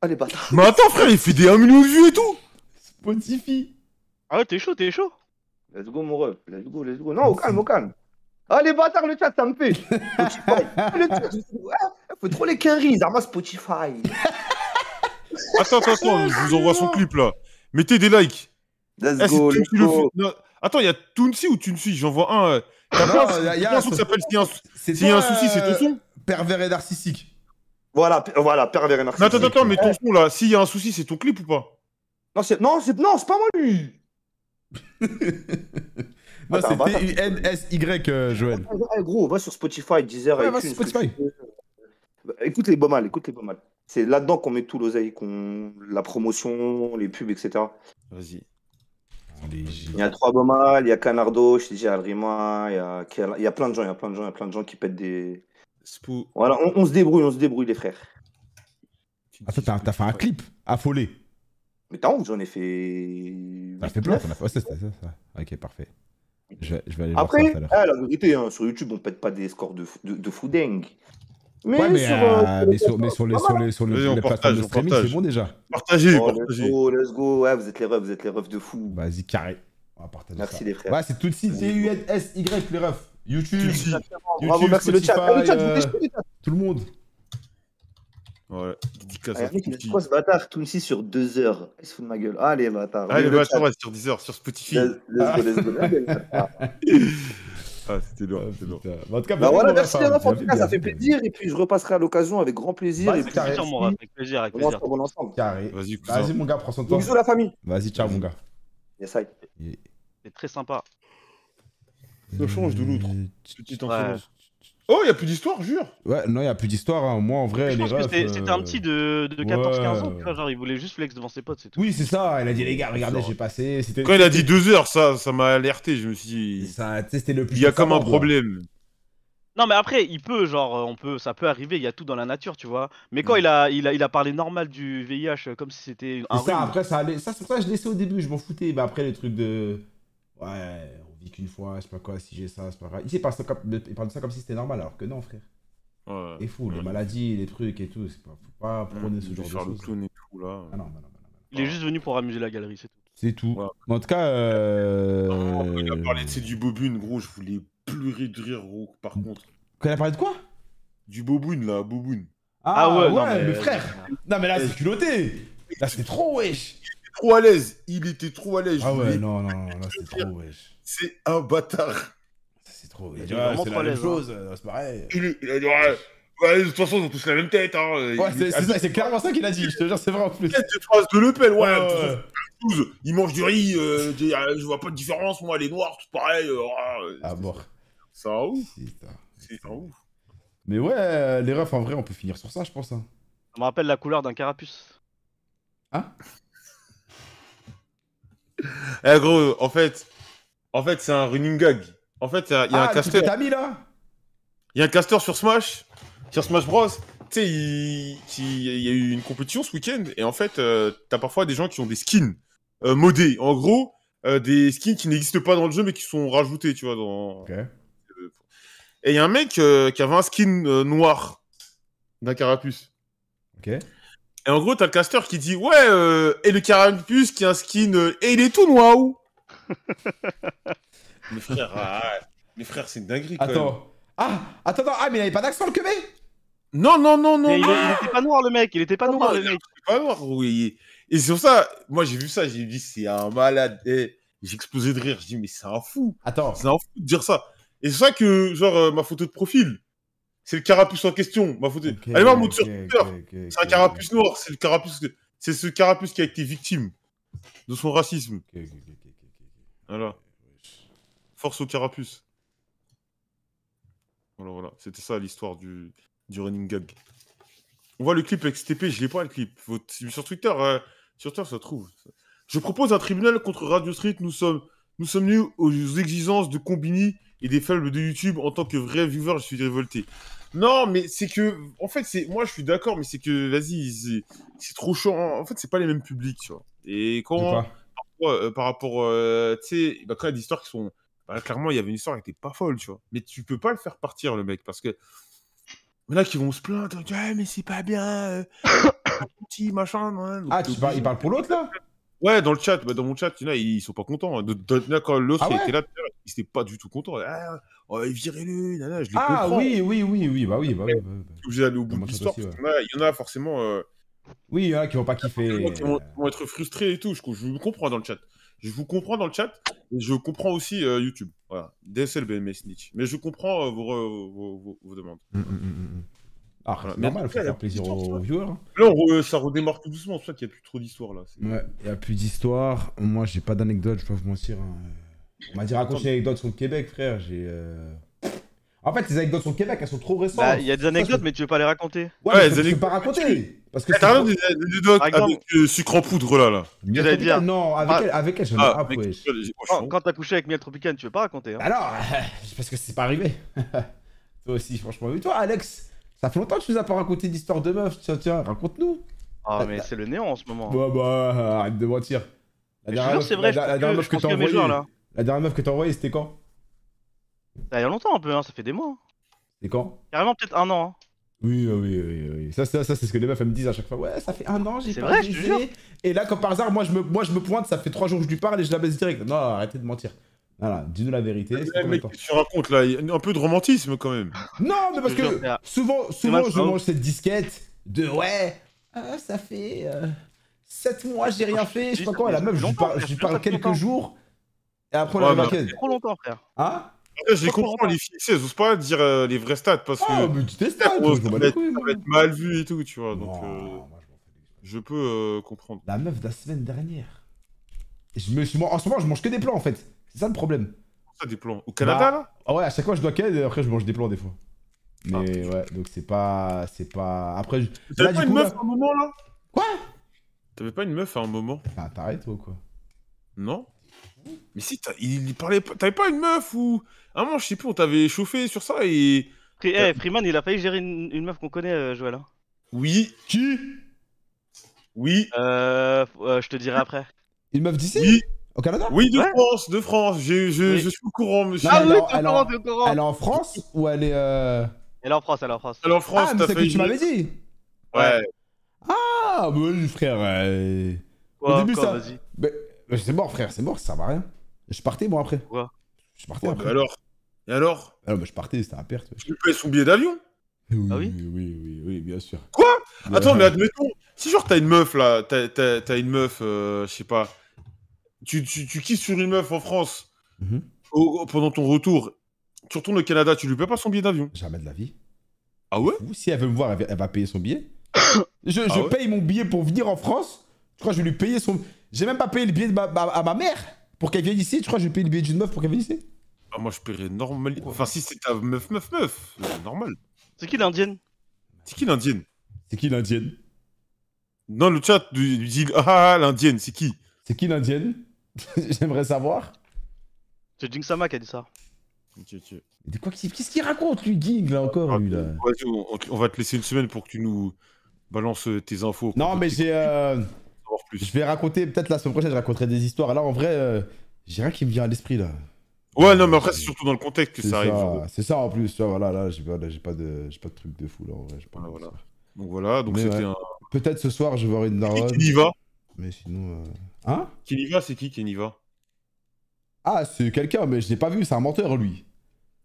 Ah, les bâtards. Mais attends, frère, il fait des 1 million de vues et tout Spotify. Ah ouais, t'es chaud, t'es chaud. Let's go, mon ref. Let's go, let's go. Non, au calme, au calme. Ah, les bâtards, le chat, ça me fait. Spotify. Le chat, faut trop les quinries, Zarma Spotify. Attends, attends, attends, je vous envoie son clip là. Mettez des likes. Let's Eh, go, let's go. non, Attends, il y a Tounsi ou Tounsi J'en vois un. euh. T'as pas un son qui s'appelle S'il y a un- C'est S'il y a un toi, souci, c'est ton euh, son Pervers et narcissique. Voilà, voilà, pervers et Mais narcissique. attends, attends, mais ton son là, s'il y a un souci, c'est ton clip ou pas? Non, c'est non, c'est non, c'est pas moi lui. Non, c'est bah, attends. T-U-N-S-Y, euh, Joël. Gros, va sur Spotify, Deezer, Ouais, va sur Spotify. tu veux. Bah, Écoute les mal, écoute les mal. C'est là-dedans qu'on met tout l'oseille, qu'on la promotion, les pubs, etc. Vas-y. Il y a trois mal, il y a Canardo, je t'ai dit Alrima, il y a il y a plein de gens, il y a plein de gens, il y a plein de gens qui pètent des. Voilà, on, on se débrouille, on se débrouille les frères. Attends, t'as- t'as fait un clip affolé. Mais t'as honte, j'en ai fait. T'as fait plein, t'en as fait. Ouais, c'est ça, c'est ça. Ok, parfait. Je vais, je vais aller Après, voir ça tout à l'heure. eh, la vérité, hein, sur YouTube, on pète pas des scores de, de, de fou dingue. Mais, Ouais, mais, sur, euh, euh, mais sur, mais sur les, sur les, sur les, plateformes de streaming, c'est bon déjà. Partagez, Oh, let's partagez. go, let's go. Ouais, vous êtes les refs, vous êtes les refs de fou. Vas-y, carré. On va partager Merci ça. les frères. Ouais, c'est tout de suite T-U-N-S-Y, les refs. YouTube. Bravo, YouTube, merci le chat. Ah, le chat, Spotify, vous euh, chat. tout le monde. Ouais, dédicace Ah, à mec, ce bâtard? Tounsi sur deux heures. Il se fout de ma gueule. Allez, bâtard. Allez, le bah, chat. attends, ouais, sur sur Spotify. Let's let's go, let's go. Bâtard. Ah, c'était lourd, c'était lourd. En tout cas, Bah bien voilà, merci les refs. En tout cas, ça fait plaisir. Et puis, je repasserai à l'occasion avec grand plaisir. Et puis. Plaisir, avec plaisir, avec on plaisir. ensemble. Carré. Vas-y, mon gars, prends soin de Gros toi. bisous, la famille. Vas-y, ciao, mon gars. Yes, I. C'est très sympa. Ça change de l'autre. Euh, Petite influence. Oh, y a plus d'histoire, jure Ouais, non, il n'y a plus d'histoire. Hein. Moi, en vrai, Je les refs. c'était un euh, petit de, de 14-15 ans, ouais. tu vois, genre il voulait juste flex devant ses potes, c'est tout. Oui, c'est ça. Il a dit, les gars, regardez, j'ai passé. C'était Quand il a dit deux heures, ça, ça m'a alerté. Je me suis dit, ça, c'était le plus. il y a comme un problème. Non mais après, il peut, genre, euh, on peut, ça peut arriver, il y a tout dans la nature, tu vois. Mais quand Mm. il, a, il, a, il a parlé normal du VIH comme si c'était un. Et ça, rhume. après, ça allait. Ça, c'est pour ça que je laissais au début, je m'en foutais. Mais après, les trucs de. Ouais, qu'une fois, je sais pas quoi, si j'ai ça, c'est pas grave. Ici, il parle, ça comme... il parle de ça comme si c'était normal, alors que non, frère. Ouais. C'est fou, les maladies, les trucs et tout. c'est Pas... Faut pas prôner ce Il genre de choses. clown et tout, là. Ah non, non, non, non, non. Il est juste venu pour amuser la galerie, c'est tout. C'est tout. Ouais. Mais en tout cas, euh... Non, il a parlé de c'est du bobune, gros, je voulais pleurer de rire, gros, par contre. Quand il a parlé de quoi? Du boboune, là, boboune. Ah ouais, non, mais... mais- frère Non, mais là, c'est culotté Là, c'était trop, wesh Trop à l'aise, il était trop à l'aise. Ah ouais, non, non, non, là, c'est trop, wesh. C'est un bâtard. C'est trop, wesh. Il est Ouais, vraiment c'est trop la à même l'aise, chose, euh, c'est pareil. Il, il a dit, ouais, ouais, de toute façon, ils ont tous la même tête. Hein. Ouais, Il- c'est c'est ça, c'est clairement ça qu'il a dit, je te jure, c'est vrai en plus. Cette phrase de Le Pen, ouais, Ouais, ouais. façon, tous, ils mangent du riz, euh, je, je vois pas de différence, moi, les noirs, tout pareil. euh, ah, Ah, mort. C'est un ouf, c'est un ouf. Mais ouais, euh, les refs, en vrai, on peut finir sur ça, je pense. hein. Ça me rappelle la couleur d'un carapuce. Eh gros, en fait, en fait, c'est un running gag. En fait, il y a, il y a Ah, un caster. Il y a un caster sur Smash, sur Smash Bros. Tu sais, il, y a eu une compétition ce week-end et en fait, euh, t'as parfois des gens qui ont des skins euh, modés. En gros, euh, des skins qui n'existent pas dans le jeu mais qui sont rajoutés, tu vois. Dans... Ok. Et il y a un mec qui avait un skin noir d'un carapuce. Ok. Et en gros, t'as le caster qui dit Ouais, euh, et le carapuce qui a un skin. euh, et il est tout noir Mes frères, ah, mes frères, c'est une dinguerie quand même. Attends. Ah, attends, attends, ah, mais il avait pas d'accent le queubé Non, non, non, non, Mais il, non. il était pas noir le mec, il était pas Non, noir non, le mec. C'est pas noir, oui. Et sur ça, moi j'ai vu ça, j'ai dit c'est un malade. Et j'ai explosé de rire. Je dis mais c'est un fou. Attends, C'est un fou de dire ça. Et c'est ça que, genre, euh, ma photo de profil, c'est le carapuce en question. Ma. Ok, Allez voir mon sur Twitter. C'est un carapuce noir. C'est le carapuce. C'est ce carapuce qui a été victime de son racisme. Voilà. Force au carapuce. Voilà, voilà. C'était ça l'histoire du, du running gag. On voit le clip avec STP, je l'ai pas le clip. Faut- Sur Twitter, euh, sur Twitter, ça trouve. Je propose un tribunal contre Radio Street. Nous sommes, nous sommes nus aux exigences de Combini et des faibles de YouTube. En tant que vrai viewer, je suis révolté. Non, mais c'est que, en fait, c'est, moi, je suis d'accord, mais c'est que, vas-y, c'est, trop chaud. En fait, c'est pas les mêmes publics, tu vois. Et quand, Ouais, euh, par rapport, euh, tu sais, bah, quand il y a des histoires qui sont. bah, clairement, il y avait une histoire qui était pas folle, tu vois. Mais tu peux pas le faire partir, le mec, parce que. En a qui vont se plaindre, Ah, mais c'est pas bien, euh, petit, machin. Donc, Ah, tu parles, il parle pour l'autre là? Ouais, dans le chat, bah, dans mon chat, il y en a, ils sont pas contents. hein. De- de- de- quand l'autre Ah ouais était là, tout à l'heure, il était pas du tout content. Ah, oh, virez-le, je les Ah comprends. oui, oui, oui, oui, bah oui, bah oui. bah. Je suis obligé d'aller au bout de l'histoire. y en a- Il y en a forcément. euh, Oui, il y en a qui vont pas kiffer. Ils vont, ils vont- ils être frustrés et tout. Je, je vous comprends dans le chat. Je vous comprends dans le chat. Et je comprends aussi euh, YouTube. Voilà. DSL, BMS, Snitch. Mais je comprends euh, vos, vos, vos- vos demandes. Hum, hum, hum. Ah, Voilà. c'est Mais normal, faut il a faire plaisir aux viewers. hein. Là, on re- ça redémarre tout doucement. C'est pour ça qu'il n'y a plus trop d'histoire là. C'est- Ouais, il n'y a plus d'histoire. Moi, j'ai pas d'anecdote, je peux pas vous mentir. hein. On m'a dit raconter une anecdote sur le Québec, frère. J'ai. euh, En fait, les anecdotes sur le Québec, elles sont trop récentes. Bah, il y a des anecdotes, mais tu veux pas les raconter. Ouais, Ouais, mais les je peux anecdotes, pas raconter. Parce que c'est T'as des anecdotes avec euh, sucre en poudre là. là. Miel j'allais Tropical, dire. Non, avec Ah. elle, avec elle, j'en ai Ah, un, Quand, t'as couché avec Miel Tropical, tu veux pas raconter. Hein. Alors, parce que c'est pas arrivé. Toi aussi, franchement. Et toi, Alex, ça fait longtemps que tu nous as pas raconté d'histoire de meuf. Tiens, tiens, raconte-nous. Ah, mais c'est le néant en ce moment. Bah, bah, arrête de mentir. La Mais dernière meuf- c'est vrai, je la- la pense dernière que- meuf t'as envoyée. là. La dernière meuf que t'as envoyée, c'était quand? Ah, Il y a longtemps un peu, hein, ça fait des mois. hein. C'était quand? Carrément peut-être un an. hein. Oui, oui, oui, oui. Ça, ça, ça c'est ce que les meufs elles me disent à chaque fois. Ouais, ça fait un an, j'ai C'est pas vrai, je te baisé. jure. Et là, comme par hasard, moi je, me, moi, je me pointe, ça fait trois jours que je lui parle et je la baisse direct. Non, arrêtez de mentir. Voilà, dis-nous la vérité. mec, temps tu racontes là, il y a un peu de romantisme quand même. Non, mais parce que souvent, souvent je mange cette disquette de ouais, ah, ça fait 7 mois, j'ai rien fait. Je sais pas quoi, la meuf, je lui parle, je lui quelques jours et après on Ouais, la bah, maquette. C'est trop longtemps, frère. Hein Après, je les comprends, les filles, elles osent pas dire euh, les vrais stats parce que Oh, mais tu je va être, couilles, ça va être mal vu et tout, tu vois. Donc, Non, euh, moi, je peux euh, comprendre. La meuf de la semaine dernière. Je me suis... En ce moment, je mange que des plans en fait. C'est ça le problème. Ça, des plans. Au Canada, Bah, là Ah ouais, à chaque fois je dois qu'elle et après je mange des plans des fois. Ah, Mais ouais, donc c'est pas. C'est pas. Après. je- T'avais Là, pas une meuf à un moment, là? Quoi? T'avais pas une meuf à un moment? Ah, t'arrêtes ou quoi Non Mais si, t'as- il, parlait pas... T'avais pas une meuf ou... Un moment, je sais plus, on t'avait chauffé sur ça et... Free- eh, Freeman, il a failli gérer une, une meuf qu'on connaît, euh, Joël. hein. Oui, Qui? Oui, Euh, euh, je te dirai après. Une meuf d'ici? Oui, Au Canada? Oui, de Ouais. France, de France. Je, je, Oui. je suis au courant, monsieur. Non, Ah elle oui, elle est courant, en- t'es au courant. Elle est en France ou elle est. euh, Elle est en France, elle est en France. Elle est en France, Ah, mais c'est fait que tu m'avais dit Ouais. Ah, bah oui, frère. euh, Quoi, Au début, quoi, ça- vas-y. Mais, mais c'est mort, frère, c'est mort, ça à rien. Je partais, moi, après. Quoi? Je partais Ouais, après. bah alors? Et alors? Ah mais je partais, c'était à perte. Tu lui payes son billet d'avion Oui, Ah oui? oui, oui, oui, oui, bien sûr. Quoi? Attends, mais admettons, si genre t'as une meuf là, t'as, t'as- t'as une meuf, euh, je sais pas, tu, tu, tu kiffes sur une meuf en France Mhm. au- pendant ton retour, tu retournes au Canada, tu lui payes pas son billet d'avion Jamais de la vie. Ah ouais? Ou si elle veut me voir, elle va, elle va payer son billet. je je Ah ouais? paye mon billet pour venir en France. Je crois que je vais lui payer son. J'ai même pas payé le billet de ma- ma- à ma mère pour qu'elle vienne ici. Tu crois que je vais payer le billet d'une meuf pour qu'elle vienne ici ah, Moi je paierais normal. Enfin, si c'est ta meuf, meuf, meuf, c'est normal. C'est qui l'indienne? C'est qui l'indienne? C'est qui l'indienne? Dans le chat du, du dit Ah, ah, l'indienne, c'est qui? C'est qui l'indienne? J'aimerais savoir. C'est Jinxama qui a dit ça. Qu'il- Qu'est-ce qu'il raconte, lui, Ging, là encore, lui, là? Vas-y, on, on va te laisser une semaine pour que tu nous balances euh, tes infos. Non, mais j'ai. euh. Je vais raconter, peut-être la semaine prochaine, je raconterai des histoires. Là, en vrai, euh, j'ai rien qui me vient à l'esprit, là. Ouais, non, mais après, c'est surtout dans le contexte que ça arrive. c'est ça en plus, tu vois, voilà, là, j'ai pas, de, pas de truc de fou, là, en vrai. j'ai pas Voilà, de- voilà. Donc voilà, donc c'était ouais. un. Peut-être ce soir, je vais voir une daronne, Keniva mais sinon... euh, Hein? Keniva, c'est qui Keniva? Ah, c'est quelqu'un, mais je l'ai pas vu, c'est un menteur, lui.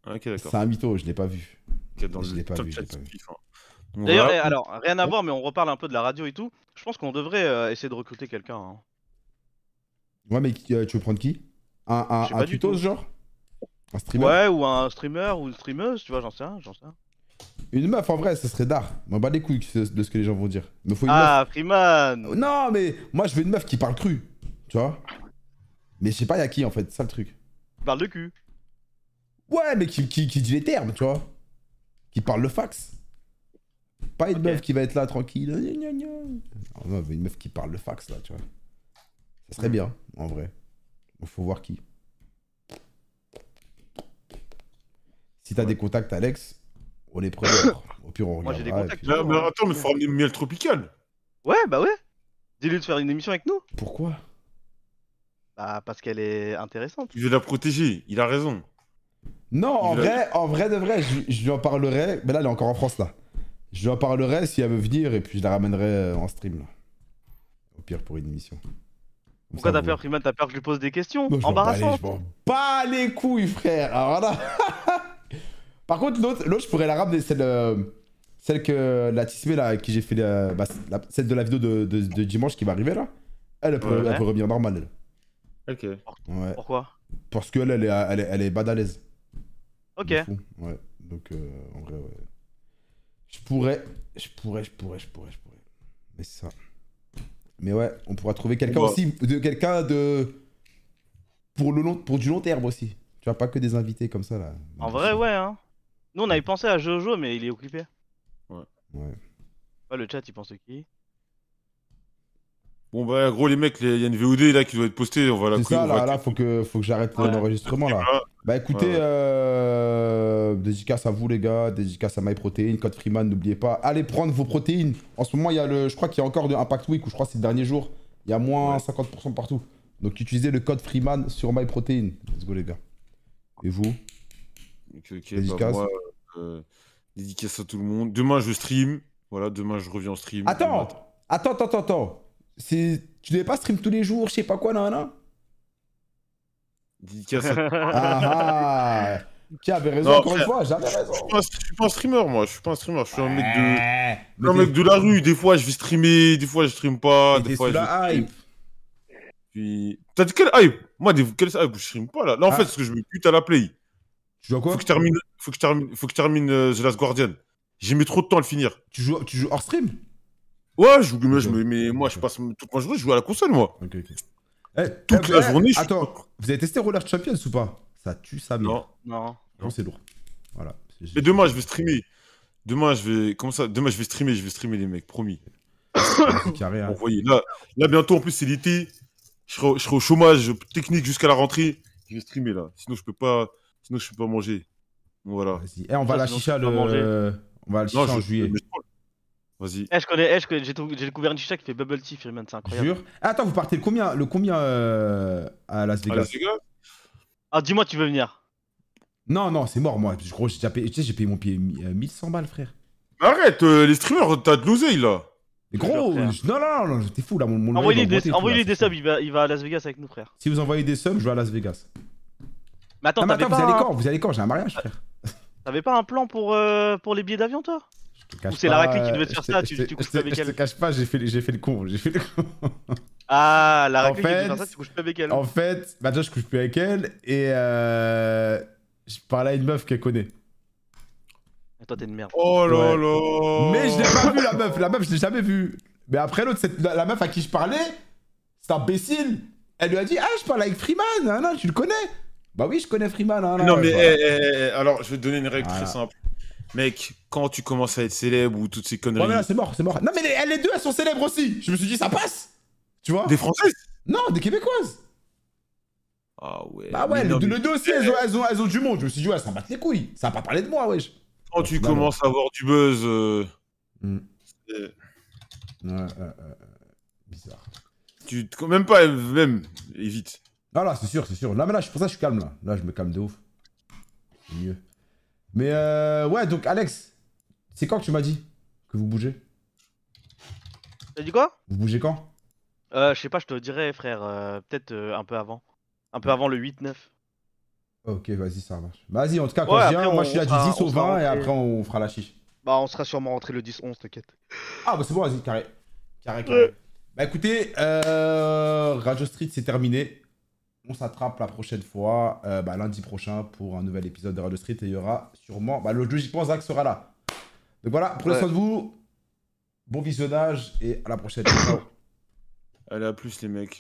Ah, Ok, d'accord. C'est un mytho, je l'ai pas vu. Dans je l'ai pas vu, je chat, l'ai pas vu. hein. D'ailleurs, voilà. eh, alors, rien à voir, mais on reparle un peu de la radio et tout. Je pense qu'on devrait euh, essayer de recruter quelqu'un. hein. Ouais, mais qui- euh, tu veux prendre qui? Un, un, un tutos, genre? Un streamer? Ouais, ou un streamer ou une streameuse, tu vois, j'en sais rien, j'en sais rien. Une meuf, en vrai, ça serait d'art. M'en bats les couilles de ce que les gens vont dire. Faut une Ah, Freeman. Non, mais moi, je veux une meuf qui parle cru. Tu vois Mais je sais pas, y'a qui, en fait, c'est ça le truc. Parle de cul. Ouais, mais qui, qui, qui dit les termes, tu vois Qui parle le fax. Pas une meuf qui va être là tranquille. Non, non, mais une meuf qui parle le fax, là, tu vois. Ça serait bien, en vrai. Il faut voir qui. Si t'as des contacts, Alex, on est preneurs. Au pire, on Moi, j'ai des contacts. mais attends, mais faut ramener miel tropical. Ouais, bah ouais. Dis-lui de faire une émission avec nous. Pourquoi? Bah, parce qu'elle est intéressante. Je vais la protéger. Il a raison. Non, en vrai, en vrai de vrai, je, je lui en parlerai. Mais là, elle est encore en France, là. Je lui en parlerai si elle veut venir et puis je la ramènerai euh, en stream, là. Au pire, pour une émission. Comme Pourquoi ça, t'as vous- peur, Freeman? T'as peur que je lui pose des questions Non, je m'en bats les- Embarrassantes Je m'en bats les couilles, frère. Alors là. Par contre, l'autre, l'autre, je pourrais la ramener, celle, euh, celle que la Tismé, là, avec qui j'ai fait la, bah, la- celle de la vidéo de, de- de dimanche qui va arriver là. Elle, elle, peut, Ouais. elle peut revenir normale, elle. Ok. Ouais. Pourquoi? Parce qu'elle, elle est, elle est, elle est bad à l'aise. Ok. Ouais. Donc, euh, en vrai, ouais. Je pourrais, je pourrais, je pourrais, je pourrais, je pourrais. Mais c'est ça. Mais ouais, on pourra trouver quelqu'un aussi, de quelqu'un de pour le long, pour du long terme aussi. Tu vois, pas que des invités comme ça là. En vrai, ouais, hein. Nous, on avait pensé à Jojo, mais il est occupé. Ouais. Ouais, le chat, il pense qui? Bon, bah, gros, les mecs, il y a une VOD là qui doit être postée. On va la C'est ça, va là, là, faut que, faut que j'arrête Ouais. l'enregistrement là. Bah écoutez, Ouais, ouais. euh, dédicace à vous les gars, dédicace à MyProtein, code Freeman, n'oubliez pas. Allez prendre vos protéines. En ce moment, il y a le, je crois qu'il y a encore de Impact Week, ou je crois que c'est le dernier jour. Il y a moins Ouais. 50% partout. Donc utilisez le code Freeman sur MyProtein. Let's go les gars. Et vous? Ok, ok, bah, Dédicace. moi, euh, dédicace à tout le monde. Demain, je stream. Voilà, demain, je reviens en stream. Attends Attends, attends, attends, attends. C'est... Tu devais pas stream tous les jours, je sais pas quoi, non, non? Dédicace à... Ah ah Qui avait raison Non, encore une fois, j'avais raison. je, suis pas, un- je suis pas un streamer, moi. Je suis pas un streamer. Je suis un mec de... Mais Je suis un t'es- mec de la rue. Des fois, je vais streamer. Des fois, je stream pas. mais Des t'es fois, sous je... la hype. Puis... T'as dit quelle hype? Moi, des... quelle hype? Je stream pas, là. Là, en Ah. fait, parce que je me pute à la play. Tu joues à quoi Faut que je termine... Faut que je termine, Faut que je termine euh, The Last Guardian. J'ai mis trop de temps à le finir. tu joues, tu joues hors stream Ouais, je joue... mais, je me- mais moi, je passe toute ma journée, je joue à la console, moi. Ok, ok. Eh, Toute eh, la eh, journée, je suis- Attends, vous avez testé Roller Champions ou pas? Ça tue sa mère. Non. Non. Non, c'est lourd. Voilà. Mais demain, je vais streamer. Demain, je vais. Comment ça? Demain, je vais streamer. Je vais streamer, les mecs, promis. Carré, hein. Bon, voyez, là, là, bientôt, en plus, c'est l'été. Je serai, au- je serai au chômage technique jusqu'à la rentrée. Je vais streamer, là. Sinon, je peux pas. Sinon, je peux pas manger. Voilà. Vas-y. Eh, on va à Ça, la chicha le. On va à la chicha Non, en je. juillet. Vas-y. Eh, je connais, eh, je connais- j'ai découvert une chicha qui fait bubble tea, Freeman, c'est incroyable. Jure. Ah, attends, vous partez le combien, le combien euh, à Las À Vegas? Las Vegas? Ah, dis-moi, tu veux venir Non, non, c'est mort, moi. Je crois que j'ai déjà payé. Tu sais, j'ai payé mon pied euh, 1100 balles, frère. Arrête, euh, les streamers, t'as de l'oseille, là. Mais gros, je- non, non, non, non, t'es fou là. Mon, mon Envoyez-lui des, des subs, il va, il va à Las Vegas avec nous, frère. Si vous envoyez des subs, je vais à Las Vegas. Mais attends, non, mais attends, vous allez un- quand? Vous allez quand? J'ai un mariage, frère. t'avais pas un plan pour, euh, pour les billets d'avion, toi? Je te cache Ou c'est la raclée qui devait te faire ça, tu- tu couches avec Je te elle. cache pas, j'ai fait, j'ai fait le con. J'ai fait le con. Ah, la En raclée qui devait fait- faire ça, tu couches pas avec elle. En fait, bah déjà, je couche plus avec elle et euh, je parlais à une meuf qu'elle connaît. Et toi, t'es une merde. Oh là Ouais. là. Mais je l'ai pas vu la meuf. La meuf, je l'ai jamais vue. Mais après, l'autre, cette- la, la meuf à qui je parlais, c'est imbécile. Elle lui a dit Ah, je parle avec Freeman. Ah, non, tu le connais? Bah oui, je connais Freeman. hein, Non, mais voilà. eh, eh, eh, alors, je vais te donner une règle Voilà. très simple. Mec, quand tu commences à être célèbre ou toutes ces conneries. Ouais, c'est mort, c'est mort. Non, mais les, les deux, elles sont célèbres aussi. Je me suis dit, ça passe. Tu vois Des Françaises? Non, des Québécoises. Ah ouais. Bah ouais, mais non, les deux aussi, elles ont, elles, ont, elles ont du monde. Je me suis dit, ouais, ça battre les couilles. Ça va pas parler de moi, wesh. Quand tu Non, commences à avoir du buzz. euh, ouais, ouais. Bizarre. tu même pas, même, évite. Ah là, c'est sûr, c'est sûr. Là, mais là, je- pour ça, je suis calme, là. Là, je me calme de ouf. C'est mieux. Mais euh, ouais, donc, Alex, c'est quand que tu m'as dit que vous bougez? T'as dit quoi? Vous bougez quand? Euh, je sais pas, je te dirais, frère, euh, peut-être euh, un peu avant. Un peu avant le 8-9. Ok, vas-y, ça marche. Bah, Vas-y, en tout cas, quand Ouais, je viens, après, moi, on- je suis là du sera- 10 au on sera 20 et après, on fera la chiche. Bah, on sera sûrement rentré le 10-11, t'inquiète. Ah, bah c'est bon, vas-y, carré. Carré, carré. Bah écoutez, euh, Radio Street, c'est terminé. On s'attrape la prochaine fois, euh, bah, lundi prochain, pour un nouvel épisode de Radio Street. Et il y aura sûrement. Bah, logiquement, Zach sera là. Donc voilà, prenez Ouais. soin de vous. Bon visionnage et à la prochaine. Ciao. Allez, à plus, les mecs.